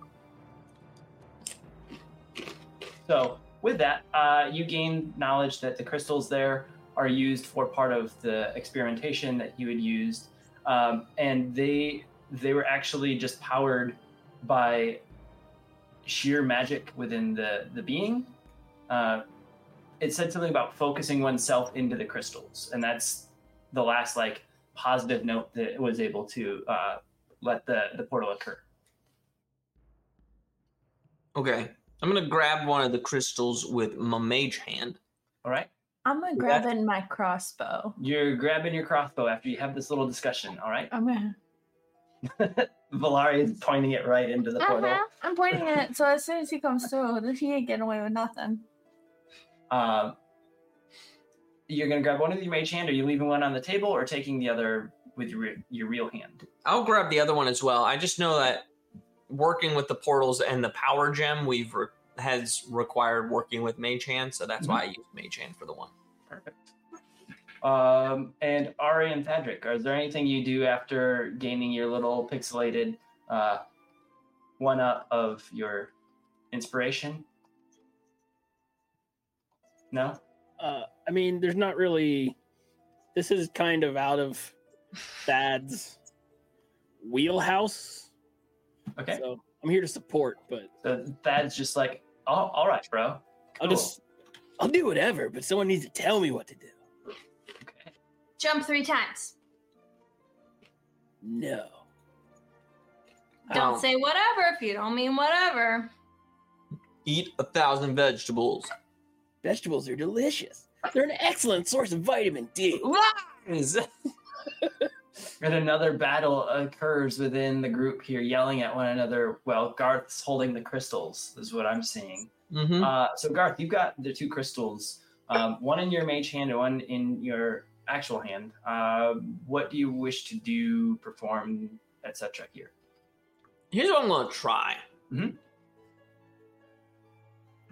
[SPEAKER 1] So, with that, uh, you gain knowledge that the crystals there are used for part of the experimentation that you had used, um, and they they were actually just powered by sheer magic within the the being. Uh, it said something about focusing oneself into the crystals, and that's the last like positive note that it was able to uh, let the, the portal occur.
[SPEAKER 2] Okay, I'm gonna grab one of the crystals with my mage hand.
[SPEAKER 1] All right.
[SPEAKER 3] I'm gonna grab in my crossbow.
[SPEAKER 1] You're grabbing your crossbow after you have this little discussion. All right.
[SPEAKER 3] I'm gonna (laughs)
[SPEAKER 1] Valari is pointing it right into the portal.
[SPEAKER 3] uh-huh. I'm pointing it so as soon as he comes through, he ain't getting away with nothing.
[SPEAKER 1] Um, you're gonna grab one with your mage hand. Are you leaving one on the table or taking the other with your re- your real hand?
[SPEAKER 2] I'll grab the other one as well. I just know that working with the portals and the power gem we've re- has required working with mage hand, so that's why I use mage hand for the one.
[SPEAKER 1] Perfect. Um, and Ari and Thadric, is there anything you do after gaining your little pixelated uh, one up of your inspiration? No?
[SPEAKER 4] Uh, I mean, there's not really. This is kind of out of Thad's wheelhouse.
[SPEAKER 1] Okay.
[SPEAKER 4] So I'm here to support, but
[SPEAKER 1] So Thad's just like, oh, all right, bro.
[SPEAKER 4] I'll just I'll do whatever, but someone needs to tell me what to do.
[SPEAKER 1] Okay.
[SPEAKER 5] Jump three times.
[SPEAKER 4] No.
[SPEAKER 5] Don't
[SPEAKER 2] Um,
[SPEAKER 5] say whatever if you don't mean whatever.
[SPEAKER 2] Eat a thousand vegetables.
[SPEAKER 4] Vegetables are delicious. They're an excellent source of vitamin D.
[SPEAKER 2] Lies! (laughs)
[SPEAKER 1] and another battle occurs within the group here, yelling at one another. Well, Garth's holding the crystals, is what I'm seeing.
[SPEAKER 2] Mm-hmm.
[SPEAKER 1] Uh, so Garth, you've got the two crystals, um, one in your mage hand and one in your actual hand. Uh, what do you wish to do, perform, etc. Here.
[SPEAKER 2] Here's what I'm going to try.
[SPEAKER 1] Mhm.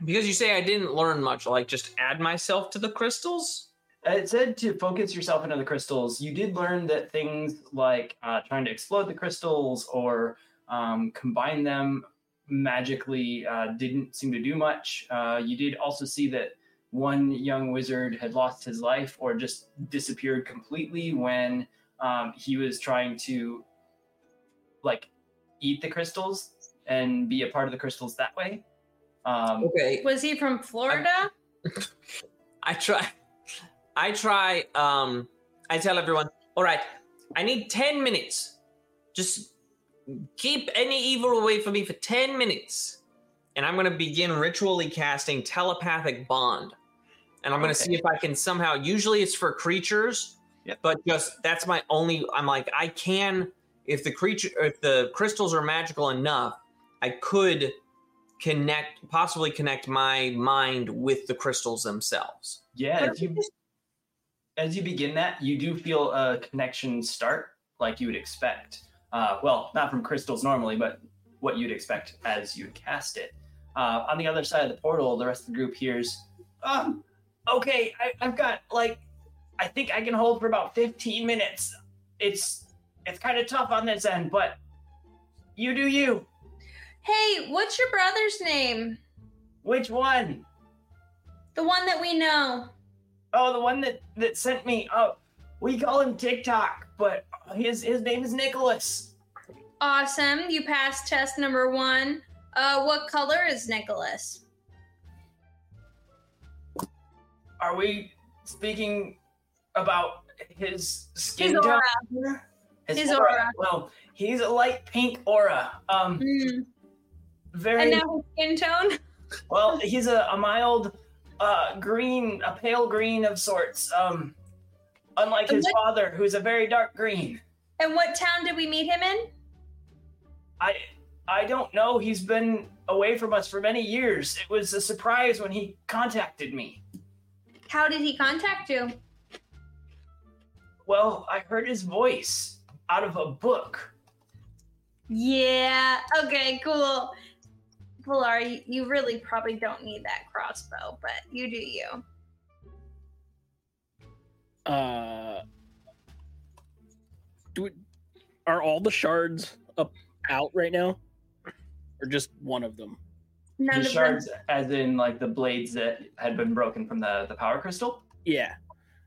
[SPEAKER 2] Because you say I didn't learn much, like just add myself to the crystals.
[SPEAKER 1] Uh, It said to focus yourself into the crystals. You did learn that things like uh, trying to explode the crystals or um, combine them magically uh, didn't seem to do much. Uh, you did also see that one young wizard had lost his life or just disappeared completely when um, he was trying to like eat the crystals and be a part of the crystals that way. Um,
[SPEAKER 2] Okay.
[SPEAKER 5] Was he from Florida?
[SPEAKER 2] I try. I try. Um, I tell everyone, all right, I need 10 minutes. Just keep any evil away from me for 10 minutes. And I'm going to begin ritually casting telepathic bond. And I'm going to
[SPEAKER 1] Okay.
[SPEAKER 2] see if I can somehow, usually it's for creatures,
[SPEAKER 1] Yep.
[SPEAKER 2] but just that's my only. I'm like, I can, if the creature, if the crystals are magical enough, I could connect, possibly connect my mind with the crystals themselves.
[SPEAKER 1] Yeah, as
[SPEAKER 5] you
[SPEAKER 1] you as you begin that, you do feel a connection start like you would expect. Uh, well, not from crystals normally, but what you'd expect as you cast it. Uh, on the other side of the portal, the rest of the group hears, um, okay, I, I've got like, I think I can hold for about 15 minutes. It's it's kind of tough on this end, but you do you.
[SPEAKER 5] Hey, what's your brother's name?
[SPEAKER 1] Which one?
[SPEAKER 5] The one that we know.
[SPEAKER 1] Oh, the one that that sent me. Oh, we call him TikTok, but his his name is Nicholas.
[SPEAKER 5] Awesome. You passed test number one. Uh, what color is Nicholas?
[SPEAKER 1] Are we speaking about his skin
[SPEAKER 5] His aura.
[SPEAKER 1] tone?
[SPEAKER 5] His aura.
[SPEAKER 1] Well, he's a light pink aura. Um,
[SPEAKER 5] Hmm.
[SPEAKER 1] very
[SPEAKER 5] And now his skin tone. (laughs)
[SPEAKER 1] well. He's a, a mild uh green, a pale green of sorts. Um, unlike his
[SPEAKER 5] What-
[SPEAKER 1] father, who's a very dark green.
[SPEAKER 5] And what town did we meet him in?
[SPEAKER 1] I I don't know. He's been away from us for many years. It was a surprise when he contacted me.
[SPEAKER 5] How did he contact you?
[SPEAKER 1] Well, I heard his voice out of a book.
[SPEAKER 5] Yeah. Okay. Cool. Pilar, you, you really probably don't need that crossbow, but you do you.
[SPEAKER 4] Uh, do it, are all the shards up out right now, or just one of them?
[SPEAKER 5] None
[SPEAKER 1] the
[SPEAKER 5] of
[SPEAKER 1] shards, as in like the blades that had been broken from the the power crystal.
[SPEAKER 4] Yeah.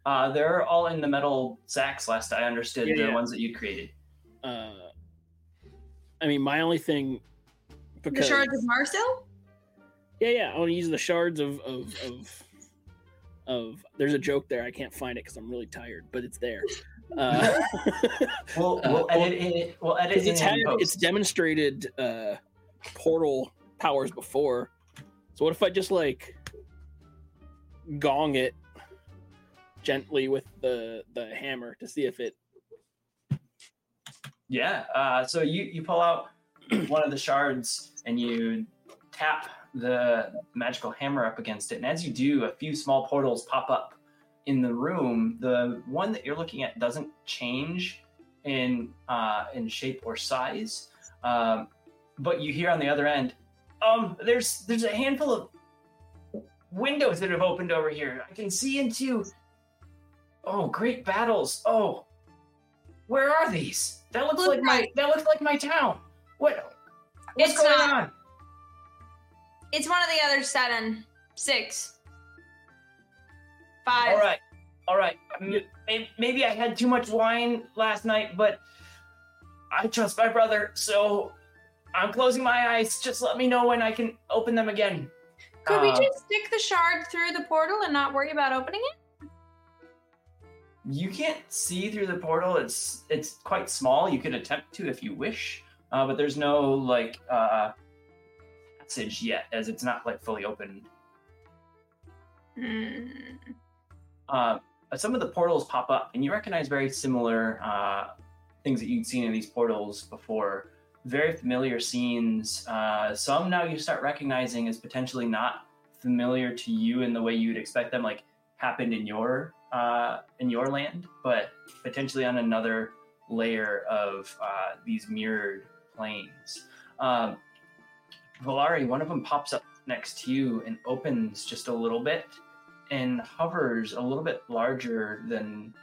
[SPEAKER 1] Uh, they're all in the metal sacks. Last I understood,
[SPEAKER 4] Yeah,
[SPEAKER 1] the
[SPEAKER 4] yeah.
[SPEAKER 1] ones that you created.
[SPEAKER 4] Uh, I mean, my only thing
[SPEAKER 5] them. The
[SPEAKER 4] because
[SPEAKER 5] shards of Narsil?
[SPEAKER 4] yeah, yeah, I want to use the shards of of of of. There's a joke there. I can't find it because I'm really tired, but it's there. Uh,
[SPEAKER 1] We'll (laughs)
[SPEAKER 4] Uh,
[SPEAKER 1] we'll
[SPEAKER 4] well, (laughs)
[SPEAKER 1] edit it. We'll edit it
[SPEAKER 4] it's
[SPEAKER 1] in
[SPEAKER 4] had
[SPEAKER 1] post.
[SPEAKER 4] it's demonstrated uh portal powers before so what if i just like gong it gently with the the hammer to see if it
[SPEAKER 1] Yeah. Uh, so you you pull out (clears throat) one of the shards and you tap the magical hammer up against it, and as you do, a few small portals pop up in the room. The one that you're looking at doesn't change in uh, in shape or size, um, but you hear on the other end, um, there's there's a handful of windows that have opened over here. I can see into oh great battles. Oh, where are these? That looks
[SPEAKER 5] Blue
[SPEAKER 1] like my that looks like my town. What? What's
[SPEAKER 5] It's
[SPEAKER 1] going
[SPEAKER 5] not.
[SPEAKER 1] on?
[SPEAKER 5] It's one of the other seven, six, five.
[SPEAKER 1] All right, all right. Maybe I had too much wine last night, but I trust my brother, so I'm closing my eyes. Just let me know when I can open them again.
[SPEAKER 5] Could we
[SPEAKER 1] Uh,
[SPEAKER 5] just stick the shard through the portal and not worry about opening it?
[SPEAKER 1] You can't see through the portal. It's it's quite small. You could attempt to if you wish, uh, but there's no like uh, passage yet, as it's not like fully open. Uh, uh, some of the portals pop up, and you recognize very similar uh, things that you'd seen in these portals before. Very familiar scenes. Uh, some now you start recognizing as potentially not familiar to you in the way you'd expect them, like happened in your uh, in your land, but potentially on another layer of uh, these mirrored planes. Um, Valari, one of them pops up next to you and opens just a little bit and hovers a little bit larger than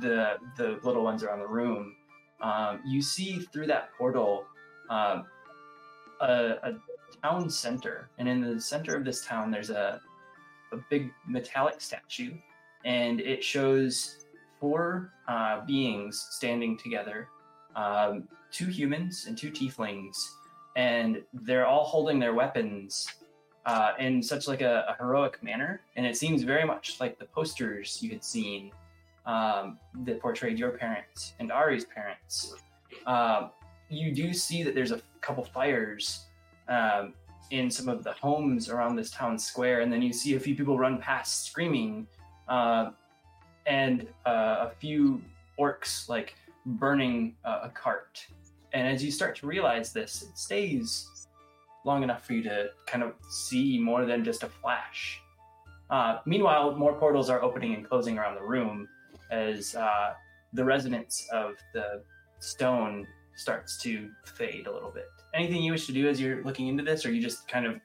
[SPEAKER 1] the the little ones around the room. Um, you see through that portal um, a, a town center, and in the center of this town, there's a a big metallic statue, and it shows four uh, beings standing together, um, two humans and two tieflings, and they're all holding their weapons uh, in such like a, a heroic manner, and it seems very much like the posters you had seen um, that portrayed your parents and Ari's parents. Um, you do see that there's a couple fires um, in some of the homes around this town square, and then you see a few people run past screaming, uh, and uh, a few orcs like burning uh, a cart. And as you start to realize this, it stays long enough for you to kind of see more than just a flash. Uh, meanwhile, more portals are opening and closing around the room as uh, the resonance of the stone starts to fade a little bit. Anything you wish to do as you're looking into this, or you just kind of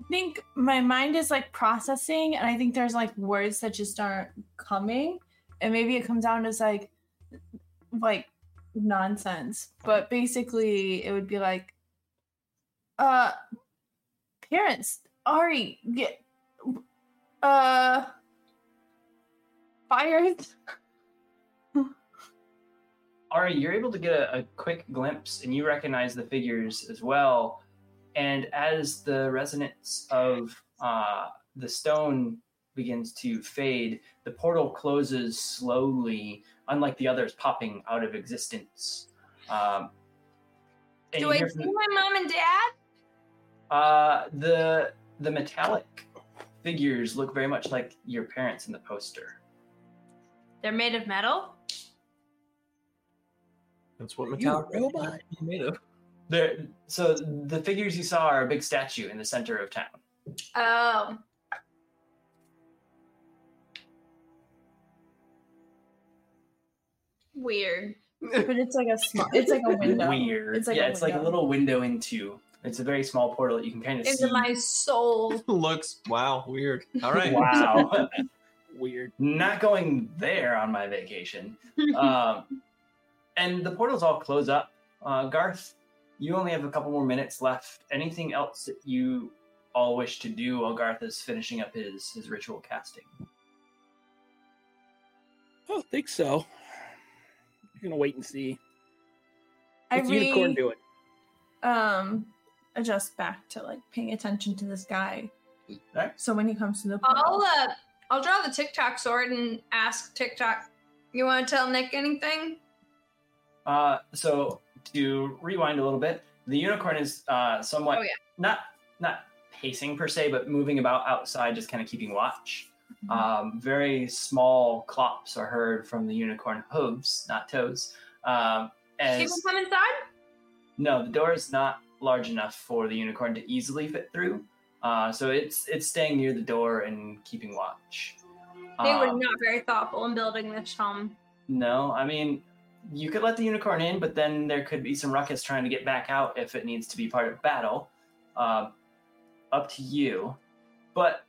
[SPEAKER 3] I think my mind is like processing, and I think there's like words that just aren't coming, and maybe it comes down as like, like nonsense. But basically, it would be like, uh, parents, Ari, get, uh, fired. (laughs)
[SPEAKER 1] Ari, you're able to get a, a quick glimpse and you recognize the figures as well. And as the resonance of uh, the stone begins to fade, the portal closes slowly, unlike the others popping out of existence. Um,
[SPEAKER 5] Do I see
[SPEAKER 1] from-
[SPEAKER 5] my mom and dad?
[SPEAKER 1] uh, the the metallic figures look very much like your parents in the poster.
[SPEAKER 5] They're made of metal.
[SPEAKER 2] That's what
[SPEAKER 4] You
[SPEAKER 2] metallic
[SPEAKER 4] robot?
[SPEAKER 2] is made of.
[SPEAKER 1] There, so the figures you saw are a big statue in the center of town.
[SPEAKER 5] Oh. Weird.
[SPEAKER 3] But it's like a small. It's like a window.
[SPEAKER 1] Weird.
[SPEAKER 3] It's like
[SPEAKER 1] yeah,
[SPEAKER 3] a
[SPEAKER 1] it's like a
[SPEAKER 3] window.
[SPEAKER 1] little window into. It's a very small portal that you can kind of see.
[SPEAKER 5] Into my soul. (laughs)
[SPEAKER 2] Looks wow, weird. All right.
[SPEAKER 1] Wow. (laughs)
[SPEAKER 4] Weird.
[SPEAKER 1] Not going there on my vacation. (laughs) um, and the portals all close up. Uh, Garth, you only have a couple more minutes left. Anything else that you all wish to do while Garth is finishing up his his ritual casting?
[SPEAKER 4] I don't think so. You're gonna wait and see.
[SPEAKER 3] I
[SPEAKER 4] What's unicorn doing?
[SPEAKER 3] um adjust back to like paying attention to this guy.
[SPEAKER 1] Alright.
[SPEAKER 3] So when he comes to the
[SPEAKER 5] I'll uh I'll draw the TikTok sword and ask TikTok. You want to tell Nick anything?
[SPEAKER 1] Uh, so to rewind a little bit, the unicorn is uh, somewhat
[SPEAKER 5] Oh, yeah.
[SPEAKER 1] not not pacing per se, but moving about outside, just kind of keeping watch. Um, very small clops are heard from the unicorn hooves, not toes. Um,
[SPEAKER 5] People
[SPEAKER 1] as
[SPEAKER 5] come inside?
[SPEAKER 1] no, the door is not large enough for the unicorn to easily fit through. Uh, so it's it's staying near the door and keeping watch.
[SPEAKER 5] They were
[SPEAKER 1] Um,
[SPEAKER 5] not very thoughtful in building this home.
[SPEAKER 1] no, I mean, you could let the unicorn in, but then there could be some ruckus trying to get back out if it needs to be part of battle. Um, up to you. But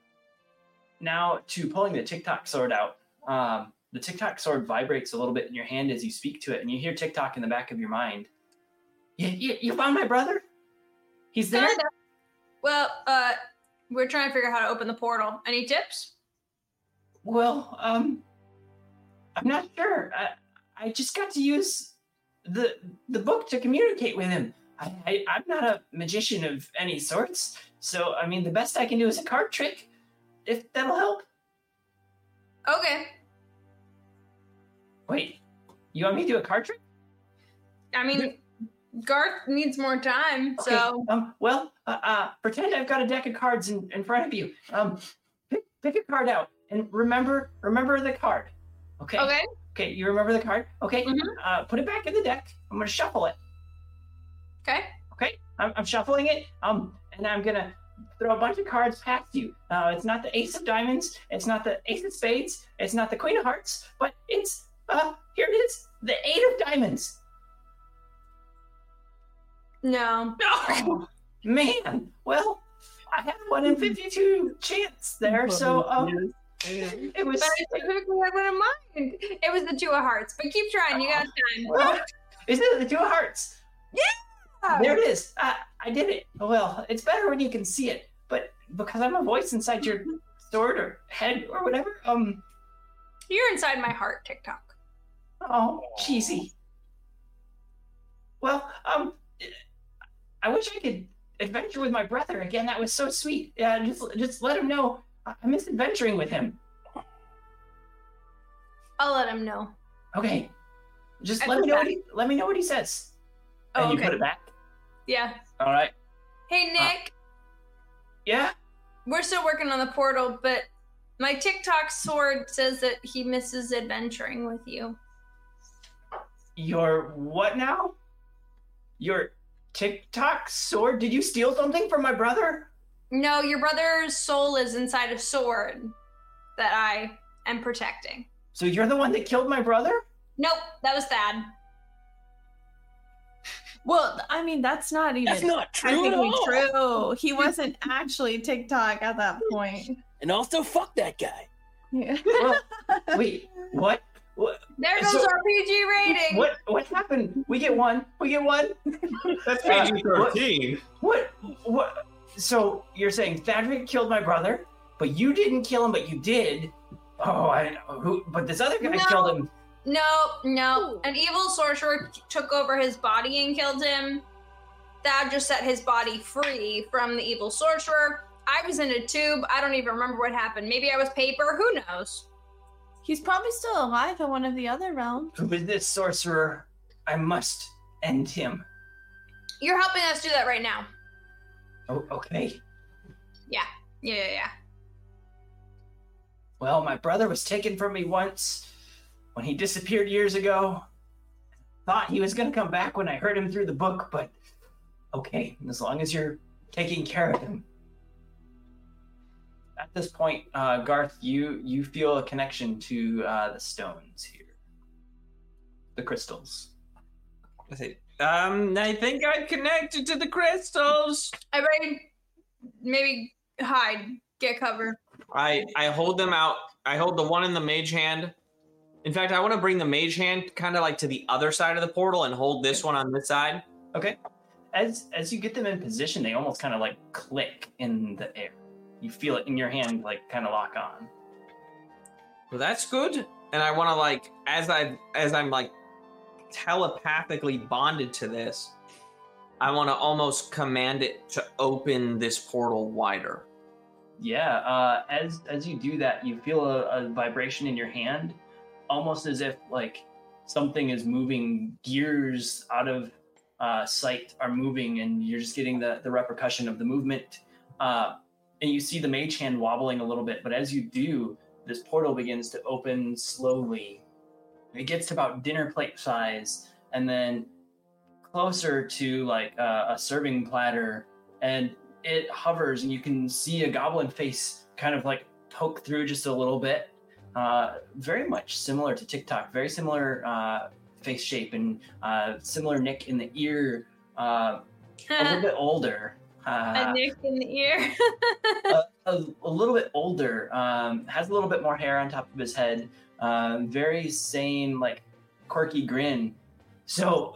[SPEAKER 1] now to pulling the TikTok sword out. Um, the TikTok sword vibrates a little bit in your hand as you speak to it, and you hear TikTok in the back of your mind. You, you, you found my brother? He's there?
[SPEAKER 5] Kinda. Well, uh, we're trying to figure out how to open the portal. Any tips?
[SPEAKER 1] Well, um, I'm not sure. I, I just got to use the the book to communicate with him. I, I, I'm not a magician of any sorts, so I mean, the best I can do is a card trick. If that'll help.
[SPEAKER 5] Okay.
[SPEAKER 1] Wait, you want me to do a card trick?
[SPEAKER 5] I mean, Garth needs more time,
[SPEAKER 1] Okay,
[SPEAKER 5] so
[SPEAKER 1] um, well, uh, uh, pretend I've got a deck of cards in, in front of you. Um, pick, pick a card out and remember remember the card. Okay.
[SPEAKER 5] Okay.
[SPEAKER 1] Okay, you remember the card? Okay.
[SPEAKER 5] Mhm.
[SPEAKER 1] Uh, put it back in the deck. I'm gonna shuffle it.
[SPEAKER 5] Okay.
[SPEAKER 1] Okay. I'm, I'm shuffling it. Um, and I'm gonna throw a bunch of cards past you. Uh, it's not the Ace of Diamonds. It's not the Ace of Spades. It's not the Queen of Hearts. But it's uh, here it is, the Eight of Diamonds.
[SPEAKER 5] No.
[SPEAKER 1] Oh, (laughs) man. Well, I had one in 52 chance there, so um, it was.
[SPEAKER 5] But I typically I wouldn't mind. It was the two of hearts, but keep trying. You got (laughs) time.
[SPEAKER 1] Well, is it the two of hearts?
[SPEAKER 5] Yeah.
[SPEAKER 1] There it is. I, I did it. Well, it's better when you can see it, but because I'm a voice inside your (laughs) sword or head or whatever, um,
[SPEAKER 5] You're inside my heart, TikTok.
[SPEAKER 1] oh, cheesy. Well, um, I wish I could adventure with my brother again. That was so sweet. Yeah, just just let him know I I miss adventuring with him.
[SPEAKER 5] I'll let him know.
[SPEAKER 1] Okay, just
[SPEAKER 5] I
[SPEAKER 1] let me know what he let me know what he says.
[SPEAKER 5] Oh,
[SPEAKER 1] and you
[SPEAKER 5] okay.
[SPEAKER 1] put it back.
[SPEAKER 5] Yeah.
[SPEAKER 1] All right.
[SPEAKER 5] Hey uh, Nick,
[SPEAKER 1] Yeah.
[SPEAKER 5] we're still working on the portal, but my TikTok sword says that he misses adventuring with you.
[SPEAKER 1] Your what now? Your TikTok sword? Did you steal something from my brother?
[SPEAKER 5] No, your brother's soul is inside a sword that I am protecting.
[SPEAKER 1] So you're the one that killed my brother?
[SPEAKER 5] Nope, that was Thad.
[SPEAKER 3] Well, I mean, that's not even
[SPEAKER 4] That's not true at all.
[SPEAKER 3] true. He wasn't actually TikTok at that point.
[SPEAKER 4] And also, fuck that guy.
[SPEAKER 3] Yeah.
[SPEAKER 1] Well, (laughs) wait, what? What?
[SPEAKER 5] There goes
[SPEAKER 1] So-
[SPEAKER 5] our PG rating.
[SPEAKER 1] What? What happened? We get one. We get one. (laughs)
[SPEAKER 2] That's PG thirteen.
[SPEAKER 1] What? What? So you're saying Thadric killed my brother, but you didn't kill him, but you did. Oh, I who? But this other guy
[SPEAKER 5] No.
[SPEAKER 1] killed him.
[SPEAKER 5] No, no. An evil sorcerer took over his body and killed him. Thad just set his body free from the evil sorcerer. I was in a tube. I don't even remember what happened. Maybe I was paper. Who knows?
[SPEAKER 3] He's probably still alive in one of the other realms.
[SPEAKER 1] Who is this sorcerer? I must end him.
[SPEAKER 5] You're helping us do that right now.
[SPEAKER 1] Oh, okay.
[SPEAKER 5] Yeah, yeah, yeah.
[SPEAKER 1] Well, my brother was taken from me once when he disappeared years ago. Thought he was going to come back when I heard him through the book, but okay, as long as you're taking care of him. At this point, uh, Garth, you you feel a connection to uh, the stones here, the crystals.
[SPEAKER 2] I say, um, I think I'm connected to the crystals.
[SPEAKER 5] I Everybody, maybe hide, get cover.
[SPEAKER 2] I I hold them out. I hold the one in the mage hand. In fact, I want to bring the mage hand kind of like to the other side of the portal and hold this one on this side.
[SPEAKER 1] Okay. As as you get them in position, they almost kind of like click in the air. You feel it in your hand, like kind of lock on.
[SPEAKER 2] Well, that's good. And I want to like as I as I'm like telepathically bonded to this, I want to almost command it to open this portal wider.
[SPEAKER 1] Yeah, uh, as as you do that, you feel a, a vibration in your hand, almost as if like something is moving. Gears out of uh, sight are moving, and you're just getting the the repercussion of the movement. Uh, and you see the mage hand wobbling a little bit, but as you do, this portal begins to open slowly. It gets to about dinner plate size, and then closer to like uh, a serving platter, and it hovers and you can see a goblin face kind of like poke through just a little bit. Uh, very much similar to TikTok, very similar uh, face shape and uh, similar nick in the ear, uh, a little (laughs) bit older.
[SPEAKER 5] A
[SPEAKER 1] Uh,
[SPEAKER 5] nick in the ear. (laughs)
[SPEAKER 1] a, a, a little bit older, um, has a little bit more hair on top of his head, um, very sane, like quirky grin. So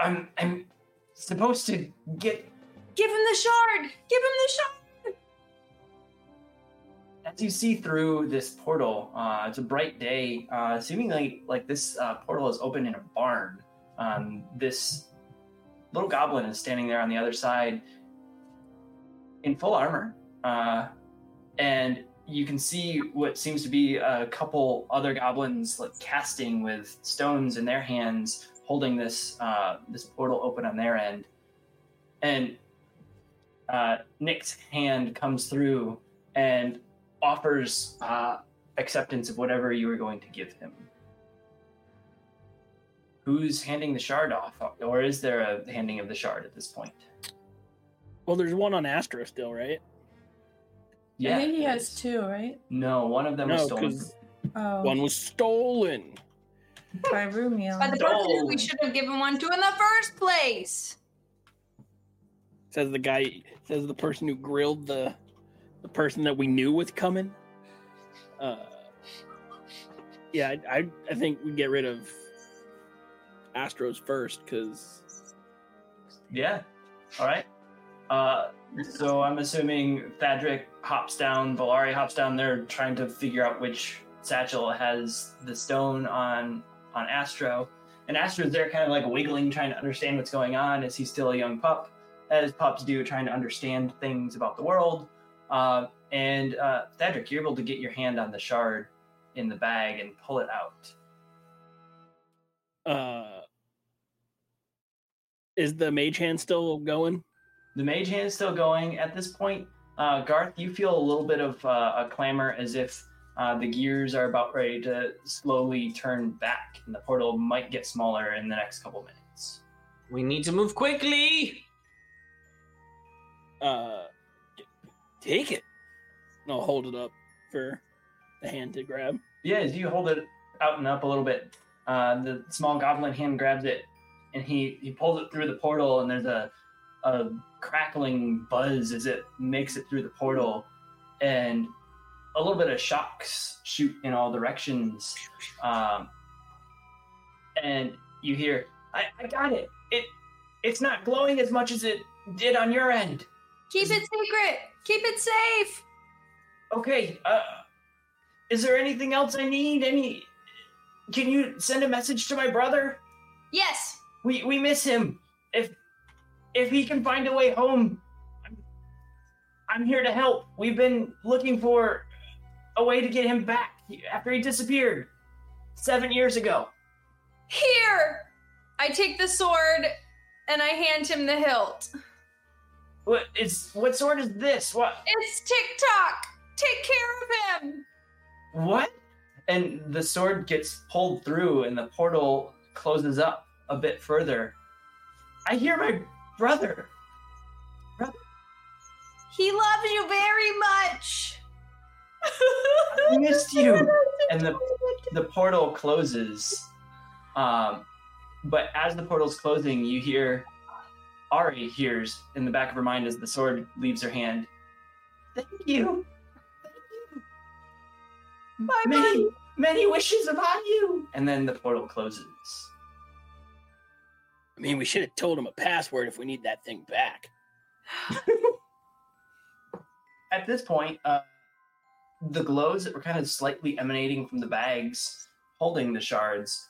[SPEAKER 1] I'm I'm supposed to get
[SPEAKER 5] Give him the shard. Give him the shard.
[SPEAKER 1] as you see through this portal, uh, it's a bright day. Uh, seemingly, like this uh, portal is open in a barn. Um, this little goblin is standing there on the other side, in full armor, uh, and you can see what seems to be a couple other goblins like casting with stones in their hands, holding this uh, this portal open on their end, and uh, Nick's hand comes through and offers uh, acceptance of whatever you were going to give him. Who's handing the shard off, or is there a handing of the shard at this point?
[SPEAKER 4] Well, there's one on Astro still, right? Yeah.
[SPEAKER 3] I think he has two, right?
[SPEAKER 1] No, one of them was
[SPEAKER 4] No,
[SPEAKER 1] stolen.
[SPEAKER 4] because
[SPEAKER 3] Oh,
[SPEAKER 4] one was stolen.
[SPEAKER 3] by Rumiel.
[SPEAKER 5] By the person who we should have given one to in the first place.
[SPEAKER 4] Says the guy. Says the person who grilled the the person that we knew was coming. Uh, yeah, I I, I think we get rid of Astro's first because
[SPEAKER 1] Yeah. All right. Uh, so I'm assuming Thadric hops down, Valari hops down. They're trying to figure out which satchel has the stone on on Astro, and Astro's there, kind of like wiggling, trying to understand what's going on. Is he still a young pup, as pups do, trying to understand things about the world? Uh, and uh, Thadric, you're able to get your hand on the shard in the bag and pull it out.
[SPEAKER 4] uh, is the mage hand still going?
[SPEAKER 1] The mage hand is still going at this point. Uh, Garth, you feel a little bit of uh, a clamor as if uh, the gears are about ready to slowly turn back, and the portal might get smaller in the next couple minutes.
[SPEAKER 2] We need to move quickly.
[SPEAKER 4] Uh, take it. And I'll hold it up for the hand to grab.
[SPEAKER 1] Yeah, as you hold it out and up a little bit, uh, the small goblin hand grabs it, and he he pulls it through the portal, and there's a a crackling buzz as it makes it through the portal, and a little bit of shocks shoot in all directions, um, and you hear, "I, I got it. It it's not glowing as much as it did on your end."
[SPEAKER 5] Keep it secret. Keep it safe.
[SPEAKER 1] Okay. Uh, is there anything else I need? Any? Can you send a message to my brother?
[SPEAKER 5] Yes.
[SPEAKER 1] We we miss him. If he can find a way home, I'm, I'm here to help. We've been looking for a way to get him back after he disappeared seven years ago.
[SPEAKER 5] Here. I take the sword and I hand him the hilt.
[SPEAKER 1] What is what sword is this? What
[SPEAKER 5] It's TikTok. Take care of him.
[SPEAKER 1] what? And the sword gets pulled through, and the portal closes up a bit further. I hear my brother.
[SPEAKER 5] He loves you very much.
[SPEAKER 1] I missed you. And the the portal closes. Um, but as the portal's closing, you hear Ari hears in the back of her mind as the sword leaves her hand. Thank you. Thank you.
[SPEAKER 5] Bye,
[SPEAKER 1] Many, many wishes upon you. And then the portal closes.
[SPEAKER 4] I mean, we should have told him a password if we need that thing back.
[SPEAKER 1] At this point, uh, the glows that were kind of slightly emanating from the bags holding the shards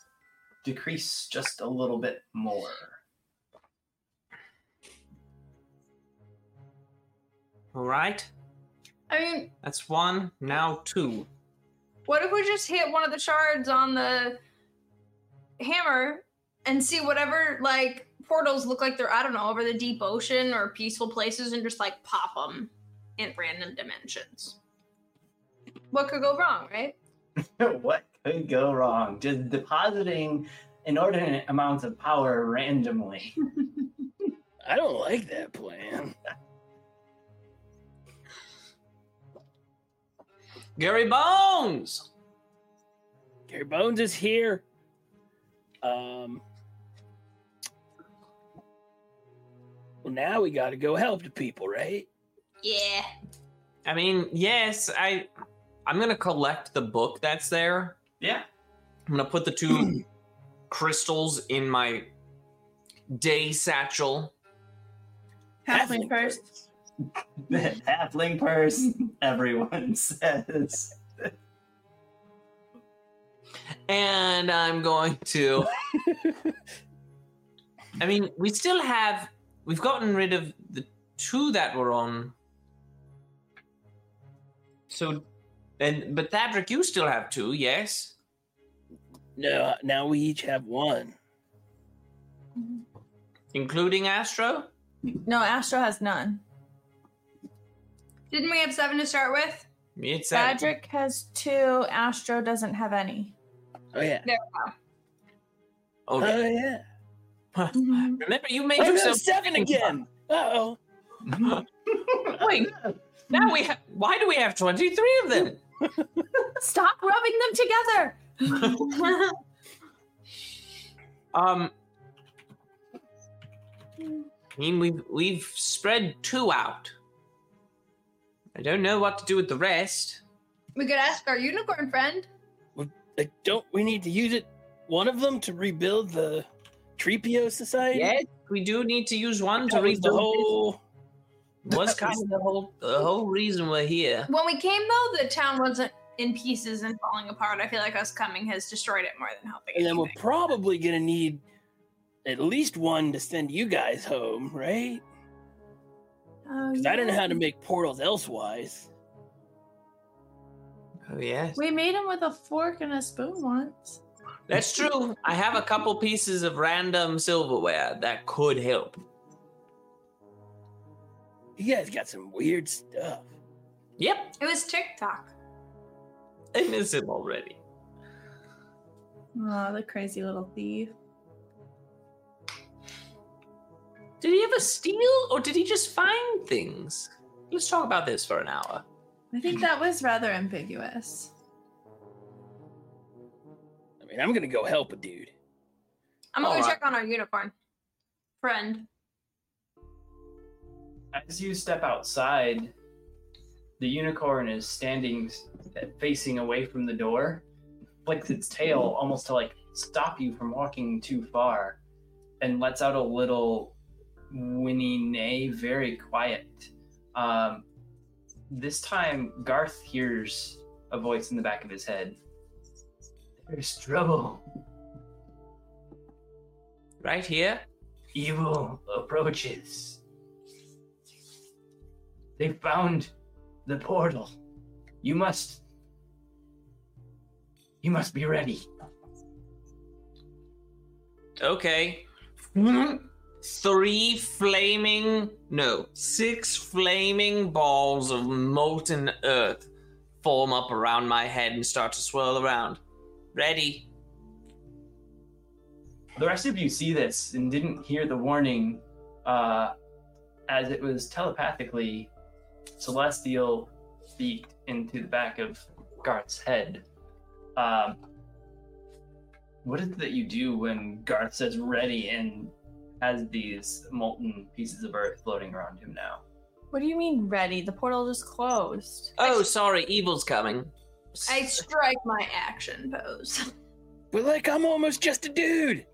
[SPEAKER 1] decrease just a little bit more.
[SPEAKER 2] All right.
[SPEAKER 5] I mean,
[SPEAKER 2] That's one. Now two.
[SPEAKER 5] what if we just hit one of the shards on the hammer and see whatever like portals look like they're I don't know over the deep ocean or peaceful places and just like pop them in random dimensions. What could go wrong, right? (laughs)
[SPEAKER 1] what could go wrong? Just depositing inordinate amounts of power randomly. (laughs)
[SPEAKER 4] I don't like that plan.
[SPEAKER 2] Gary Bones.
[SPEAKER 4] Gary Bones is here. Um. Well, now we got to go help the people, right?
[SPEAKER 5] Yeah.
[SPEAKER 2] I mean, yes, I. I'm gonna collect the book that's there.
[SPEAKER 1] Yeah.
[SPEAKER 2] I'm gonna put the two (clears throat) crystals in my day satchel.
[SPEAKER 3] Halfling first. (laughs)
[SPEAKER 1] Halfling purse, everyone (laughs) says.
[SPEAKER 2] and I'm going to. (laughs) I mean, we still have. We've gotten rid of the two that were on. So, and but Thadric, you still have two, yes?
[SPEAKER 4] No, now we each have one.
[SPEAKER 2] Including Astro.
[SPEAKER 3] No, Astro has none.
[SPEAKER 5] Didn't we have seven to start with?
[SPEAKER 2] It's that.
[SPEAKER 3] Thadric has two. Astro doesn't have any.
[SPEAKER 4] Oh yeah.
[SPEAKER 5] There we
[SPEAKER 4] Oh
[SPEAKER 2] Okay.
[SPEAKER 4] Oh yeah.
[SPEAKER 2] Remember, you made
[SPEAKER 4] I got
[SPEAKER 2] yourself
[SPEAKER 4] seven again. Uh oh.
[SPEAKER 2] Wait, now we have. Why do we have twenty-three of them? (laughs)
[SPEAKER 3] Stop rubbing them together. (laughs)
[SPEAKER 2] Um, I mean, we've we've spread two out. I don't know what to do with the rest.
[SPEAKER 5] we could ask our unicorn friend.
[SPEAKER 4] Like, don't we need to use it? One of them to rebuild the Trepio Society.
[SPEAKER 2] Yes, we do need to use one to
[SPEAKER 4] read the whole.
[SPEAKER 2] What's kind of the whole the whole reason we're here.
[SPEAKER 5] When we came though, the town wasn't in pieces and falling apart. I feel like us coming has destroyed it more than helping.
[SPEAKER 4] And then we're probably gonna need at least one to send you guys home, right?
[SPEAKER 3] Oh,
[SPEAKER 4] Because I don't know how to make portals elsewise.
[SPEAKER 2] Oh yes,
[SPEAKER 3] We made them with a fork and a spoon once.
[SPEAKER 2] That's true. I have a couple pieces of random silverware that could help.
[SPEAKER 4] You guys got some weird stuff.
[SPEAKER 2] Yep,
[SPEAKER 5] It was TikTok.
[SPEAKER 2] I miss him already.
[SPEAKER 3] Oh, the crazy little thief.
[SPEAKER 2] Did he ever steal, or did he just find things? Let's talk about this for an hour.
[SPEAKER 3] I think that was rather ambiguous.
[SPEAKER 4] I mean, I'm gonna go help a dude.
[SPEAKER 5] I'm gonna go
[SPEAKER 2] Alright.
[SPEAKER 5] check on our unicorn friend.
[SPEAKER 1] As you step outside, the unicorn is standing facing away from the door, flicks its tail almost to like stop you from walking too far, and lets out a little whinny neigh, very quiet. Um, this time, Garth hears a voice in the back of his head. There's trouble.
[SPEAKER 2] Right here.
[SPEAKER 1] Evil approaches. They found the portal. You must. You must be ready.
[SPEAKER 2] Okay. Three flaming, no, six flaming balls of molten earth form up around my head and start to swirl around. Ready.
[SPEAKER 1] The rest of you see this and didn't hear the warning uh, as it was telepathically celestial beaked into the back of Garth's head. Um, what is it that you do when Garth says ready and has these molten pieces of earth floating around him now?
[SPEAKER 3] What do you mean ready? The portal just closed.
[SPEAKER 2] Oh, sorry, evil's coming.
[SPEAKER 5] I strike my action pose. (laughs)
[SPEAKER 4] But like, I'm almost just a dude.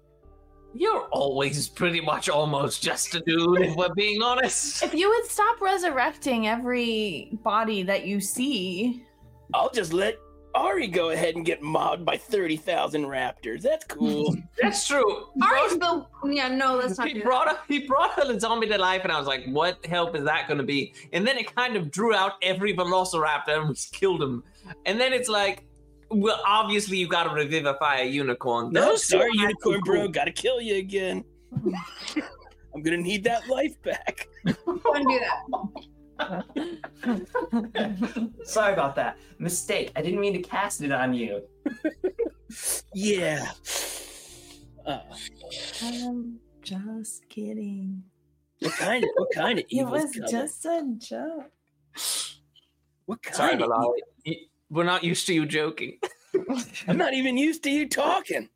[SPEAKER 2] You're always pretty much almost just a dude, if we're being honest.
[SPEAKER 3] If you would stop resurrecting every body that you see,
[SPEAKER 4] I'll just let Ari go ahead and get mobbed by 30,000 raptors. That's cool. (laughs)
[SPEAKER 2] That's true.
[SPEAKER 5] Ari's the yeah. No, let's not
[SPEAKER 2] he
[SPEAKER 5] do
[SPEAKER 2] brought
[SPEAKER 5] that.
[SPEAKER 2] a, he brought a zombie to life, and I was like, "What help is that going to be?" And then it kind of drew out every Velociraptor and just killed him. And then it's like, well, obviously you got to revivify a unicorn.
[SPEAKER 4] no,
[SPEAKER 2] Those
[SPEAKER 4] sorry,
[SPEAKER 2] are
[SPEAKER 4] unicorn
[SPEAKER 2] actually
[SPEAKER 4] bro. Gotta kill you again. (laughs) I'm gonna need that life back.
[SPEAKER 5] Don't do that. (laughs)
[SPEAKER 1] Sorry about that. Mistake. I didn't mean to cast it on you. (laughs)
[SPEAKER 4] Yeah. Uh,
[SPEAKER 3] I'm just kidding.
[SPEAKER 4] what kind of what kind of evil?
[SPEAKER 3] It
[SPEAKER 4] evil?
[SPEAKER 3] was just a joke.
[SPEAKER 4] what kind
[SPEAKER 2] Sorry,
[SPEAKER 4] of
[SPEAKER 2] Malali.
[SPEAKER 4] evil?
[SPEAKER 2] Y- We're not used to you joking. (laughs)
[SPEAKER 4] I'm not even used to you talking.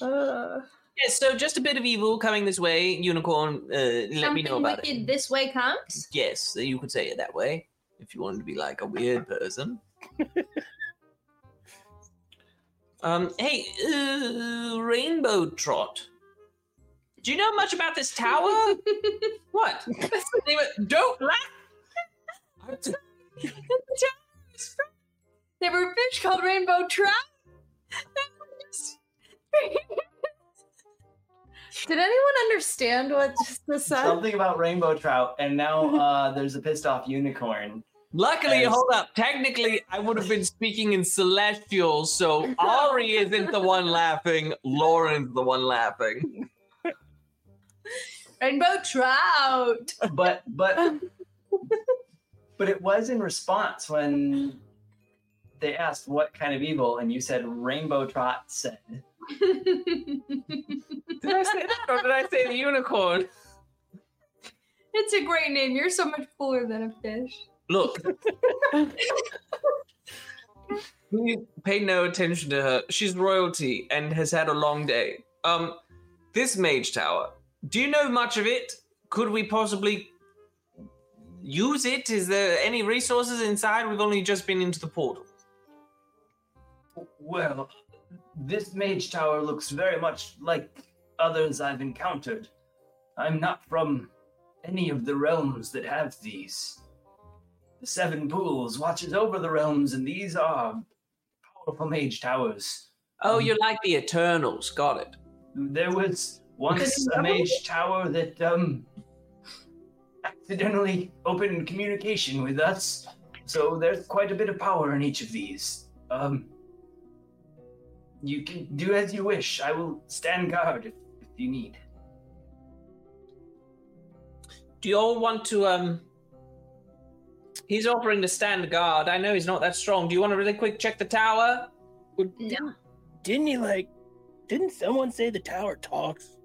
[SPEAKER 3] Uh, (laughs)
[SPEAKER 2] Yeah, so just a bit of evil coming this way. Unicorn, uh, let me know about
[SPEAKER 5] wicked
[SPEAKER 2] it.
[SPEAKER 5] this way comes.
[SPEAKER 2] Yes, you could say it that way if you wanted to be like a weird person. (laughs) um, hey, uh, Rainbow Trot. Do you know much about this tower? (laughs) what? That's the name of- Don't laugh.
[SPEAKER 5] There were fish called rainbow trout. (laughs)
[SPEAKER 3] did anyone understand what just was said?
[SPEAKER 1] Something about rainbow trout, and now uh, (laughs) there's a pissed off unicorn.
[SPEAKER 2] Luckily,
[SPEAKER 1] As-
[SPEAKER 2] hold up. Technically, I would have been speaking in celestial, so Ari isn't the one laughing. Lauren's the one laughing.
[SPEAKER 5] Rainbow trout.
[SPEAKER 1] But but but it was in response when they asked what kind of evil, and you said Rainbow Trot said.
[SPEAKER 2] Did I say that or did I say the unicorn?
[SPEAKER 5] it's a great name. You're so much cooler than a fish.
[SPEAKER 2] Look. (laughs) Please pay no attention to her. She's royalty and has had a long day. Um, this mage tower. Do you know much of it? Could we possibly use it? Is there any resources inside? We've only just been into the portal.
[SPEAKER 1] Well, this mage tower looks very much like others I've encountered. I'm not from any of the realms that have these. The Seven Pools watches over the realms, and these are powerful mage towers.
[SPEAKER 2] Oh, you're like the Eternals. Got it.
[SPEAKER 1] There was once a mage tower that um accidentally opened communication with us, so there's quite a bit of power in each of these. Um, you can do as you wish. I will stand guard if, if you need.
[SPEAKER 2] Do you all want to um He's offering to stand guard. I know he's not that strong. Do you want to really quick check the tower?
[SPEAKER 4] Well, didn't, didn't he like? Didn't someone say the tower talks?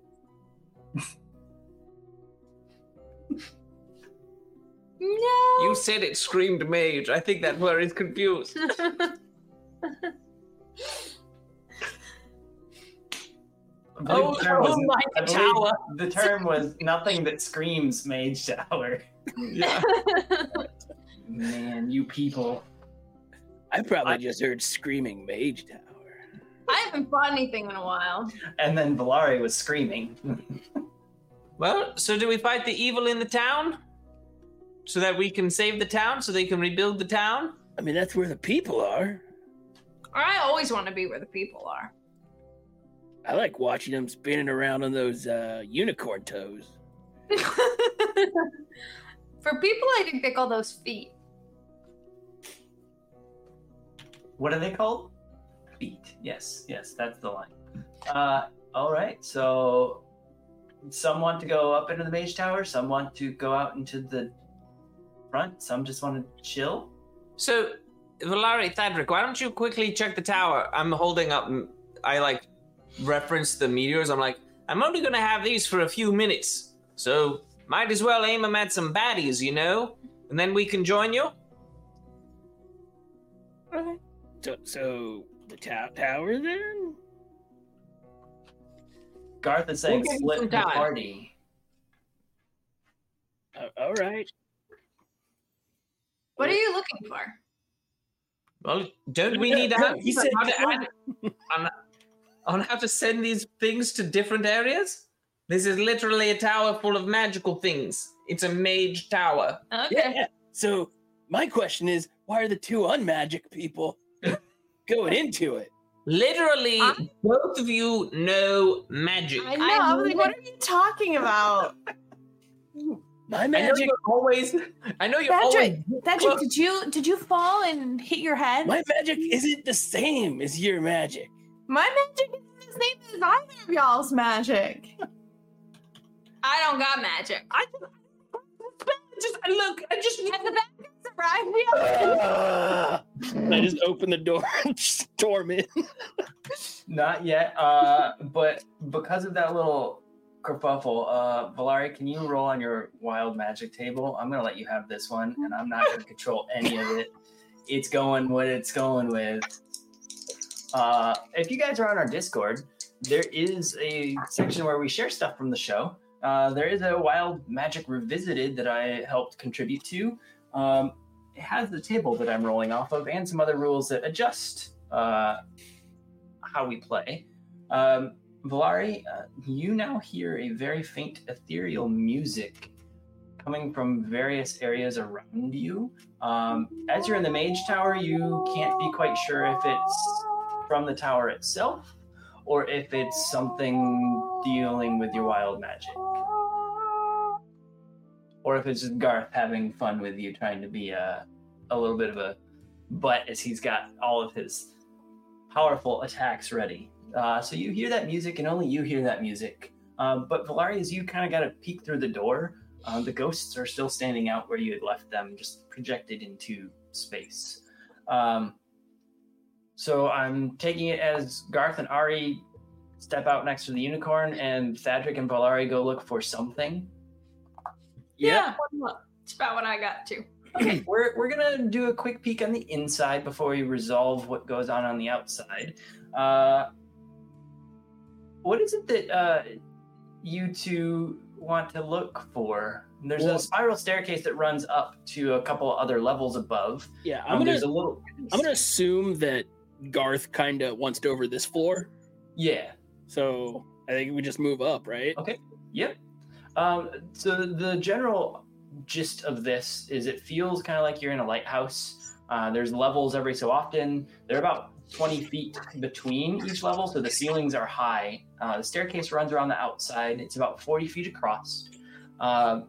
[SPEAKER 5] No.
[SPEAKER 2] You said it screamed mage. I think that word is confused. Oh,
[SPEAKER 1] the term was-
[SPEAKER 2] oh my tower.
[SPEAKER 1] The term was nothing that screams mage tower.
[SPEAKER 2] Yeah.
[SPEAKER 1] Man, you people.
[SPEAKER 4] I probably just heard screaming mage tower.
[SPEAKER 5] I haven't fought anything in a while.
[SPEAKER 1] And then Valari was screaming. (laughs)
[SPEAKER 2] Well, so do we fight the evil in the town? So that we can save the town, so they can rebuild the town?
[SPEAKER 4] I mean, that's where the people are.
[SPEAKER 5] I always want to be where the people are.
[SPEAKER 4] I like watching them spinning around on those uh, unicorn toes. (laughs)
[SPEAKER 5] For people, I think they call those feet.
[SPEAKER 1] What are they called? Feet. Yes, yes, that's the line. Uh, all right. So, some want to go up into the mage tower. Some want to go out into the front. Some just want to chill.
[SPEAKER 2] So, Valari, Thadric, why don't you quickly check the tower? I'm holding up, I like reference the meteors. I'm like, I'm only gonna have these for a few minutes. So, might as well aim them at some baddies, you know? And then we can join you?
[SPEAKER 4] So, so the ta- tower then?
[SPEAKER 1] Garth is saying
[SPEAKER 2] We'll
[SPEAKER 1] split the party.
[SPEAKER 4] Uh, all right.
[SPEAKER 5] What are you looking for?
[SPEAKER 2] Well, don't we need to have
[SPEAKER 4] he said
[SPEAKER 2] on,
[SPEAKER 4] go.
[SPEAKER 2] on, on how to send these things to different areas? This is literally a tower full of magical things. It's a mage tower.
[SPEAKER 5] Okay.
[SPEAKER 4] Yeah, yeah. So my question is, why are the two unmagic people (laughs) going into it?
[SPEAKER 2] Literally,
[SPEAKER 3] I-
[SPEAKER 2] both of you know magic.
[SPEAKER 3] I know. I was like, what are you talking about?
[SPEAKER 4] My
[SPEAKER 2] I know
[SPEAKER 4] magic,
[SPEAKER 2] you're always. I know you're
[SPEAKER 3] Patrick,
[SPEAKER 2] always.
[SPEAKER 3] Patrick, did you did you fall and hit your head?
[SPEAKER 4] my magic isn't the same as your magic.
[SPEAKER 3] My magic isn't the same as either of y'all's magic.
[SPEAKER 5] I don't got magic.
[SPEAKER 2] I just look. I just.
[SPEAKER 3] And the bad guys arrived. We have
[SPEAKER 4] Ah. (laughs) I just open the door (laughs) and storm in.
[SPEAKER 1] Not yet. Uh, but because of that little kerfuffle, uh, Valari, can you roll on your wild magic table? I'm gonna let you have this one, and I'm not gonna control any of it. It's going what it's going with. Uh, if you guys are on our Discord, there is a section where we share stuff from the show. Uh, there is a wild magic revisited that I helped contribute to. Um, it has the table that I'm rolling off of and some other rules that adjust uh, how we play. Um, Valari, uh, you now hear a very faint ethereal music coming from various areas around you. Um, as you're in the mage tower, you can't be quite sure if it's from the tower itself or if it's something dealing with your wild magic. Or if it's just Garth having fun with you, trying to be a, a little bit of a butt as he's got all of his powerful attacks ready. Uh, so you hear that music, and only you hear that music. Um, but Valari, as you kind of got to peek through the door, uh, the ghosts are still standing out where you had left them, just projected into space. Um, so I'm taking it as Garth and Ari step out next to the unicorn, and Thadric and Valari go look for something.
[SPEAKER 4] Yeah.
[SPEAKER 5] It's about what I got too.
[SPEAKER 1] Okay, (clears throat) we're, we're gonna do a quick peek on the inside before we resolve what goes on on the outside. Uh, what is it that uh, you two want to look for? There's
[SPEAKER 4] Well-
[SPEAKER 1] a spiral staircase that runs up to a couple other levels above.
[SPEAKER 4] Yeah.
[SPEAKER 1] Um,
[SPEAKER 4] I'm gonna
[SPEAKER 1] a little.
[SPEAKER 4] I'm gonna assume that Garth kind of wants to over this floor,
[SPEAKER 1] Yeah.
[SPEAKER 4] so I think we just move up, right?
[SPEAKER 1] Okay. Yep. Um, so the general gist of this is it feels kind of like you're in a lighthouse. Uh, there's levels every so often. They're about 20 feet between each level, so the ceilings are high. Uh, the staircase runs around the outside. It's about 40 feet across. Um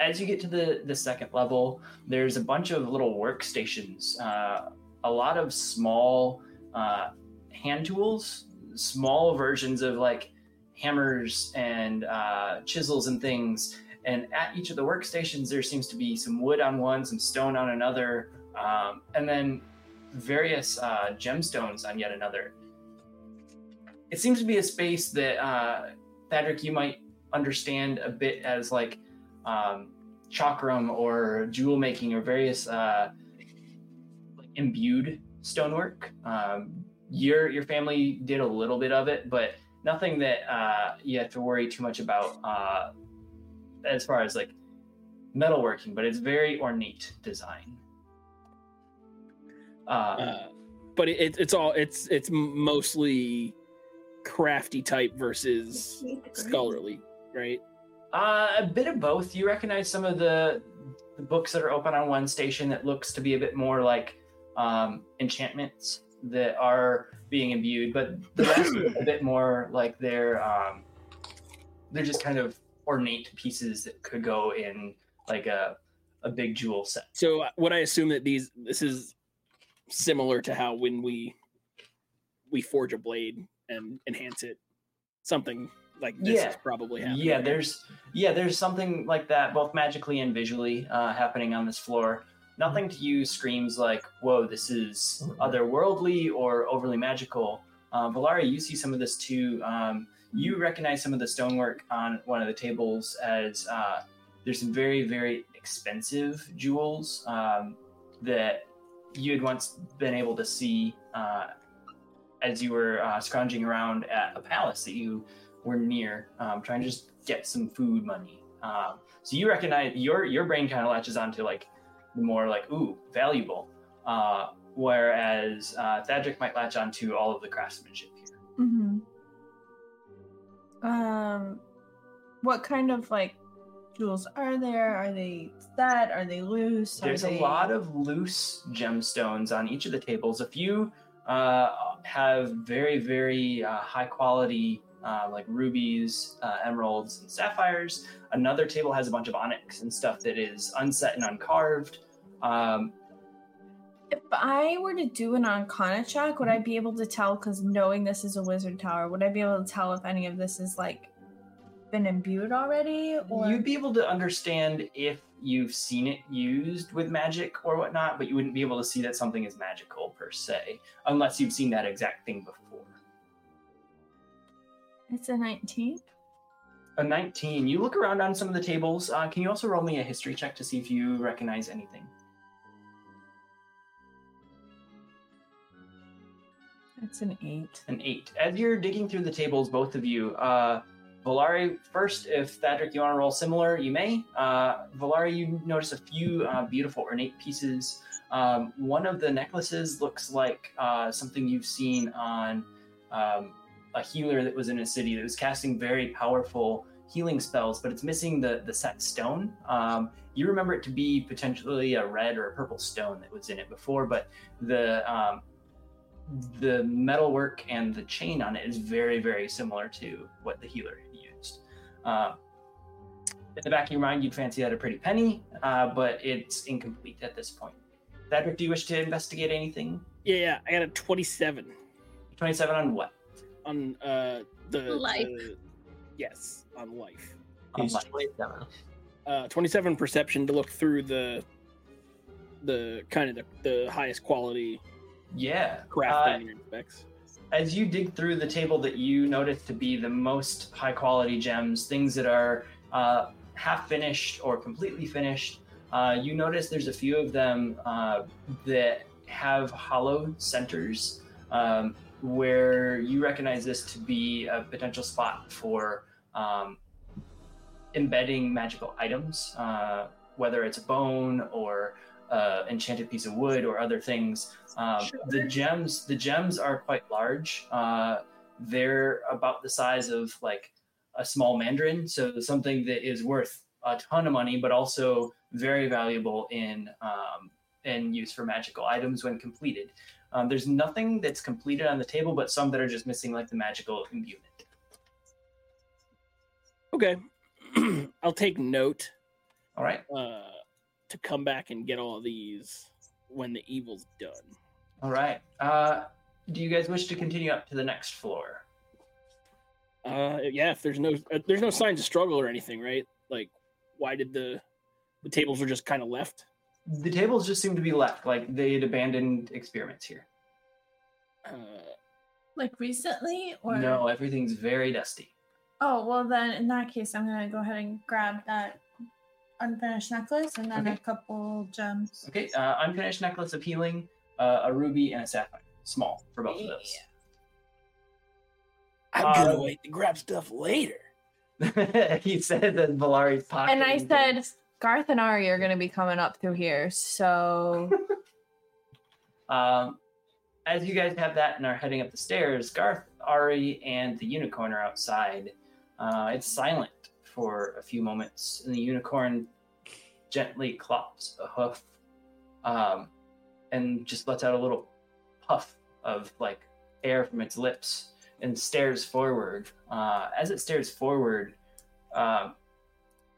[SPEAKER 1] as you get to the, the second level, there's a bunch of little workstations, uh, a lot of small uh, hand tools, small versions of like hammers and uh, chisels and things. And at each of the workstations, there seems to be some wood on one, some stone on another, um, and then various uh, gemstones on yet another. It seems to be a space that uh, Thadric, you might understand a bit as like um, chakram or jewel making or various uh, imbued stonework. Um, your your family did a little bit of it, but nothing that uh, you have to worry too much about uh, as far as like metalworking. But it's very ornate design. Uh,
[SPEAKER 4] Uh, but it, it, it's all it's it's mostly crafty type versus scholarly, right?
[SPEAKER 1] Uh, a bit of both. You recognize some of the, the books that are open on one station that looks to be a bit more like um, enchantments that are being imbued, but the rest are a bit more like they're um, they're just kind of ornate pieces that could go in like a a big jewel set.
[SPEAKER 4] So uh, would I assume that these this is similar to how when we we forge a blade and enhance it, something like this
[SPEAKER 1] Yeah.
[SPEAKER 4] is probably happening.
[SPEAKER 1] Yeah, there's yeah, there's something like that, both magically and visually, uh, happening on this floor. Nothing to you screams like, "Whoa, this is otherworldly or overly magical." Uh, Valari, you see some of this too. Um, you recognize some of the stonework on one of the tables as uh, there's some very, very expensive jewels um, that you had once been able to see uh, as you were uh, scrounging around at a palace that you were near, um, trying to just get some food money. Um, so you recognize your your brain kind of latches onto like the more like ooh valuable, uh, whereas uh, Thadric might latch onto all of the craftsmanship here.
[SPEAKER 3] Mm-hmm. Um, what kind of like jewels are there? Are they set? Are they loose? Are
[SPEAKER 1] There's
[SPEAKER 3] they...
[SPEAKER 1] a lot of loose gemstones on each of the tables. A few uh, have very very uh, high quality. Uh, like rubies, uh, emeralds, and sapphires. Another table has a bunch of onyx and stuff that is unset and uncarved. Um,
[SPEAKER 3] If I were to do an Arcana check, would I be able to tell? Because knowing this is a wizard tower, would I be able to tell if any of this is like been imbued already? Or
[SPEAKER 1] You'd be able to understand if you've seen it used with magic or whatnot, but you wouldn't be able to see that something is magical per se, unless you've seen that exact thing before.
[SPEAKER 3] It's a nineteen.
[SPEAKER 1] A 19. You look around on some of the tables. Uh, can you also roll me a history check to see if you recognize anything?
[SPEAKER 3] It's an eight.
[SPEAKER 1] An 8. As you're digging through the tables, both of you, uh, Valari, first, if Thadric, you want to roll similar, you may. Uh, Valari, you notice a few uh, beautiful ornate pieces. Um, one of the necklaces looks like uh, something you've seen on um, a healer that was in a city that was casting very powerful healing spells, but it's missing the, the set stone. Um, you remember it to be potentially a red or a purple stone that was in it before, but the um, the metalwork and the chain on it is very, very similar to what the healer had used. Uh, in the back of your mind, you'd fancy that a pretty penny, uh, but it's incomplete at this point. Thadric, do you wish to investigate anything?
[SPEAKER 4] Yeah, yeah. I got a twenty-seven
[SPEAKER 1] 27 on what?
[SPEAKER 4] On uh the
[SPEAKER 5] Life.
[SPEAKER 4] the- Yes, on life.
[SPEAKER 2] He's
[SPEAKER 1] Unlike-
[SPEAKER 2] 27.
[SPEAKER 4] Uh, 27 perception to look through the the kind of the, the highest quality
[SPEAKER 1] Yeah.
[SPEAKER 4] crafting
[SPEAKER 1] Uh,
[SPEAKER 4] specs.
[SPEAKER 1] as you dig through the table that you notice to be the most high quality gems, things that are uh, half finished or completely finished, uh, you notice there's a few of them uh, that have hollow centers um, where you recognize this to be a potential spot for um, embedding magical items, uh, whether it's a bone or uh, enchanted piece of wood or other things. Um, The gems, the gems are quite large. Uh, they're about the size of like a small mandarin, so something that is worth a ton of money, but also very valuable in um, in use for magical items when completed. Um, there's nothing that's completed on the table, but some that are just missing, like the magical imbuement.
[SPEAKER 4] Okay, (clears throat) I'll take note
[SPEAKER 1] All right,
[SPEAKER 4] uh, to come back and get all these when the evil's done.
[SPEAKER 1] all right. Uh, do you guys wish to continue up to the next floor?
[SPEAKER 4] Uh, yeah, if there's no uh, there's no signs of struggle or anything, right? Like, why did the the tables were just kind of left?
[SPEAKER 1] The tables just seem to be left, like they'd abandoned experiments here.
[SPEAKER 4] Uh,
[SPEAKER 3] Like recently, or
[SPEAKER 1] No, everything's very dusty.
[SPEAKER 3] Oh well, then in that case, I'm gonna go ahead and grab that unfinished necklace and then
[SPEAKER 1] Okay.
[SPEAKER 3] a couple gems.
[SPEAKER 1] Okay, uh, unfinished necklace of healing, uh, a ruby, and a sapphire. Small for both of those.
[SPEAKER 4] I'm
[SPEAKER 1] Uh,
[SPEAKER 4] gonna wait to grab stuff later. (laughs)
[SPEAKER 1] he said that Valari's pocket.
[SPEAKER 3] And I said, Garth and Ari are gonna be coming up through here, so (laughs)
[SPEAKER 1] um, as you guys have that and are heading up the stairs, Garth, Ari, and the unicorn are outside. Uh, it's silent for a few moments, and the unicorn gently clops a hoof, um, and just lets out a little puff of like air from its lips and stares forward. Uh, as it stares forward, um,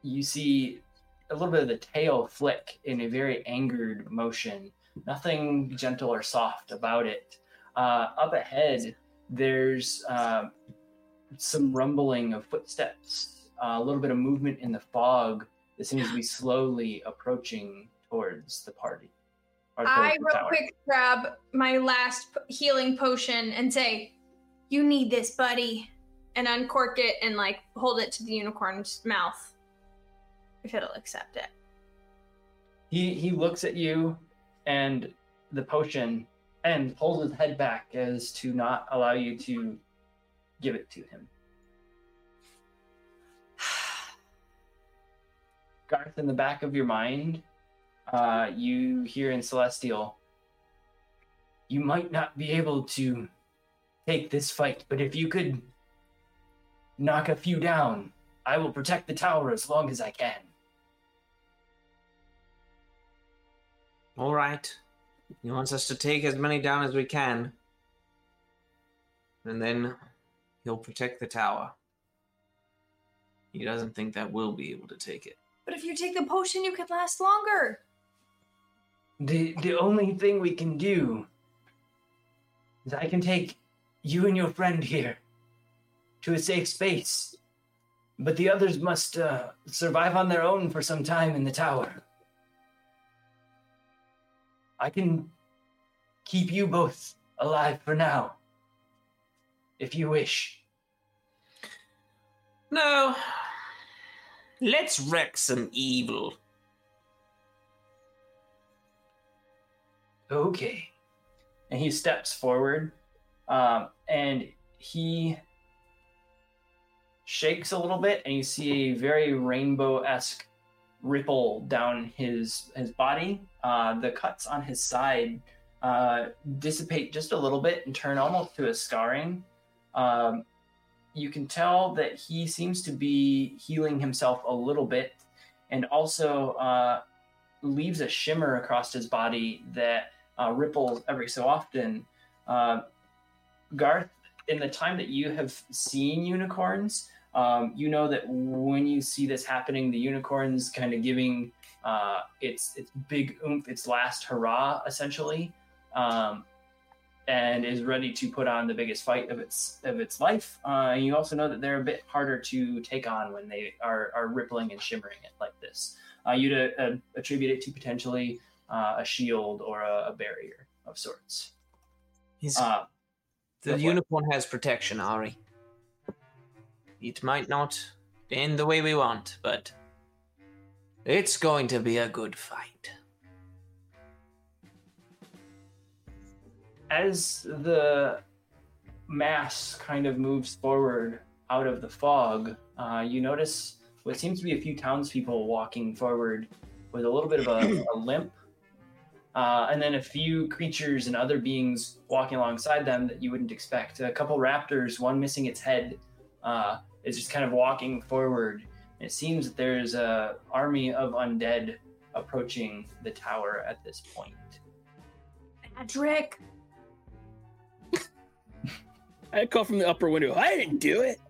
[SPEAKER 1] you see a little bit of the tail flick in a very angered motion. Nothing gentle or soft about it. Uh, up ahead, there's um some rumbling of footsteps, uh, a little bit of movement in the fog that seems to be slowly approaching towards the party. towards
[SPEAKER 5] I
[SPEAKER 1] the
[SPEAKER 5] real
[SPEAKER 1] tower.
[SPEAKER 5] quick grab my last p- healing potion and say, "You need this, buddy," and uncork it and like hold it to the unicorn's mouth if it'll accept it.
[SPEAKER 1] He he looks at you and the potion and pulls his head back as to not allow you to give it to him. (sighs) Garth, in the back of your mind, uh, you hear in Celestial, you might not be able to take this fight, but if you could knock a few down, I will protect the tower as long as I can.
[SPEAKER 2] All right. He wants us to take as many down as we can. And then he'll protect the tower. He doesn't think that we'll be able to take it.
[SPEAKER 5] But if you take the potion, you could last longer.
[SPEAKER 1] The the only thing we can do is I can take you and your friend here to a safe space, but the others must uh, survive on their own for some time in the tower. I can keep you both alive for now, if you wish.
[SPEAKER 2] No. Let's wreck some evil.
[SPEAKER 1] Okay. And he steps forward, um, and he shakes a little bit, and you see a very rainbow-esque ripple down his his body. Uh, the cuts on his side uh, dissipate just a little bit and turn almost to a scarring. Um, you can tell that he seems to be healing himself a little bit, and also uh, leaves a shimmer across his body that uh, ripples every so often. Uh, Garth, in the time that you have seen unicorns, um, you know that when you see this happening, the unicorn's kind of giving uh, its its big oomph, its last hurrah, essentially. Um, and is ready to put on the biggest fight of its of its life. Uh, and you also know that they're a bit harder to take on when they are, are rippling and shimmering it like this. Uh, you'd uh, uh, attribute it to potentially uh, a shield or a, a barrier of sorts. Uh,
[SPEAKER 2] the unicorn has protection, Ari. It might not end the way we want, but it's going to be a good fight.
[SPEAKER 1] as the mass kind of moves forward out of the fog, uh, you notice what seems to be a few townspeople walking forward with a little bit of a, a (clears throat) limp. Uh, and then a few creatures and other beings walking alongside them that you wouldn't expect. A couple raptors, one missing its head, uh, is just kind of walking forward. It seems that there's a army of undead approaching the tower at this point.
[SPEAKER 3] Patrick.
[SPEAKER 4] I call from the upper window. I didn't do it.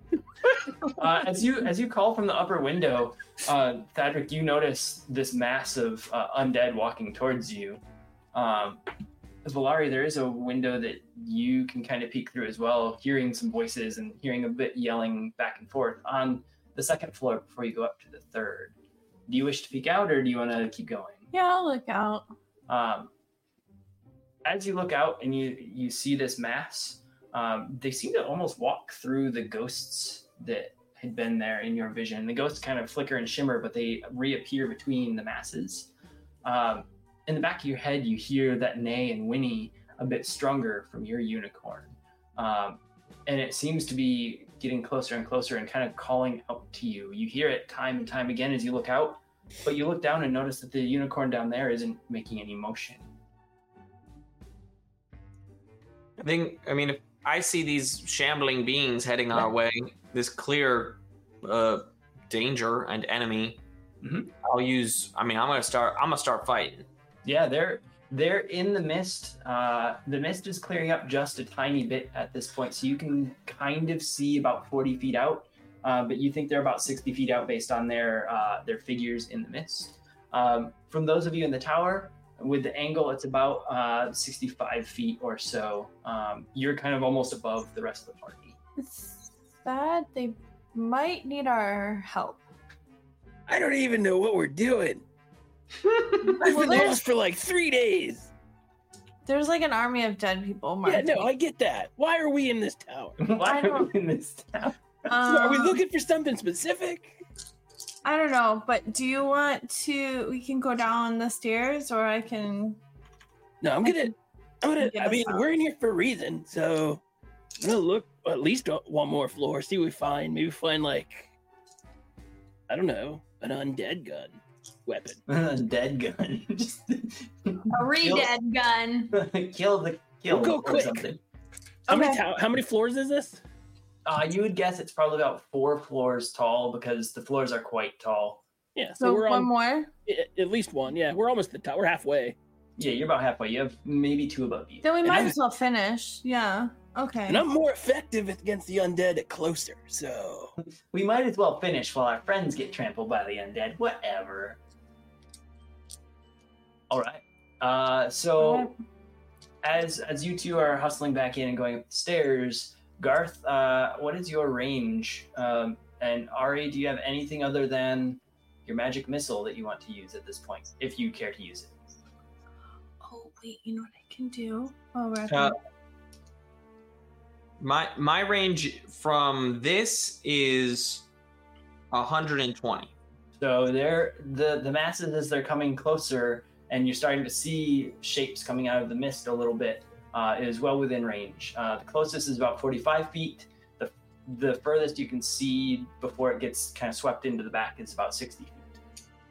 [SPEAKER 1] uh, as you as you call from the upper window, uh, Thadric, you notice this mass of uh, undead walking towards you. Um, Valari, there is a window that you can kind of peek through as well, hearing some voices and hearing a bit yelling back and forth on the second floor before you go up to the third. Do you wish to peek out, or do you want to keep going?
[SPEAKER 3] Yeah, I'll look out.
[SPEAKER 1] Um, as you look out and you you see this mass, um, they seem to almost walk through the ghosts that had been there in your vision. The ghosts kind of flicker and shimmer, but they reappear between the masses. Um, in the back of your head, you hear that neigh and whinny a bit stronger from your unicorn, um, and it seems to be getting closer and closer and kind of calling out to you. You hear it time and time again as you look out, but you look down and notice that the unicorn down there isn't making any motion.
[SPEAKER 2] I think, I mean, if I see these shambling beings heading our way, this clear uh, danger and enemy,
[SPEAKER 1] Mhm.
[SPEAKER 2] I'll use, I mean, I'm going to start, I'm going to start fighting.
[SPEAKER 1] Yeah, they're they're in the mist. Uh, the mist is clearing up just a tiny bit at this point, so you can kind of see about forty feet out. Uh, but you think they're about sixty feet out based on their uh, their figures in the mist. Um, from those of you in the tower, with the angle, it's about uh, sixty-five feet or so. Um, you're kind of almost above the rest of the party.
[SPEAKER 3] It's sad. They might need our help.
[SPEAKER 4] I don't even know what we're doing. I've been lost for like three days.
[SPEAKER 3] there's like an army of dead people.
[SPEAKER 4] Yeah,
[SPEAKER 3] Marty.
[SPEAKER 4] no, I get that. Why are we in this tower? (laughs)
[SPEAKER 1] Why are we in this town? (laughs)
[SPEAKER 4] are we
[SPEAKER 3] Um,
[SPEAKER 4] looking for something specific?
[SPEAKER 3] I don't know, but do you want to? We can go down the stairs, or I can.
[SPEAKER 4] No, I'm
[SPEAKER 3] I
[SPEAKER 4] gonna.
[SPEAKER 3] can-
[SPEAKER 4] I'm gonna. I mean,
[SPEAKER 3] out.
[SPEAKER 4] we're in here for a reason, so I'm gonna look at least one more floor, see what we find. Maybe find like, I don't know, an undead gun weapon. (laughs)
[SPEAKER 1] Dead gun. (laughs) Just
[SPEAKER 5] A re-dead gun. (laughs)
[SPEAKER 1] kill the kill
[SPEAKER 4] We'll go
[SPEAKER 1] or
[SPEAKER 4] quick.
[SPEAKER 1] something.
[SPEAKER 4] How many
[SPEAKER 3] Okay.
[SPEAKER 4] tow- How many floors is this?
[SPEAKER 1] Uh, you would guess it's probably about four floors tall because the floors are quite tall.
[SPEAKER 4] Yeah, so,
[SPEAKER 3] So
[SPEAKER 4] we're
[SPEAKER 3] one
[SPEAKER 4] on
[SPEAKER 3] more.
[SPEAKER 4] at least one. Yeah, we're almost the top. We're halfway.
[SPEAKER 1] Yeah, you're about halfway. You have maybe two above you.
[SPEAKER 3] Then we
[SPEAKER 4] And
[SPEAKER 3] might
[SPEAKER 4] I'm-
[SPEAKER 3] as well finish. Yeah. Okay.
[SPEAKER 4] And I'm more effective against the undead at closer. So
[SPEAKER 1] We might as well finish while our friends get trampled by the undead. Whatever. All right. Uh, so
[SPEAKER 3] Alright.
[SPEAKER 1] as as you two are hustling back in and going up the stairs, Garth, uh, what is your range? Um, and Ari, do you have anything other than your magic missile that you want to use at this point, if you care to use it?
[SPEAKER 3] Oh wait, you know what I can do? Oh, we're at
[SPEAKER 2] Uh, My my range from this is 120.
[SPEAKER 1] So they're the the masses as they're coming closer, and you're starting to see shapes coming out of the mist a little bit. Uh, is well within range. Uh, the closest is about 45 feet. The the furthest you can see before it gets kind of swept into the back is about 60 feet.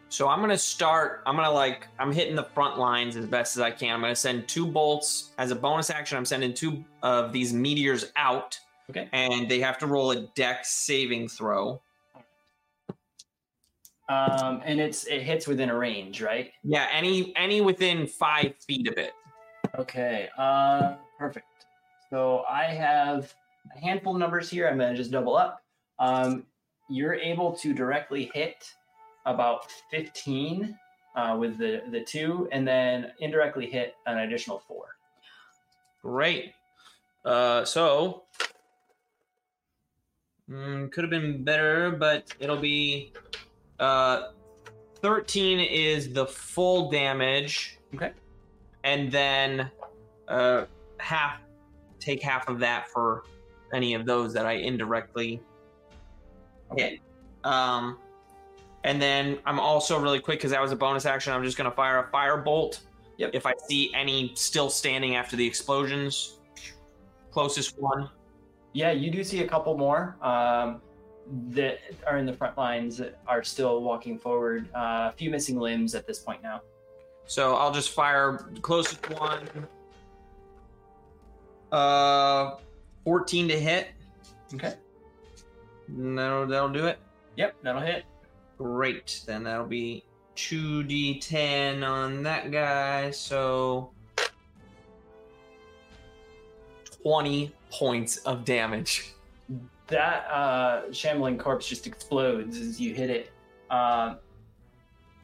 [SPEAKER 2] So I'm gonna start. I'm gonna like. I'm hitting the front lines as best as I can. I'm gonna send two bolts as a bonus action. I'm sending two of these meteors out.
[SPEAKER 1] Okay.
[SPEAKER 2] And they have to roll a dex saving throw.
[SPEAKER 1] Um, and it's it hits within a range, right?
[SPEAKER 2] Yeah, any any within five feet of it.
[SPEAKER 1] Okay. Uh, perfect. So I have a handful of numbers here. I'm gonna just double up. Um, you're able to directly hit about 15 uh, with the the two, and then indirectly hit an additional four.
[SPEAKER 2] Great. Uh, so mm, could have been better, but it'll be uh, thirteen is the full damage.
[SPEAKER 1] Okay.
[SPEAKER 2] and then uh, half take half of that for any of those that I indirectly hit. Um, and then I'm also really quick because that was a bonus action. I'm just gonna fire a fire bolt.
[SPEAKER 1] Yep.
[SPEAKER 2] If I see any still standing after the explosions, closest one.
[SPEAKER 1] Yeah, you do see a couple more um, that are in the front lines that are still walking forward. Uh, a few missing limbs at this point now.
[SPEAKER 2] So I'll just fire closest one. Uh, 14 to hit.
[SPEAKER 1] Okay.
[SPEAKER 2] And That'll that'll do it.
[SPEAKER 1] Yep, that'll hit.
[SPEAKER 2] Great. Then that'll be 2d10 on that guy. So 20 points of damage. (laughs)
[SPEAKER 1] That uh, shambling corpse just explodes as you hit it. Um,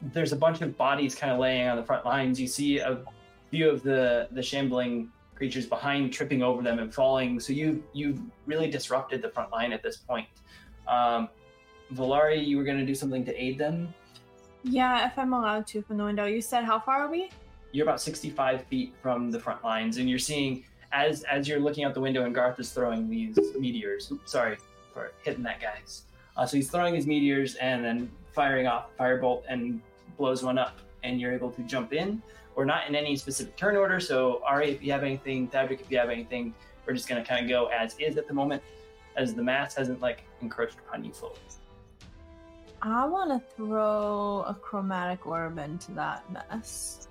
[SPEAKER 1] there's a bunch of bodies kind of laying on the front lines. You see a few of the the shambling creatures behind tripping over them and falling. So you you've really disrupted the front line at this point. Um, Valari, you were going to do something to aid them.
[SPEAKER 3] Yeah, if I'm allowed to from the window. You said how far are we?
[SPEAKER 1] You're about 65 feet from the front lines, and you're seeing as as you're looking out the window, and Garth is throwing these meteors. Oops, sorry for hitting that, guys. Uh, so he's throwing his meteors and then firing off firebolt and blows one up, and you're able to jump in, or not in any specific turn order. So Ari, if you have anything, Thadric, if you have anything, we're just gonna kind of go as is at the moment, as the mass hasn't like encroached upon you fully.
[SPEAKER 3] I want to throw a chromatic orb into that mess.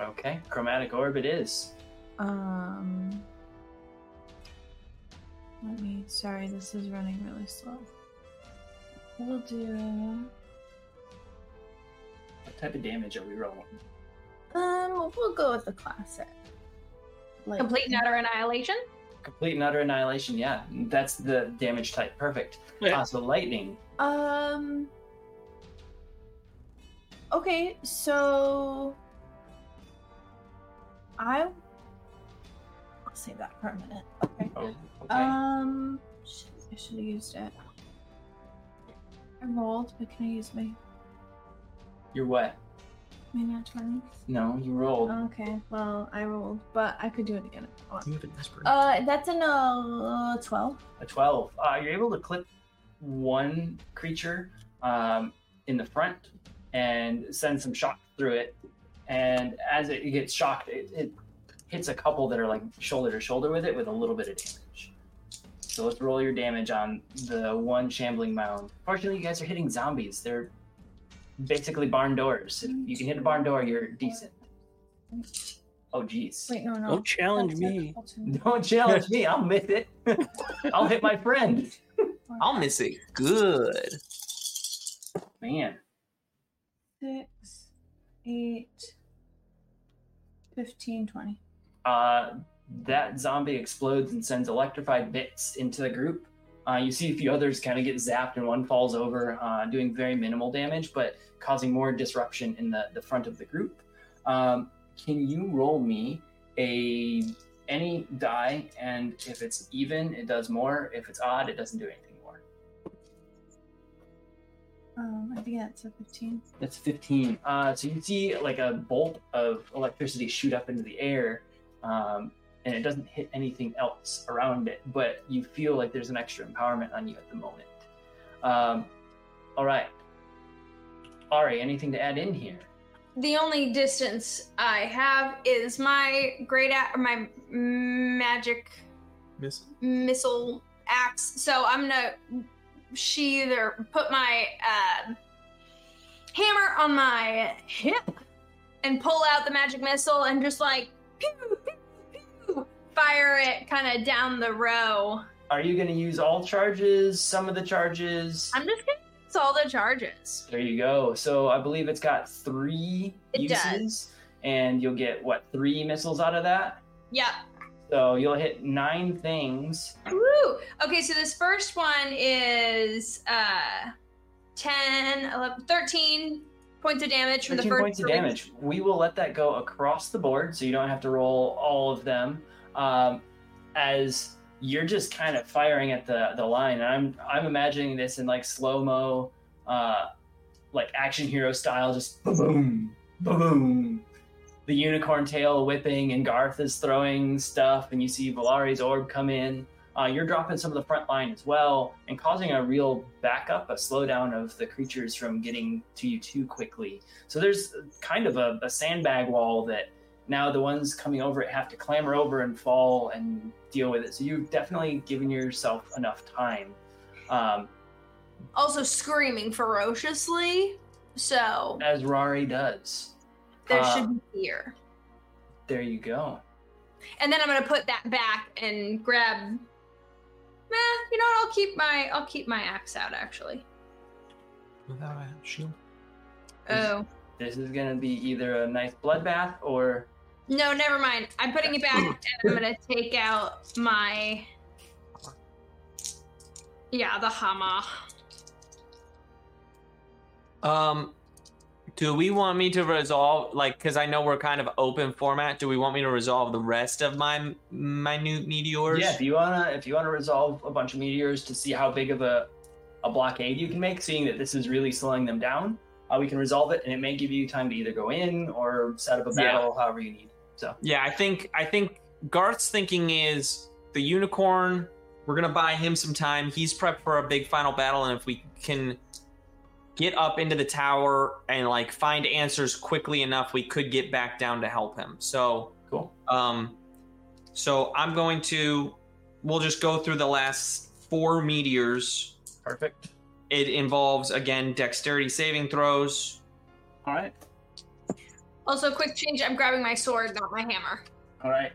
[SPEAKER 1] Okay, chromatic orb it is.
[SPEAKER 3] Um. Let me. Sorry, this is running really slow. We'll do.
[SPEAKER 1] What type of damage are we rolling?
[SPEAKER 3] Um, we'll go with the classic. Like,
[SPEAKER 5] Complete and utter annihilation.
[SPEAKER 1] Complete and utter annihilation. Yeah, that's the damage type. Perfect.
[SPEAKER 4] Yeah.
[SPEAKER 1] Uh, so lightning.
[SPEAKER 3] Um. Okay, so I. I'll save that for a minute. Okay.
[SPEAKER 1] Oh, okay.
[SPEAKER 3] Um. Shit, I should have used it. I rolled, but can I use my
[SPEAKER 1] You're what?
[SPEAKER 3] my nat twenty?
[SPEAKER 1] No, you rolled.
[SPEAKER 3] Okay, well I rolled, but I could do it again if
[SPEAKER 2] You have an aspirin.
[SPEAKER 3] Uh, that's an uh twelve.
[SPEAKER 1] a 12. Uh, you're able to clip one creature um, in the front and send some shock through it. And as it gets shocked, it, it hits a couple that are like shoulder to shoulder with it with a little bit of damage. So let's roll your damage on the one shambling mound. Fortunately, you guys are hitting zombies. They're basically barn doors. If you can hit a barn door, you're decent. Oh, jeez.
[SPEAKER 3] Wait, no, no.
[SPEAKER 4] Don't challenge
[SPEAKER 3] That's
[SPEAKER 4] me.
[SPEAKER 3] It.
[SPEAKER 1] Don't challenge me. I'll miss it. (laughs) I'll hit my friend.
[SPEAKER 2] I'll miss it good.
[SPEAKER 1] Man.
[SPEAKER 3] Six, eight, fifteen, twenty.
[SPEAKER 1] Uh, that zombie explodes and sends electrified bits into the group. Uh, you see a few others kind of get zapped and one falls over, uh, doing very minimal damage, but causing more disruption in the, the front of the group. Um, can you roll me a any die, and if it's even, it does more. If it's odd, it doesn't do anything more.
[SPEAKER 3] Um, I think that's a fifteen.
[SPEAKER 1] That's 15. Uh, so you see like a bolt of electricity shoot up into the air, um, and it doesn't hit anything else around it, but you feel like there's an extra empowerment on you at the moment. Um, all right. Ari, anything to add in here?
[SPEAKER 5] The only distance I have is my great a- my magic
[SPEAKER 2] Miss.
[SPEAKER 5] missile axe. So I'm gonna sheathe or put my uh, hammer on my hip and pull out the magic missile and just like pew, pew, pew, fire it kind of down the row.
[SPEAKER 1] Are you going to use all charges, some of the charges?
[SPEAKER 5] I'm just gonna use all the charges.
[SPEAKER 1] There you go. So I believe it's got three
[SPEAKER 5] It
[SPEAKER 1] uses,
[SPEAKER 5] does.
[SPEAKER 1] and you'll get what three missiles out of that.
[SPEAKER 5] Yep.
[SPEAKER 1] So you'll hit nine things.
[SPEAKER 5] Woo! Okay, so this first one is uh 10, 11, 13 points of damage from the
[SPEAKER 1] 13
[SPEAKER 5] first
[SPEAKER 1] points of damage. We will let that go across the board, so you don't have to roll all of them. Um, as you're just kind of firing at the the line. And I'm I'm imagining this in like slow mo, uh, like action hero style, just boom, boom. The unicorn tail whipping, and Garth is throwing stuff, and you see Valari's orb come in. Uh, you're dropping some of the front line as well, and causing a real backup, a slowdown of the creatures from getting to you too quickly. So there's kind of a, a sandbag wall that now the ones coming over it have to clamber over and fall and deal with it. So you've definitely given yourself enough time. Um,
[SPEAKER 5] Also screaming ferociously. So
[SPEAKER 1] as Rari does.
[SPEAKER 5] there
[SPEAKER 1] Uh,
[SPEAKER 5] should be fear.
[SPEAKER 1] There you go.
[SPEAKER 5] And then I'm gonna put that back and grab. Meh, you know what? I'll keep my I'll keep my axe out actually.
[SPEAKER 2] Without a shield.
[SPEAKER 5] Oh
[SPEAKER 1] This is gonna be either a nice bloodbath or
[SPEAKER 5] no, never mind. I'm putting it back and I'm gonna take out my. Yeah, the hammer.
[SPEAKER 2] Um, do we want me to resolve like because I know we're kind of open format? Do we want me to resolve the rest of my minute meteors?
[SPEAKER 1] yeah. If you wanna if you wanna resolve a bunch of meteors to see how big of a a blockade you can make, seeing that this is really slowing them down, uh, we can resolve it, and it may give you time to either go in or set up a
[SPEAKER 2] Yeah.
[SPEAKER 1] battle, however you need. So
[SPEAKER 2] Yeah, I think I think Garth's thinking is the unicorn. We're gonna buy him some time. He's prepped for a big final battle, and if we can get up into the tower and like find answers quickly enough, we could get back down to help him. So,
[SPEAKER 1] cool.
[SPEAKER 2] um, so I'm going to. We'll just go through the last four meteors.
[SPEAKER 1] Perfect.
[SPEAKER 2] It involves again dexterity saving throws.
[SPEAKER 1] All right.
[SPEAKER 5] Also, quick change. I'm grabbing my sword, not my hammer.
[SPEAKER 1] All right,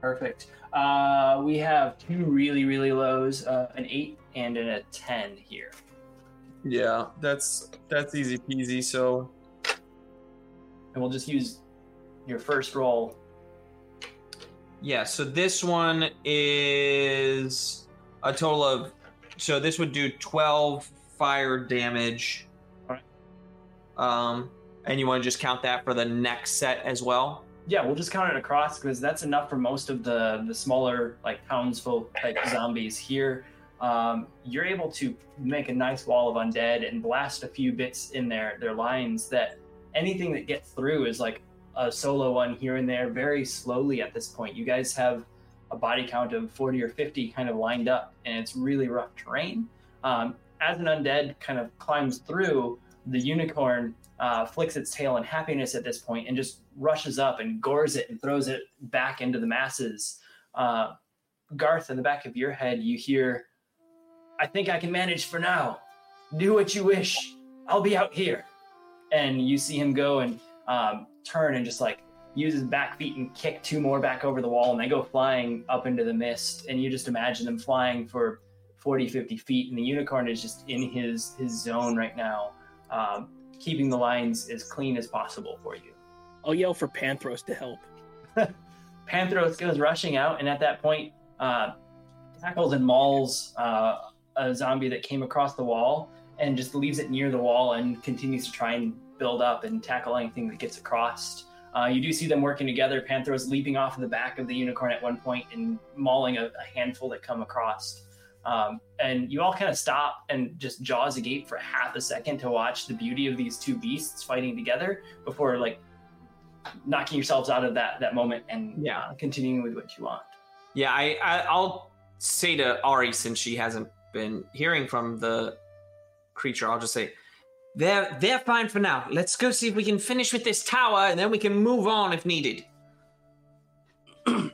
[SPEAKER 1] perfect. Uh, we have two really, really lows, uh, an eight and an, a ten here.
[SPEAKER 2] Yeah, that's that's easy peasy. So
[SPEAKER 1] And we'll just use your first roll.
[SPEAKER 2] Yeah, so this one is a total of so this would do 12 fire damage.
[SPEAKER 1] Alright.
[SPEAKER 2] Um and you want to just count that for the next set as well?
[SPEAKER 1] Yeah, we'll just count it across because that's enough for most of the the smaller like townsfolk type zombies here. Um, you're able to make a nice wall of undead and blast a few bits in their their lines that anything that gets through is like a solo one here and there very slowly at this point. You guys have a body count of 40 or 50 kind of lined up and it's really rough terrain. Um, as an undead kind of climbs through, the unicorn uh, flicks its tail in happiness at this point and just rushes up and gores it and throws it back into the masses. Uh, Garth, in the back of your head, you hear, I think I can manage for now. Do what you wish. I'll be out here. And you see him go and um, turn and just like use his back feet and kick two more back over the wall and they go flying up into the mist. And you just imagine them flying for 40, 50 feet. And the unicorn is just in his, his zone right now, um, keeping the lines as clean as possible for you.
[SPEAKER 4] I'll yell for Panthros to help. (laughs)
[SPEAKER 1] Panthros goes rushing out, and at that point, uh, tackles and mauls uh, a zombie that came across the wall and just leaves it near the wall and continues to try and build up and tackle anything that gets across. Uh, you do see them working together. Panthros leaping off the back of the unicorn at one point and mauling a, a handful that come across. Um, and you all kind of stop and just jaws agape for half a second to watch the beauty of these two beasts fighting together before like knocking yourselves out of that that moment and
[SPEAKER 2] Yeah.
[SPEAKER 1] uh, continuing with what you want.
[SPEAKER 2] Yeah, I, I I'll say to Ari since she hasn't been hearing from the creature, I'll just say they're they're fine for now. Let's go see if we can finish with this tower and then we can move on if needed. (clears throat)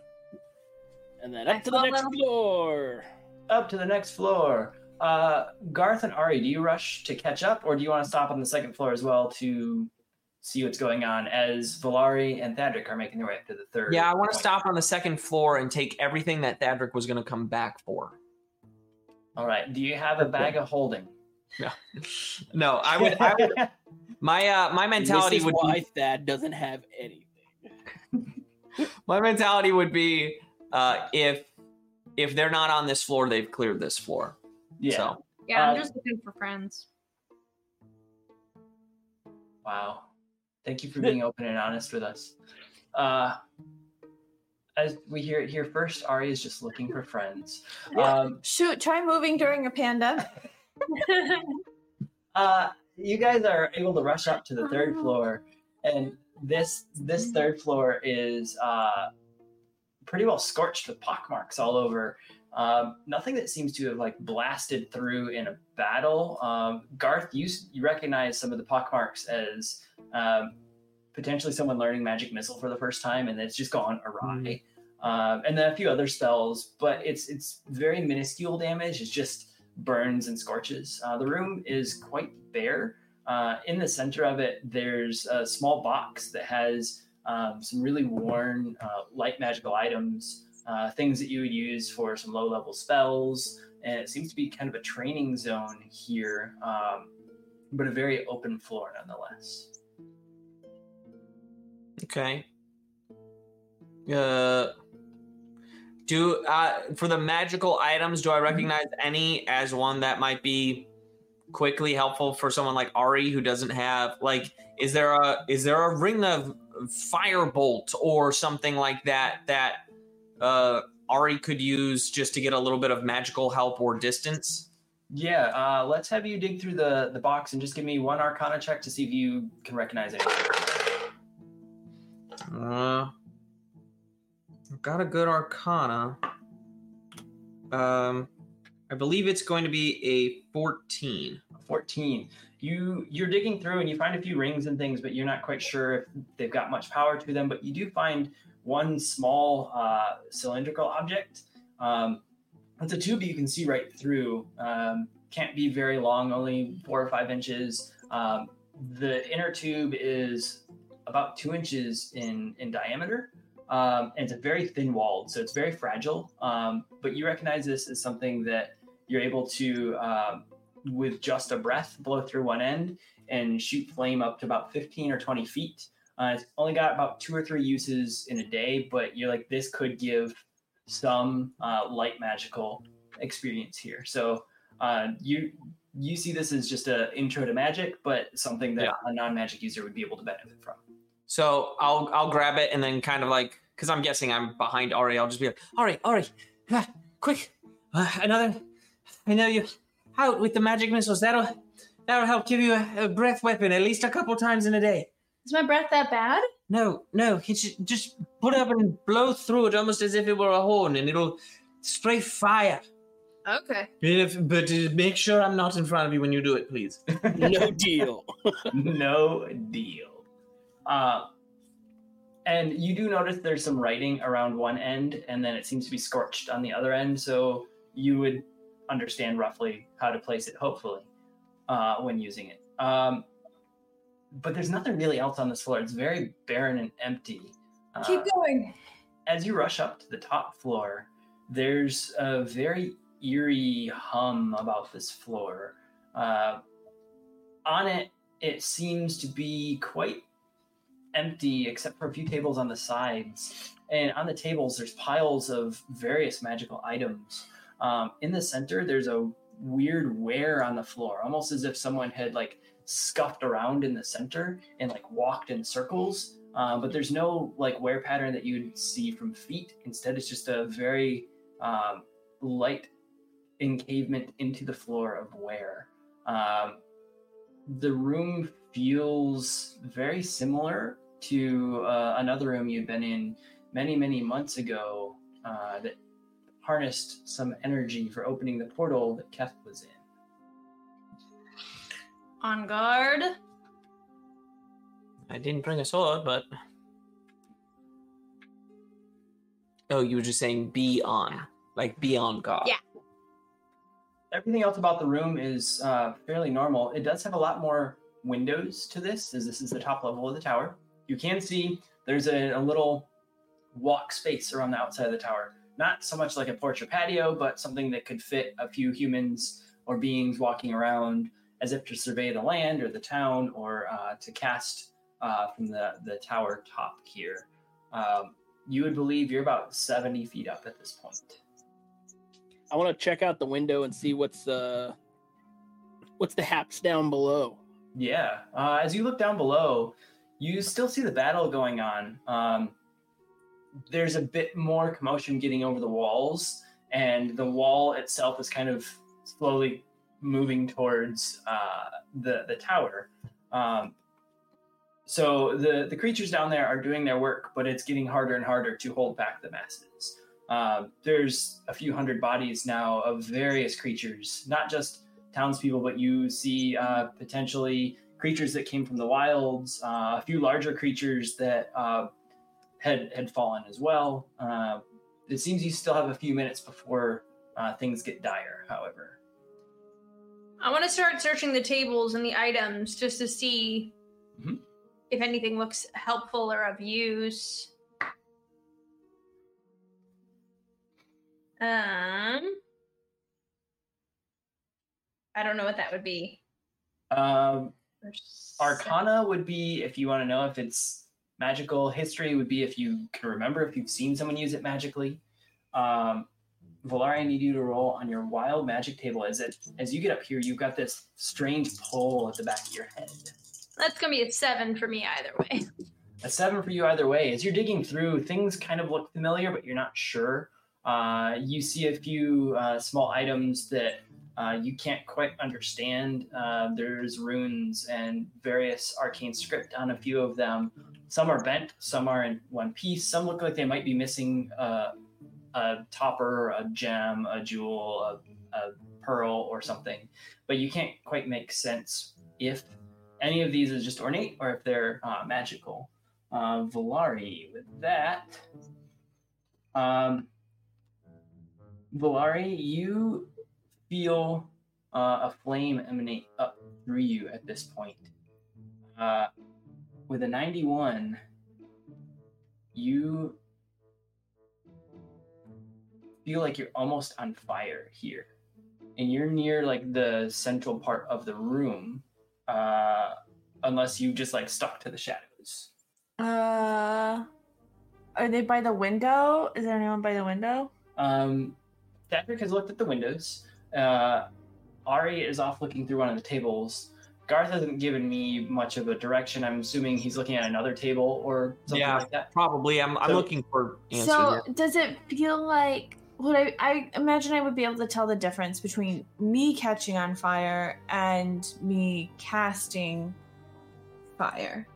[SPEAKER 4] And then up to the
[SPEAKER 5] follow.
[SPEAKER 4] next floor.
[SPEAKER 1] Up to the next floor. Uh, Garth and Ari, do you rush to catch up, or do you want to stop on the second floor as well to see what's going on as Valari and Thadric are making their way up to the third?
[SPEAKER 2] Yeah, I want to
[SPEAKER 1] point?
[SPEAKER 2] stop on the second floor and take everything that Thadric was going to come back for.
[SPEAKER 1] All right. Do you have a bag of holding?
[SPEAKER 2] No, (laughs) no. I would. I would (laughs) my uh, my mentality
[SPEAKER 4] this is
[SPEAKER 2] would
[SPEAKER 4] why
[SPEAKER 2] be
[SPEAKER 4] Thad doesn't have anything. (laughs)
[SPEAKER 2] my mentality would be uh, if if they're not on this floor, they've cleared this floor.
[SPEAKER 1] yeah.
[SPEAKER 2] So
[SPEAKER 5] Yeah, I'm
[SPEAKER 1] Uh,
[SPEAKER 5] just looking for friends.
[SPEAKER 1] Wow. Thank you for (laughs) being open and honest with us. Uh, as we hear it here first, Ari is just looking for friends. (laughs) Um,
[SPEAKER 3] Shoot, try moving during a panda. (laughs)
[SPEAKER 1] uh, you guys are able to rush up to the third floor, and this this third floor is uh, pretty well scorched with pockmarks all over. Um, nothing that seems to have like blasted through in a battle. Um, Garth, you you recognize some of the pockmarks as um, potentially someone learning magic missile for the first time, and it's just gone awry. Um, and then a few other spells, but it's it's very minuscule damage. It's just burns and scorches. Uh, the room is quite bare. Uh, in the center of it, there's a small box that has um, some really worn uh, light magical items, uh, things that you would use for some low level spells. And it seems to be kind of a training zone here, um, but a very open floor nonetheless.
[SPEAKER 2] Okay. Uh, do uh, for the magical items, do I recognize any as one that might be quickly helpful for someone like Ari who doesn't have like? Is there a is there a ring of firebolt or something like that that uh, Ari could use just to get a little bit of magical help or distance?
[SPEAKER 1] Yeah, uh, let's have you dig through the, the box and just give me one Arcana check to see if you can recognize anything.
[SPEAKER 2] Uh, I've got a good arcana. Um, I believe it's going to be a 14.
[SPEAKER 1] 14 you you're digging through and you find a few rings and things but you're not quite sure if they've got much power to them but you do find one small uh, cylindrical object. Um, it's a tube you can see right through um, can't be very long only four or five inches. Um, the inner tube is about two inches in in diameter. Um, and it's a very thin walled so it's very fragile. Um, but you recognize this as something that you're able to um, with just a breath blow through one end and shoot flame up to about 15 or 20 feet. Uh, it's only got about two or three uses in a day, but you're like, this could give some uh, light magical experience here. So uh, you you see this as just a intro to magic, but something that
[SPEAKER 2] Yeah.
[SPEAKER 1] a non-magic user would be able to benefit from.
[SPEAKER 2] So I'll I'll grab it and then kind of like because I'm guessing I'm behind Ari. I'll just be like, Ari, Ari, ah, quick, uh, another. I know you out with the magic missiles. That'll that'll help give you a, a breath weapon at least a couple times in a day.
[SPEAKER 5] Is my breath that bad?
[SPEAKER 2] No, no, it's just, just put up and blow through it almost as if it were a horn, and it'll spray fire.
[SPEAKER 3] Okay.
[SPEAKER 2] If, but uh, make sure I'm not in front of you when you do it, please. (laughs)
[SPEAKER 4] No deal. (laughs)
[SPEAKER 1] no deal. Uh, and you do notice there's some writing around one end, and then it seems to be scorched on the other end. So you would understand roughly how to place it, hopefully, uh, when using it. Um, but there's nothing really else on this floor. It's very barren and empty. Uh,
[SPEAKER 5] Keep going.
[SPEAKER 1] as you rush up to the top floor, there's a very eerie hum about this floor. Uh, on it, it seems to be quite empty, except for a few tables on the sides. And on the tables, there's piles of various magical items. Um, in the center, there's a weird wear on the floor, almost as if someone had like scuffed around in the center and like walked in circles. Um, but there's no like wear pattern that you'd see from feet. Instead, it's just a very um, light encavement into the floor of wear. Um, the room feels very similar to uh, another room you've been in many, many months ago uh, that harnessed some energy for opening the portal that Keth was in.
[SPEAKER 5] On guard.
[SPEAKER 2] I didn't bring a sword, but. Oh, you were just saying be on. Like be on guard.
[SPEAKER 5] Yeah.
[SPEAKER 1] everything else about the room is uh, fairly normal. It does have a lot more windows to this, as this is the top level of the tower. You can see there's a, a little walk space around the outside of the tower. Not so much like a porch or patio, but something that could fit a few humans or beings walking around as if to survey the land or the town or uh, to cast uh, from the, the tower top here. Um, you would believe you're about 70 feet up at this point.
[SPEAKER 4] I want to check out the window and see what's uh what's the haps down below.
[SPEAKER 1] Yeah. Uh, as you look down below, you still see the battle going on. Um, there's a bit more commotion getting over the walls, and the wall itself is kind of slowly moving towards uh, the the tower. Um, so the the creatures down there are doing their work, but it's getting harder and harder to hold back the masses. Uh, there's a few hundred bodies now of various creatures, not just townspeople, but you see uh, potentially creatures that came from the wilds, uh, a few larger creatures that uh, had had fallen as well. Uh, it seems you still have a few minutes before uh, things get dire. However,
[SPEAKER 5] I want to start searching the tables and the items just to see
[SPEAKER 1] Mhm.
[SPEAKER 5] if anything looks helpful or of use. Um, I don't know what that would be.
[SPEAKER 1] um, Arcana would be if you want to know if it's magical. History would be if you can remember if you've seen someone use it magically. Um, Valari, I need you to roll on your wild magic table. As it as you get up here, you've got this strange pull at the back of your head.
[SPEAKER 5] That's gonna be a seven for me either way.
[SPEAKER 1] A seven for you either way. As you're digging through, things kind of look familiar, but you're not sure. Uh, you see a few uh, small items that uh, you can't quite understand. Uh, there's runes and various arcane script on a few of them. Some are bent, some are in one piece. Some look like they might be missing uh, a topper, a gem, a jewel, a, a pearl, or something. But you can't quite make sense if any of these is just ornate or if they're uh, magical. Uh, Valari, with that, um, Valari, you feel uh, a flame emanate up through you at this point. Uh, with a 91, you feel like you're almost on fire here. And you're near like the central part of the room, uh, unless you just like stuck to the shadows.
[SPEAKER 3] Uh, are they by the window? Is there anyone by the window?
[SPEAKER 1] Um, Thadric has looked at the windows. Uh, Ari is off looking through one of the tables. Garth hasn't given me much of a direction. I'm assuming he's looking at another table or something
[SPEAKER 2] Yeah.
[SPEAKER 1] like that.
[SPEAKER 2] Probably. I'm, I'm
[SPEAKER 1] So-
[SPEAKER 2] looking for answers.
[SPEAKER 3] so
[SPEAKER 2] here.
[SPEAKER 3] does it feel like would I I imagine I would be able to tell the difference between me catching on fire and me casting fire?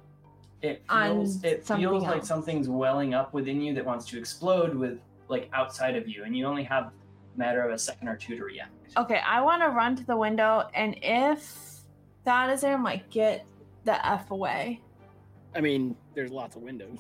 [SPEAKER 1] It feels it
[SPEAKER 3] something
[SPEAKER 1] feels like
[SPEAKER 3] else.
[SPEAKER 1] something's welling up within you that wants to explode with like outside of you, and you only have a matter of a second or two to react.
[SPEAKER 3] Okay, I want to run to the window, and if that is there, I'm like, get the f away.
[SPEAKER 4] I mean, there's lots of windows.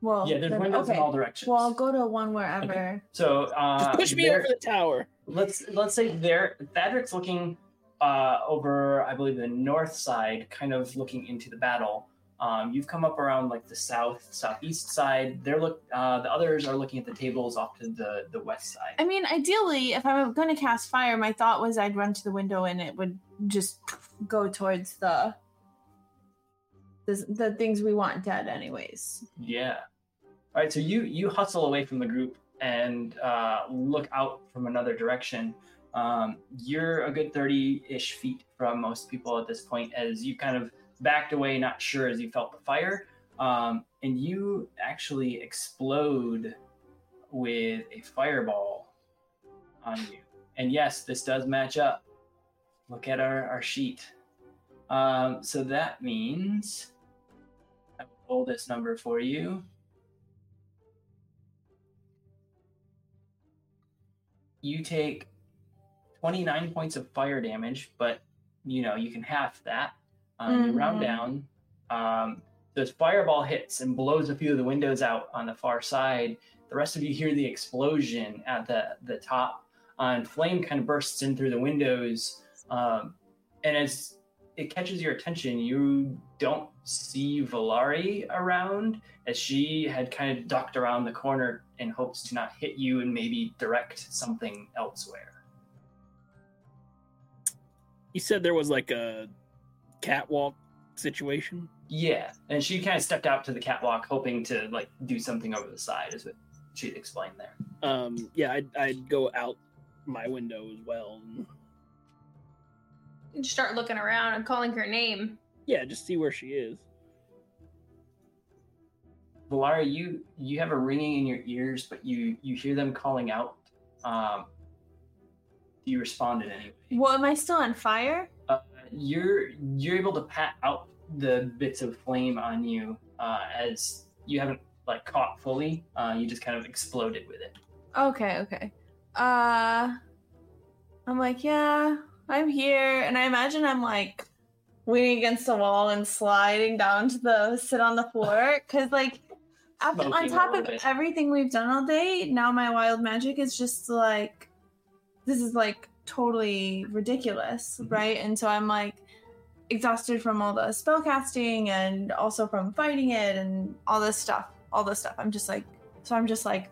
[SPEAKER 3] Well,
[SPEAKER 1] yeah, there's
[SPEAKER 3] then-
[SPEAKER 1] windows
[SPEAKER 3] okay.
[SPEAKER 1] in all directions.
[SPEAKER 3] Well, I'll go to one wherever. Okay.
[SPEAKER 1] so uh,
[SPEAKER 4] Just push me
[SPEAKER 1] there-
[SPEAKER 4] over the tower.
[SPEAKER 1] let's let's say there Thadric's looking uh, over I believe the north side, kind of looking into the battle. Um, you've come up around like the south southeast side. They're look uh, the others are looking at the tables off to the the west side.
[SPEAKER 3] I mean, ideally, if I'm going to cast fire, my thought was I'd run to the window and it would just go towards the the, the things we want dead, anyways.
[SPEAKER 1] Yeah. All right. So you you hustle away from the group and uh, look out from another direction. Um, you're a good thirty-ish feet from most people at this point, as you kind of backed away, not sure as you felt the fire, um, and you actually explode with a fireball on you. And yes, this does match up. Look at our, our sheet. Um, so that means I will pull this number for you. You take 29 points of fire damage, but you know, you can half that. Um, You round
[SPEAKER 3] Mhm.
[SPEAKER 1] down. Um, this fireball hits and blows a few of the windows out on the far side. The rest of you hear the explosion at the, the top. Uh, and flame kind of bursts in through the windows. Um, and as it catches your attention, you don't see Valari around, as she had kind of ducked around the corner in hopes to not hit you and maybe direct something elsewhere.
[SPEAKER 4] You said there was like a catwalk situation.
[SPEAKER 1] Yeah, and she kind of stepped out to the catwalk, hoping to like do something over the side, is what she explained there.
[SPEAKER 4] Um, yeah, I'd, I'd go out my window as well. And,
[SPEAKER 5] You start looking around and calling her name.
[SPEAKER 4] yeah, just see where she is.
[SPEAKER 1] Valari, you you have a ringing in your ears, but you you hear them calling out. Um, do you respond in any way?
[SPEAKER 3] Well, am I still on fire?
[SPEAKER 1] You're you're able to pat out the bits of flame on you uh, as you haven't like caught fully. Uh, you just kind of exploded with it.
[SPEAKER 3] Okay, okay. Uh I'm like, yeah, I'm here. And I imagine I'm like leaning against the wall and sliding down to the sit on the floor. (laughs) Cause like after, on top of everything we've done all day, now my wild magic is just like this is like totally ridiculous,
[SPEAKER 1] Mhm.
[SPEAKER 3] right? And so I'm like exhausted from all the spellcasting and also from fighting it and all this stuff. All this stuff. I'm just like so I'm just like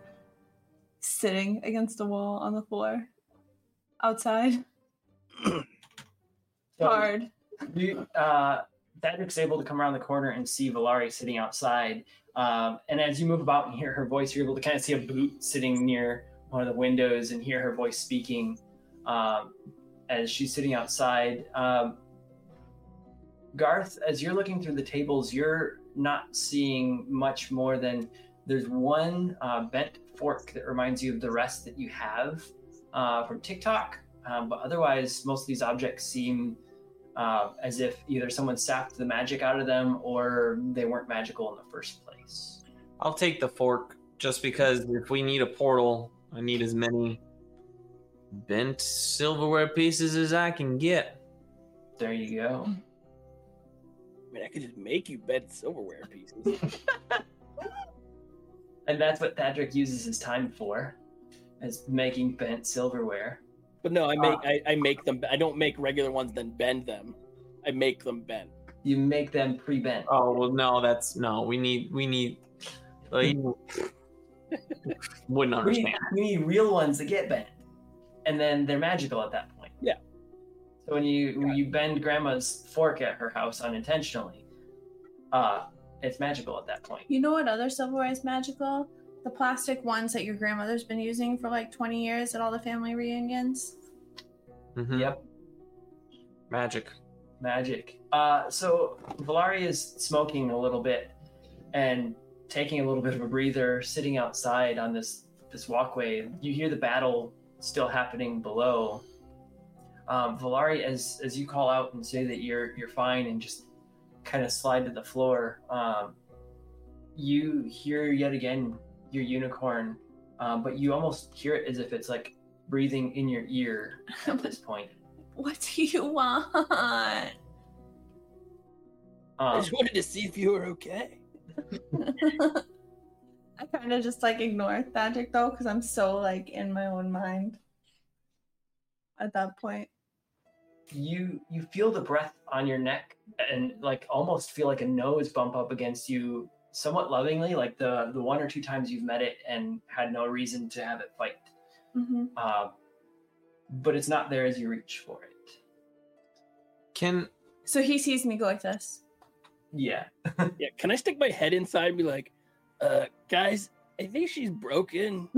[SPEAKER 3] sitting against the wall on the floor outside. (clears throat)
[SPEAKER 1] So
[SPEAKER 3] Hard.
[SPEAKER 1] you, uh, Thadric's able to come around the corner and see Valari sitting outside. Um, and as you move about and hear her voice, you're able to kind of see a boot sitting near one of the windows and hear her voice speaking um, as she's sitting outside. Um, Garth, as you're looking through the tables, you're not seeing much more than there's one uh, bent fork that reminds you of the rest that you have uh, from TikTok. Um, but otherwise, most of these objects seem uh, as if either someone sapped the magic out of them or they weren't magical in the first place.
[SPEAKER 2] I'll take the fork just because if we need a portal, I need as many bent silverware pieces as I can get.
[SPEAKER 1] There you go.
[SPEAKER 4] I mean, I could just make you bent silverware pieces. (laughs) (laughs)
[SPEAKER 1] And that's what Thadric uses his time for, is making bent silverware.
[SPEAKER 4] But no, I make
[SPEAKER 1] Ah.
[SPEAKER 4] I, I make them. I don't make regular ones then bend them. I make them bend.
[SPEAKER 1] You make them pre-bent.
[SPEAKER 2] Oh well, no, that's no. We need we need. Like, (laughs) wouldn't
[SPEAKER 1] we, need,
[SPEAKER 2] understand.
[SPEAKER 1] we need real ones that get bent, and then they're magical at that point.
[SPEAKER 4] Yeah.
[SPEAKER 1] So when you when you bend Grandma's fork at her house unintentionally, uh, it's magical at that point.
[SPEAKER 3] You know what other silverware is magical? The plastic ones that your grandmother's been using for like 20 years at all the family reunions.
[SPEAKER 2] Mhm.
[SPEAKER 1] Yep.
[SPEAKER 2] Magic.
[SPEAKER 1] Magic. Uh, so Valari is smoking a little bit and taking a little bit of a breather, sitting outside on this this walkway. You hear the battle still happening below. Um, Valari, as as you call out and say that you're you're fine and just kind of slide to the floor, um, you hear yet again your unicorn, um, but you almost hear it as if it's like breathing in your ear at this (laughs) point.
[SPEAKER 3] What do you want?
[SPEAKER 4] I
[SPEAKER 1] Um,
[SPEAKER 4] just wanted to see if you were okay. (laughs)
[SPEAKER 3] I kind of just like ignore Thadric though, because I'm so like in my own mind at that point.
[SPEAKER 1] you you feel the breath on your neck and like almost feel like a nose bump up against you somewhat lovingly like the the one or two times you've met it and had no reason to have it fight
[SPEAKER 3] hmm
[SPEAKER 1] uh, but it's not there as you reach for it
[SPEAKER 2] Can
[SPEAKER 3] So he sees me go like this.
[SPEAKER 1] yeah (laughs)
[SPEAKER 4] Yeah, can I stick my head inside and be like, uh, guys, I think she's broken. (laughs)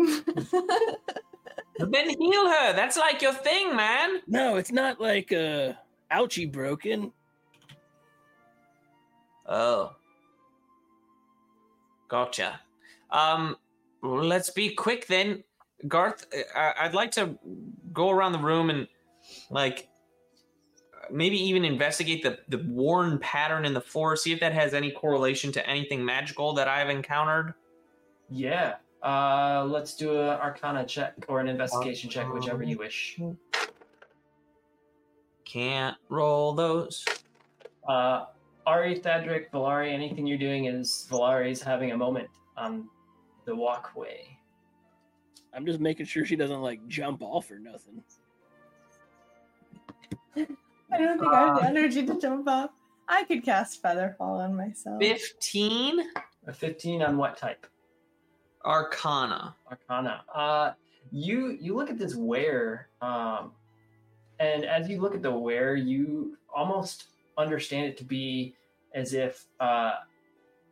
[SPEAKER 2] then heal her. That's like your thing, man.
[SPEAKER 4] No, it's not like uh ouchie broken.
[SPEAKER 2] Oh. Gotcha. Um, let's be quick then. Garth, I- I'd like to go around the room and, like, maybe even investigate the, the worn pattern in the floor, see if that has any correlation to anything magical that I've encountered.
[SPEAKER 1] yeah uh let's do a arcana check or an investigation check whichever you wish
[SPEAKER 2] Can't roll those.
[SPEAKER 1] uh ari thadric valari anything you're doing is valari's having a moment on the walkway
[SPEAKER 4] I'm just making sure she doesn't like jump off or nothing. (laughs)
[SPEAKER 3] I don't think I have the energy to jump up. I could cast Featherfall on myself.
[SPEAKER 2] 15
[SPEAKER 1] a 15 on what type
[SPEAKER 2] Arcana.
[SPEAKER 1] Arcana. Uh, you you look at this wear, um, and as you look at the wear, you almost understand it to be as if uh,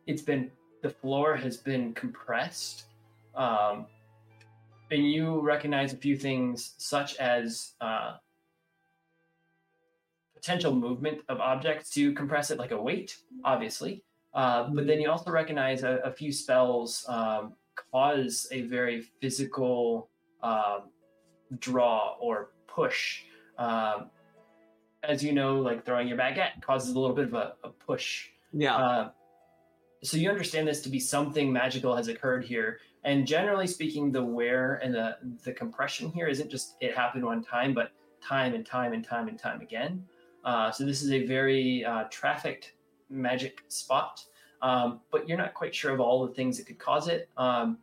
[SPEAKER 1] it's been the floor has been compressed, um, and you recognize a few things such as uh, potential movement of objects to compress it like a weight, obviously. Uh, but then you also recognize a, a few spells um, cause a very physical um, draw or push. Um, as you know, like throwing your baguette causes a little bit of a, a push.
[SPEAKER 2] Yeah.
[SPEAKER 1] Uh, so you understand this to be something magical has occurred here. And generally speaking, the wear and the the compression here isn't just it happened one time, but time and time and time and time again. Uh, so this is a very uh, trafficked magic spot, um, but you're not quite sure of all the things that could cause it. Um,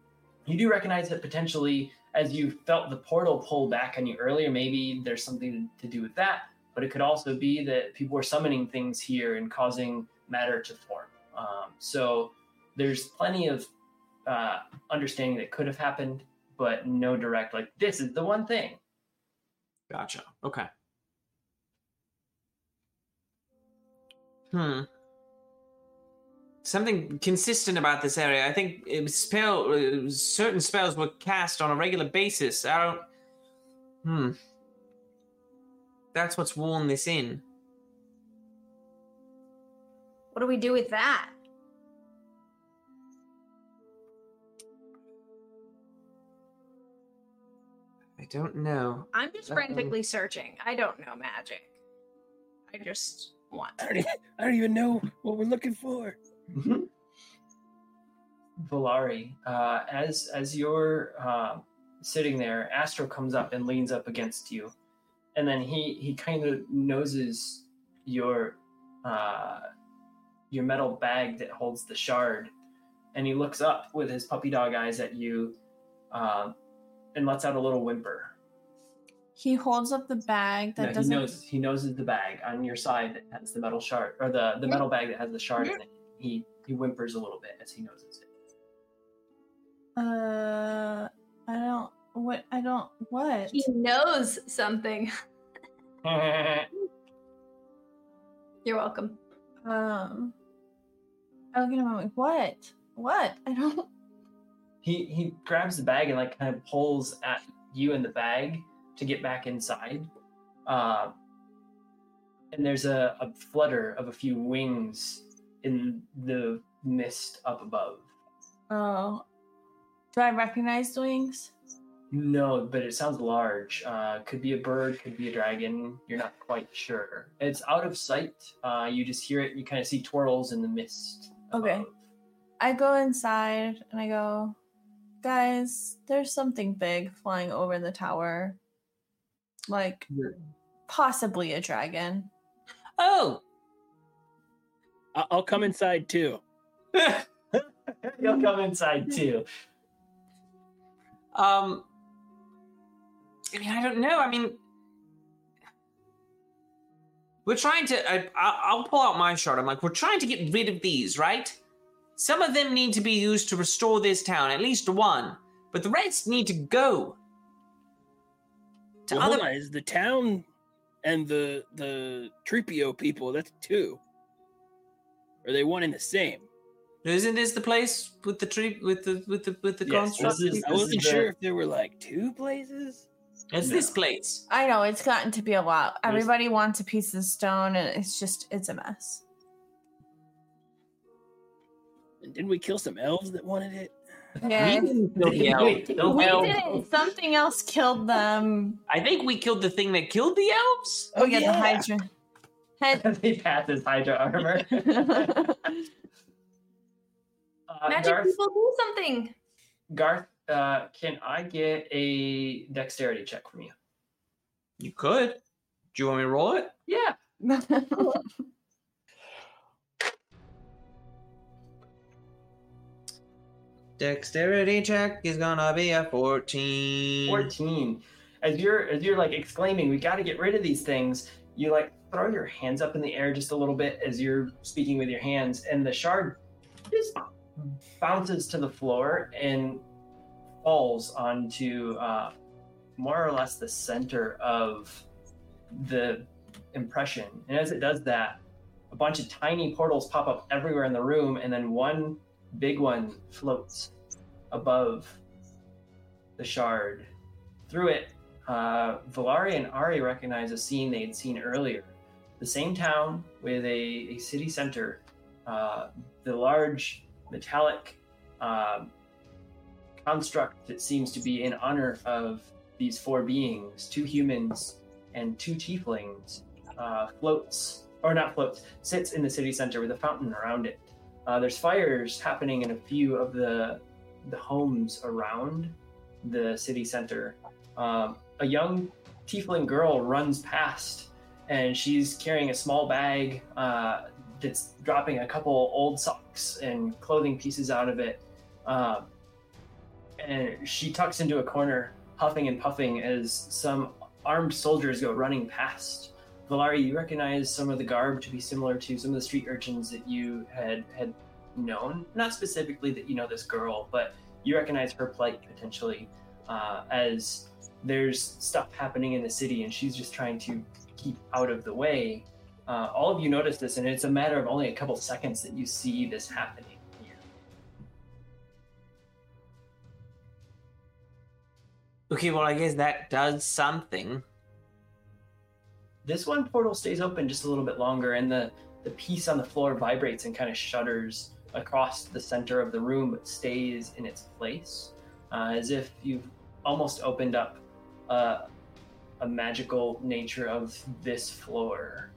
[SPEAKER 1] you do recognize that potentially, as you felt the portal pull back on you earlier, maybe there's something to do with that. But it could also be that people were summoning things here and causing matter to form. Um, so there's plenty of uh, understanding that could have happened, but no direct like this is the one thing.
[SPEAKER 2] Gotcha. Okay. Hmm. Something consistent about this area. I think it was spell uh, certain spells were cast on a regular basis. I don't. Hmm. That's what's worn this in.
[SPEAKER 5] What do we do with that?
[SPEAKER 2] I don't know.
[SPEAKER 5] I'm just frantically searching. I don't know magic. I just want.
[SPEAKER 4] I don't, even, I don't even know what we're looking for.
[SPEAKER 1] Valari, uh, as as you're uh, sitting there, Astro comes up and leans up against you, and then he he kind of noses your uh, your metal bag that holds the shard, and he looks up with his puppy dog eyes at you, uh, and lets out a little whimper.
[SPEAKER 3] He holds up the bag that
[SPEAKER 1] No, he
[SPEAKER 3] doesn't.
[SPEAKER 1] knows he noses the bag on your side that has the metal shard, or the the metal bag that has the shard in it. He he whimpers a little bit as he noses it.
[SPEAKER 3] Uh, I don't. What? I don't. What?
[SPEAKER 5] He knows something. (laughs) You're welcome.
[SPEAKER 3] Um. I look at him. I'm like, what? What? I don't.
[SPEAKER 1] he he grabs the bag and like kind of pulls at you in the bag to get back inside uh, and there's a, a flutter of a few wings in the mist up above
[SPEAKER 3] Oh. Do I recognize the wings?
[SPEAKER 1] no but it sounds large uh, could be a bird could be a dragon you're not quite sure it's out of sight uh, you just hear it you kind of see twirls in the mist
[SPEAKER 3] Okay.
[SPEAKER 1] above.
[SPEAKER 3] I go inside and I go, guys, there's something big flying over the tower. Like, possibly a dragon.
[SPEAKER 2] Oh.
[SPEAKER 4] I- I'll come inside too. (laughs)
[SPEAKER 1] you'll come inside too
[SPEAKER 2] Um, I mean, I don't know. I mean, we're trying to. I, I- I'll pull out my shard. I'm like, we're trying to get rid of these, right? Some of them need to be used to restore this town, at least one, but the rest need to go. To
[SPEAKER 4] Well,
[SPEAKER 2] other.
[SPEAKER 4] hold on, is the town and the the Tripio people? That's two. Are they one and the same?
[SPEAKER 2] Isn't this the place with the tree with the with the with the
[SPEAKER 1] Yes,
[SPEAKER 2] construct?
[SPEAKER 1] is-
[SPEAKER 4] I wasn't
[SPEAKER 1] is the-
[SPEAKER 4] sure if there were like two places.
[SPEAKER 2] It's this place.
[SPEAKER 3] I know, it's gotten to be a lot.
[SPEAKER 1] There's-
[SPEAKER 3] Everybody wants a piece of stone, and it's just, it's a mess.
[SPEAKER 4] And didn't we kill some elves that wanted it?
[SPEAKER 3] Yeah.
[SPEAKER 2] We didn't kill the elf.
[SPEAKER 1] Wait, don't
[SPEAKER 3] We
[SPEAKER 1] tell-
[SPEAKER 3] didn't. Something else killed them.
[SPEAKER 2] I think we killed the thing that killed the elves.
[SPEAKER 3] Oh, yeah, the
[SPEAKER 4] yeah.
[SPEAKER 3] Hydra. Head. (laughs)
[SPEAKER 1] they pass his Hydra armor. (laughs) (laughs) uh,
[SPEAKER 5] Magic
[SPEAKER 1] Garth,
[SPEAKER 5] people do something.
[SPEAKER 1] Garth, uh, can I get a dexterity check from you?
[SPEAKER 2] You could. Do you want me to roll it?
[SPEAKER 1] Yeah.
[SPEAKER 2] Dexterity check is gonna be a 14.
[SPEAKER 1] 14. As you're as you're like exclaiming, we got to get rid of these things. You like throw your hands up in the air just a little bit as you're speaking with your hands, and the shard just bounces to the floor and falls onto uh, more or less the center of the impression. And as it does that, a bunch of tiny portals pop up everywhere in the room, and then one big one floats above the shard. Through it, uh, Valari and Ari recognize a scene they had seen earlier. The same town with a, a city center uh, the large metallic um construct that seems to be in honor of these four beings, two humans and two tieflings, uh, floats or not floats, sits in the city center with a fountain around it. Uh, there's fires happening in a few of the the homes around the city center. Um, a young tiefling girl runs past, and she's carrying a small bag uh, that's dropping a couple old socks and clothing pieces out of it. Um, and she tucks into a corner, huffing and puffing as some armed soldiers go running past. Valari, you recognize some of the garb to be similar to some of the street urchins that you had had known. Not specifically that you know this girl, but you recognize her plight potentially uh, as there's stuff happening in the city, and she's just trying to keep out of the way. Uh, all of you notice this, and it's a matter of only a couple seconds that you see this happening here.
[SPEAKER 2] Okay, well, I guess that does something.
[SPEAKER 1] This one portal stays open just a little bit longer, and the the piece on the floor vibrates and kind of shudders across the center of the room, but stays in its place, uh, as if you've almost opened up uh, a magical nature of this floor.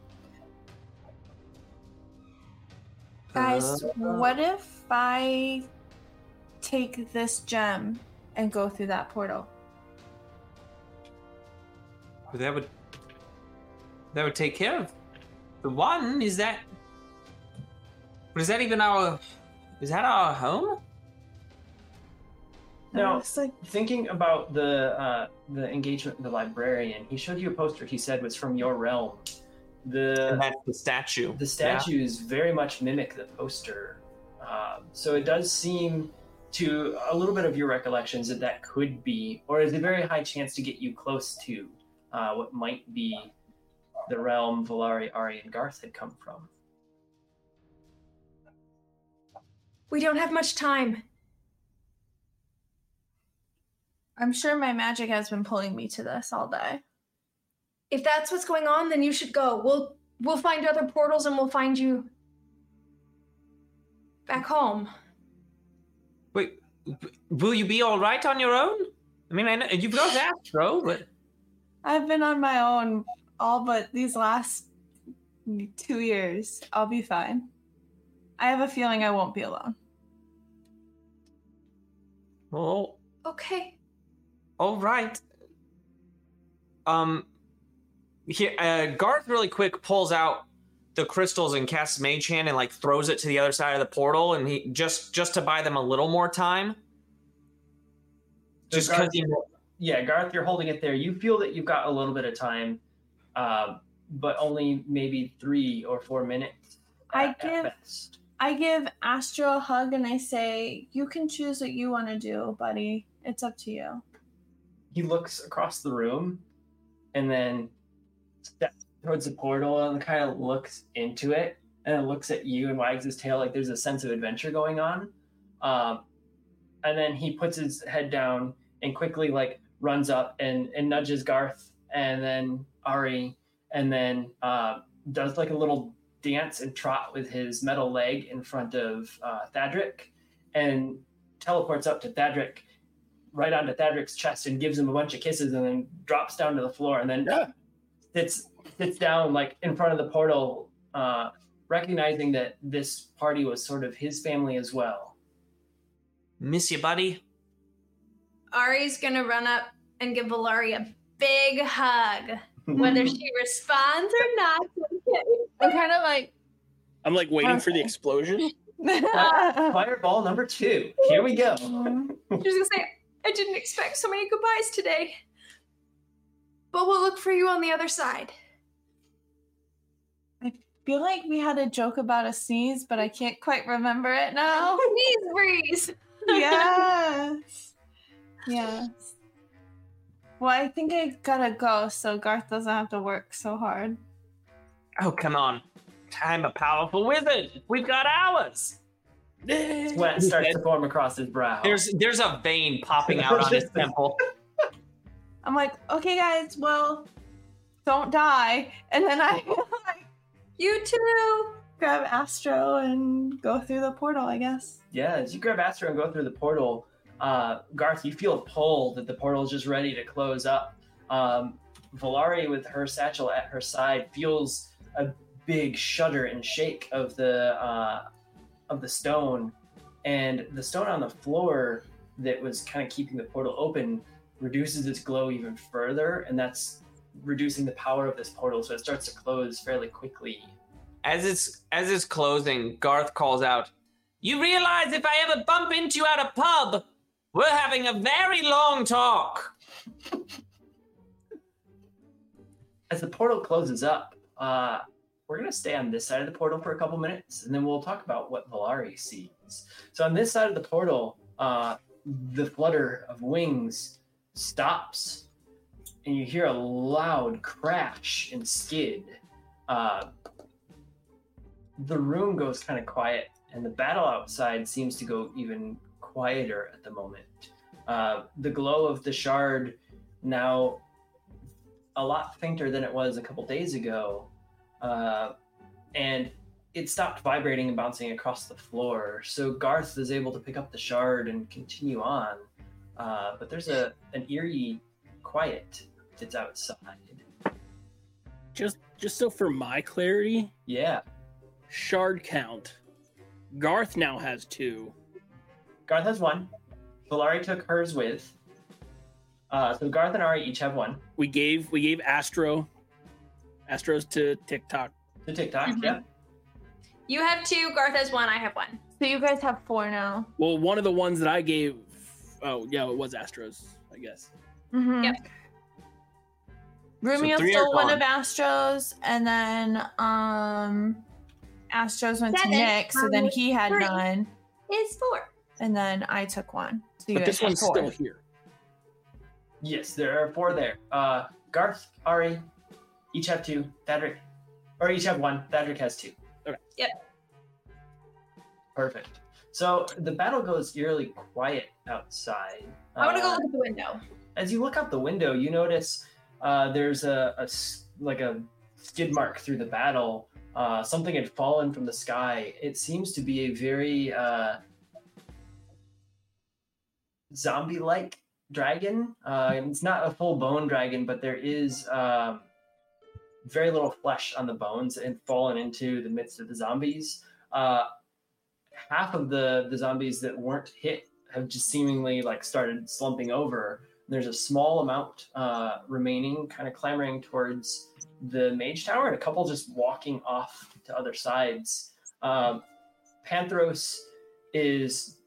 [SPEAKER 3] Guys,
[SPEAKER 2] Uh,
[SPEAKER 3] what if I take this gem and go through that portal?
[SPEAKER 2] that would that would take care of the one. Is that? But is that even our? Is that our home?
[SPEAKER 1] Now,
[SPEAKER 3] like
[SPEAKER 1] thinking about the uh, the engagement with the librarian, he showed you a poster. He said was from your realm. The
[SPEAKER 2] And that's the statue.
[SPEAKER 1] the statues very much mimic the poster, um, so it does seem to a little bit of your recollections that that could be, or is a very high chance to get you close to uh, what might be the realm Valari, Ari, and Garth had come from.
[SPEAKER 5] We don't have much time.
[SPEAKER 3] I'm sure my magic has been pulling me to this all day.
[SPEAKER 5] If that's what's going on, then you should go. We'll we'll find other portals and we'll find you back home.
[SPEAKER 2] Wait, will you be all right on your own? I mean, I know you've got (sighs) Astro, but
[SPEAKER 3] I've been on my own all but these last two years. I'll be fine. I have a feeling I won't be alone.
[SPEAKER 2] well,
[SPEAKER 5] Okay.
[SPEAKER 2] all right. Um, here, uh, Garth really quick pulls out the crystals and casts Mage Hand and like throws it to the other side of the portal, and he just just to buy them a little more time.
[SPEAKER 1] So
[SPEAKER 2] Just because
[SPEAKER 1] yeah, Garth, you're holding it there. You feel that you've got a little bit of time, um, but only maybe three or four minutes.
[SPEAKER 3] I give-
[SPEAKER 1] best.
[SPEAKER 3] I give Astro a hug and I say, You can choose what you want to do, buddy. It's up to you.
[SPEAKER 1] he looks across the room and then steps towards the portal and kind of looks into it and then looks at you and wags his tail like there's a sense of adventure going on um, and then he puts his head down and quickly like runs up and, and nudges garth and then ari and then uh, does like a little dance and trot with his metal leg in front of uh, thadric and teleports up to thadric right onto Thadric's chest and gives him a bunch of kisses and then drops down to the floor and then
[SPEAKER 4] Yeah.
[SPEAKER 1] sits sits down like in front of the portal, uh, recognizing that this party was sort of his family as well.
[SPEAKER 2] miss you, buddy.
[SPEAKER 5] Ari's gonna run up and give Valari a big hug. Whether (laughs) she responds or not. Okay.
[SPEAKER 3] I'm kind of like,
[SPEAKER 4] I'm like waiting for the
[SPEAKER 3] Okay.
[SPEAKER 4] explosion. (laughs)
[SPEAKER 1] Uh, Fireball number two. Here we go.
[SPEAKER 5] She's gonna say, I didn't expect so many goodbyes today. But we'll look for you on the other side.
[SPEAKER 3] I feel like we had a joke about a sneeze, but I can't quite remember it now. (laughs)
[SPEAKER 5] Sneeze breeze.
[SPEAKER 3] yes. Yes. Well, I think I gotta go so Garth doesn't have to work so hard.
[SPEAKER 2] Oh, come on. I'm a powerful wizard. We've got hours.
[SPEAKER 1] Sweat starts to form across his brow.
[SPEAKER 2] There's there's a vein popping out on his temple. (laughs)
[SPEAKER 3] I'm like, okay, guys, well, don't die. And then I (laughs) like,
[SPEAKER 5] You too.
[SPEAKER 3] grab Astro and go through the portal, I guess.
[SPEAKER 1] Yeah, as you grab Astro and go through the portal, uh, Garth, you feel a pull that the portal is just ready to close up. Um, Valari, with her satchel at her side, feels a big shudder and shake of the uh, of the stone, and the stone on the floor that was kind of keeping the portal open reduces its glow even further, and that's reducing the power of this portal, so it starts to close fairly quickly.
[SPEAKER 2] As it's as it's closing, Garth calls out, "You realize if I ever bump into you at a pub, we're having a very long talk."
[SPEAKER 1] as the portal closes up, uh, we're going to stay on this side of the portal for a couple minutes, and then we'll talk about what Valari sees. So on this side of the portal, uh, the flutter of wings stops, and you hear a loud crash and skid. Uh, the room goes kind of quiet, and the battle outside seems to go even quieter at the moment. Uh, the glow of the shard now a lot fainter than it was a couple days ago, uh, and it stopped vibrating and bouncing across the floor. So Garth is able to pick up the shard and continue on, uh, but there's a an eerie quiet that's outside.
[SPEAKER 4] Just just so for my clarity,
[SPEAKER 1] Yeah,
[SPEAKER 4] shard count. Garth now has two.
[SPEAKER 1] Garth has one. Valari took hers with. Uh, so Garth and Ari each have one.
[SPEAKER 4] We gave we gave Astro Astros to TikTok.
[SPEAKER 1] To TikTok,
[SPEAKER 5] Mhm.
[SPEAKER 1] yeah.
[SPEAKER 5] You have two. Garth has one. I have one.
[SPEAKER 3] So you guys have four now.
[SPEAKER 4] Well, one of the ones that I gave oh yeah, it was Astros, I guess.
[SPEAKER 3] Mm-hmm.
[SPEAKER 5] Yep.
[SPEAKER 3] Rumio
[SPEAKER 2] three are
[SPEAKER 3] stole one of Astro's, and then um, Astro's went
[SPEAKER 5] Seven.
[SPEAKER 3] to Nick, so then he had
[SPEAKER 5] Three.
[SPEAKER 3] none,
[SPEAKER 5] Is four.
[SPEAKER 3] And then I took one. So
[SPEAKER 4] But this one's
[SPEAKER 3] four.
[SPEAKER 4] still here.
[SPEAKER 1] Yes, there are four there. Uh, Garth, Ari, each have two. Thadric, or each have one. Thadric has two.
[SPEAKER 4] Okay.
[SPEAKER 5] Yep.
[SPEAKER 1] Perfect. So the battle goes eerily quiet outside.
[SPEAKER 5] I want to go
[SPEAKER 1] Uh,
[SPEAKER 5] look at the window.
[SPEAKER 1] as you look out the window, you notice uh, there's a like a skid mark through the battle. Uh, something had fallen from the sky. It seems to be a very uh, zombie-like dragon. Uh, it's not a full bone dragon, but there is um, very little flesh on the bones and fallen into the midst of the zombies. Uh, half of the the zombies that weren't hit have just seemingly like started slumping over. There's a small amount uh, remaining, kind of clamoring towards the mage tower, and a couple just walking off to other sides. Um, Panthros is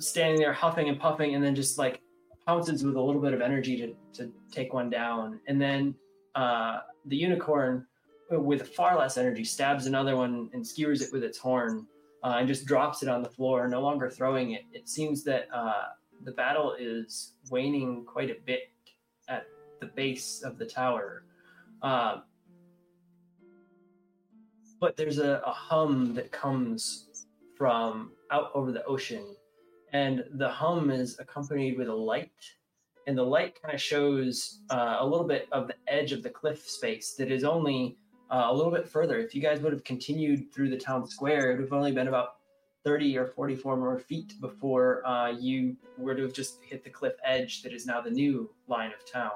[SPEAKER 1] standing there huffing and puffing, and then just like pounces with a little bit of energy to to take one down, and then uh, the unicorn, uh, with far less energy, stabs another one and skewers it with its horn, uh, and just drops it on the floor, no longer throwing it. It seems that uh, the battle is waning quite a bit at the base of the tower. Um, but there's a, a hum that comes from out over the ocean, and the hum is accompanied with a light, and the light kind of shows uh, a little bit of the edge of the cliff space that is only uh, a little bit further. If you guys would have continued through the town square, it would have only been about 30 or 44 more feet before uh, you were to have just hit the cliff edge that is now the new line of town.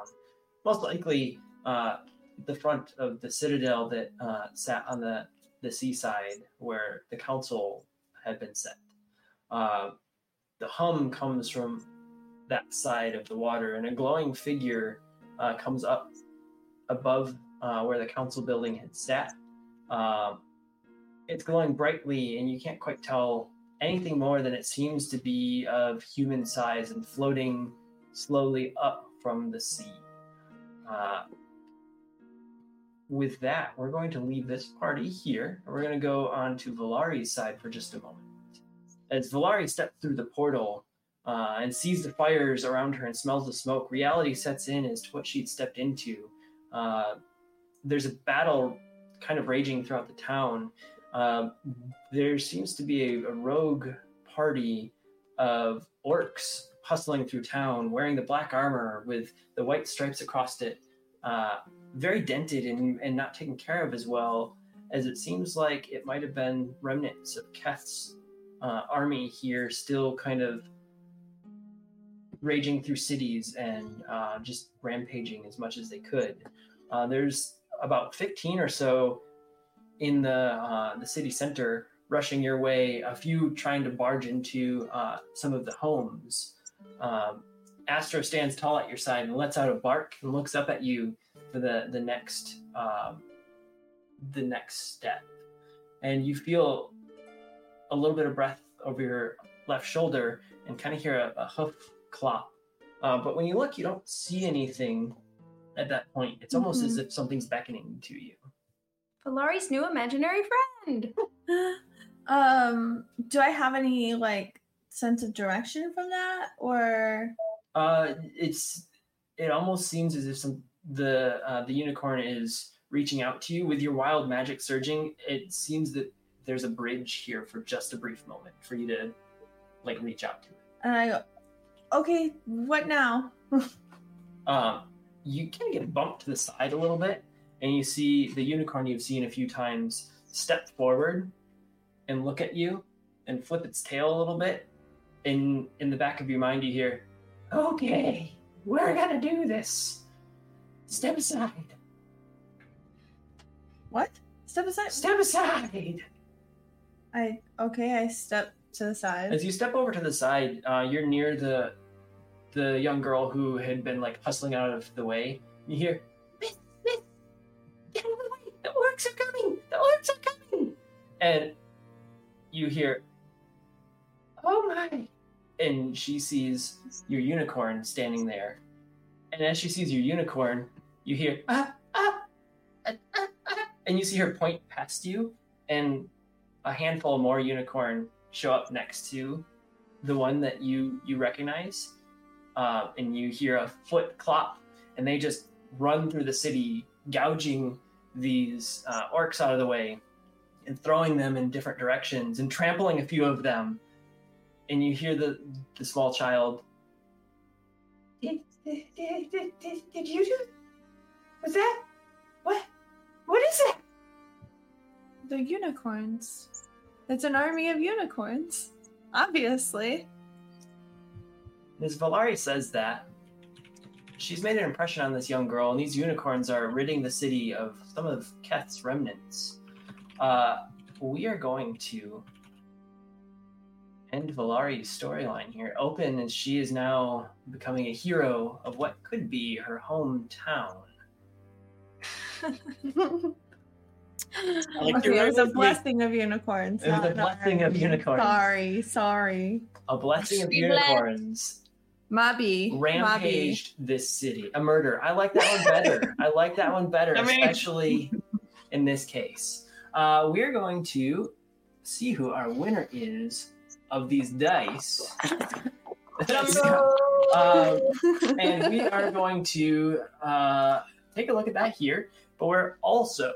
[SPEAKER 1] Most likely, uh, the front of the citadel that uh, sat on the, the seaside where the council had been set. The hum comes from that side of the water, and a glowing figure uh, comes up above uh, where the council building had sat. Um, it's glowing brightly, and you can't quite tell anything more than it seems to be of human size and floating slowly up from the sea. Uh, with that, we're going to leave this party here. We're going to go on to Valari's side for just a moment. As Valari steps through the portal uh, and sees the fires around her and smells the smoke, reality sets in as to what she'd stepped into. Uh, there's a battle kind of raging throughout the town. Um, there seems to be a, a rogue party of orcs hustling through town, wearing the black armor with the white stripes across it, uh, very dented and, and not taken care of as well. as it seems like it might have been remnants of Keth's uh, army here, still kind of raging through cities and uh, just rampaging as much as they could. Uh, there's about 15 or so in the uh, the city center rushing your way. A few trying to barge into uh, some of the homes. Um, Astro stands tall at your side and lets out a bark and looks up at you for the the next um, the next step, and you feel a little bit of breath over your left shoulder and kind of hear a, a hoof clop. Uh, but when you look, you don't see anything at that point. It's almost as if something's beckoning to you.
[SPEAKER 5] Valari's new imaginary friend. (laughs)
[SPEAKER 3] um, do I have any like sense of direction from that, or
[SPEAKER 1] Uh, it's it almost seems as if some the uh, the unicorn is reaching out to you with your wild magic surging. It seems that there's a bridge here for just a brief moment for you to like reach out to it.
[SPEAKER 3] and I go, okay, what now? (laughs)
[SPEAKER 1] um, you kind of get bumped to the side a little bit, and you see the unicorn you've seen a few times step forward and look at you and flip its tail a little bit. In in the back of your mind, you hear, "Okay, we're gonna do this. Step aside.
[SPEAKER 3] What? Step aside.
[SPEAKER 1] Step aside."
[SPEAKER 3] I okay. I step to the side.
[SPEAKER 1] As you step over to the side, uh, you're near the the young girl who had been like hustling out of the way. You hear, "Miss, miss, get the way! The orcs are coming! The orcs are coming!" And you hear, "Oh my!" And she sees your unicorn standing there. And as she sees your unicorn, you hear, "Ah, ah, ah, ah, ah," and you see her point past you, and a handful more unicorn show up next to the one that you you recognize, uh, and you hear a foot clop, and they just run through the city, gouging these uh, orcs out of the way, and throwing them in different directions, and trampling a few of them. And you hear the the small child. Did did, did, did, did, you do? Was that what? What is that?
[SPEAKER 3] The unicorns. It's an army of unicorns. Obviously.
[SPEAKER 1] As Valari says that, she's made an impression on this young girl, and these unicorns are ridding the city of some of Keth's remnants. Uh, we are going to end Valari's storyline here open, as she is now becoming a hero of what could be her hometown. (laughs)
[SPEAKER 4] I like
[SPEAKER 3] okay, it was a
[SPEAKER 4] with me.
[SPEAKER 3] blessing of unicorns.
[SPEAKER 1] It was
[SPEAKER 3] not
[SPEAKER 1] a
[SPEAKER 3] an
[SPEAKER 1] blessing of unicorns.
[SPEAKER 3] Sorry, sorry.
[SPEAKER 1] A blessing of unicorns
[SPEAKER 3] Mobby. Mobby.
[SPEAKER 1] rampaged this city. A murder. I like that one better. I like that one better, (laughs)
[SPEAKER 2] I mean-
[SPEAKER 1] especially in this case. Uh, we're going to see who our winner is of these dice. um, (laughs) and we are going to uh, take a look at that here, but we're also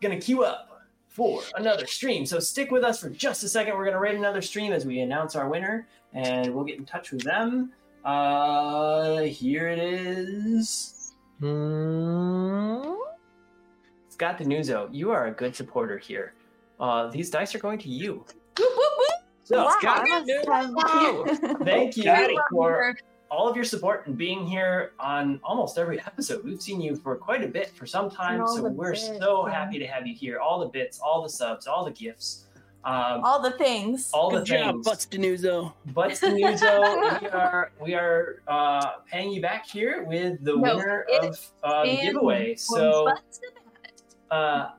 [SPEAKER 1] going to queue up for another stream. So stick with us for just a second. We're going to rate another stream as we announce our winner, and we'll get in touch with them. Uh, here it is. Hmm. Scott the Denuzo, you are a good supporter here. Uh, these dice are going to you. So,
[SPEAKER 3] Wow,
[SPEAKER 1] Scott,
[SPEAKER 3] that's
[SPEAKER 2] Denuzo.
[SPEAKER 1] thank you for all of your support and being here on almost every episode. We've seen you for quite a bit for some time, so we're
[SPEAKER 3] bits,
[SPEAKER 1] so
[SPEAKER 3] yeah.
[SPEAKER 1] happy to have you here. All the bits, all the subs, all the gifts, um,
[SPEAKER 3] All the things.
[SPEAKER 1] all
[SPEAKER 4] Good
[SPEAKER 1] the
[SPEAKER 4] job,
[SPEAKER 1] things.
[SPEAKER 4] Butts Denuzo.
[SPEAKER 1] Butts Denuzo, we (laughs) are we are uh, paying you back here with the
[SPEAKER 5] No,
[SPEAKER 1] winner of uh, the giveaway. So
[SPEAKER 5] butts about it.
[SPEAKER 1] uh,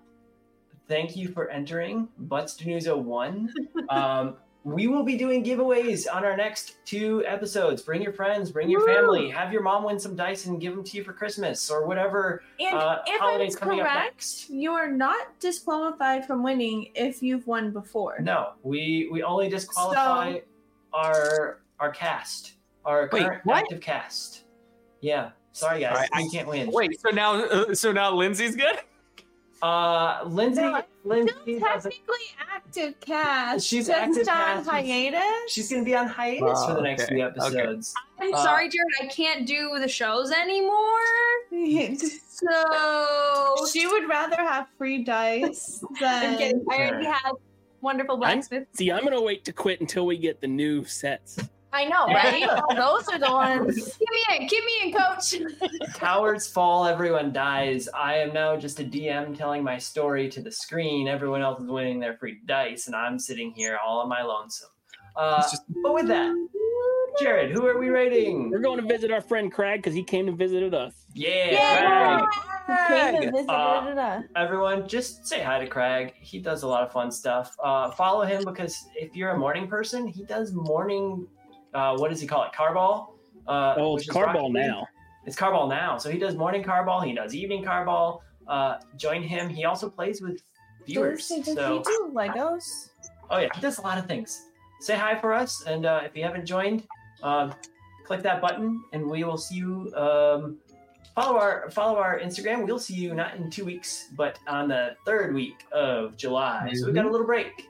[SPEAKER 1] thank you for entering. Butts Denuzo one. (laughs) Um, we will be doing giveaways on our next two episodes. Bring your friends, bring your
[SPEAKER 3] Woo!
[SPEAKER 1] family, have your mom win some dice and give them to you for Christmas or whatever
[SPEAKER 3] And
[SPEAKER 1] uh,
[SPEAKER 3] if
[SPEAKER 1] holidays
[SPEAKER 3] I'm
[SPEAKER 1] coming
[SPEAKER 3] correct, you are not disqualified from winning if you've won before.
[SPEAKER 1] No, we we only disqualify our our cast, our
[SPEAKER 2] Wait,
[SPEAKER 1] current
[SPEAKER 2] what?
[SPEAKER 1] active cast. Yeah, sorry guys,
[SPEAKER 2] Alright,
[SPEAKER 1] we
[SPEAKER 2] I-
[SPEAKER 1] can't win.
[SPEAKER 2] Wait, so now, uh, (laughs) so now Lindsay's good.
[SPEAKER 1] Uh, Lindsay,
[SPEAKER 3] No,
[SPEAKER 1] Lindsay
[SPEAKER 3] Still
[SPEAKER 1] has a
[SPEAKER 3] technically active cast.
[SPEAKER 1] She's
[SPEAKER 3] just
[SPEAKER 1] active
[SPEAKER 3] on
[SPEAKER 1] cast.
[SPEAKER 3] hiatus.
[SPEAKER 1] She's going to be on hiatus for the next
[SPEAKER 2] okay,
[SPEAKER 1] few
[SPEAKER 2] okay.
[SPEAKER 1] episodes.
[SPEAKER 5] I'm
[SPEAKER 1] Uh,
[SPEAKER 5] sorry, Jared. I can't do the shows anymore. So
[SPEAKER 3] she would rather have free dice (laughs) than
[SPEAKER 5] I'm kidding. I already have wonderful blacksmith.
[SPEAKER 4] See, I'm gonna wait to quit until we get the new sets.
[SPEAKER 3] I know, right? (laughs) Those are the ones.
[SPEAKER 5] Give me in, give me in, coach. (laughs)
[SPEAKER 1] Cowards fall, everyone dies. I am now just a DM telling my story to the screen. Everyone else is winning their free dice, and I'm sitting here all on my lonesome. Uh,
[SPEAKER 2] just-
[SPEAKER 1] but with that, Jared, who are we rating?
[SPEAKER 4] We're going to visit our friend Craig because he came and visited us.
[SPEAKER 1] Yeah, Craig.
[SPEAKER 3] Came and visited
[SPEAKER 1] Uh,
[SPEAKER 3] us.
[SPEAKER 1] everyone just say hi to craig he does a lot of fun stuff uh, follow him because if you're a morning person he does morning uh, what does he call it? Carball? Uh,
[SPEAKER 4] Oh, it's carball now.
[SPEAKER 1] it's carball now. So he does morning carball he does evening carball. Uh, join him. He also plays with viewers
[SPEAKER 3] Does, does
[SPEAKER 1] so
[SPEAKER 3] he do Legos?
[SPEAKER 1] oh yeah he does a lot of things. Say hi for us and uh, if you haven't joined um, click that button and we will see you um, follow our follow our instagram. We'll see you not in two weeks but on the third week of july. So we've got a little break.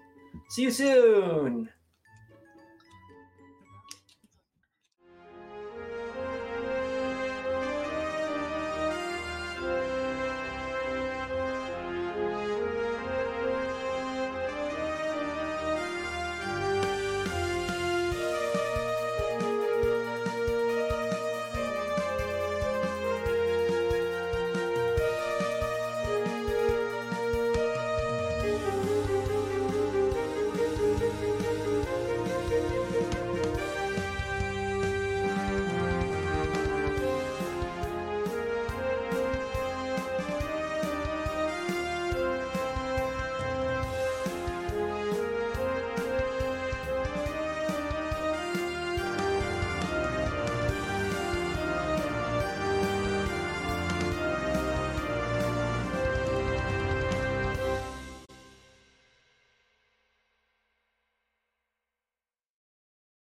[SPEAKER 1] See you soon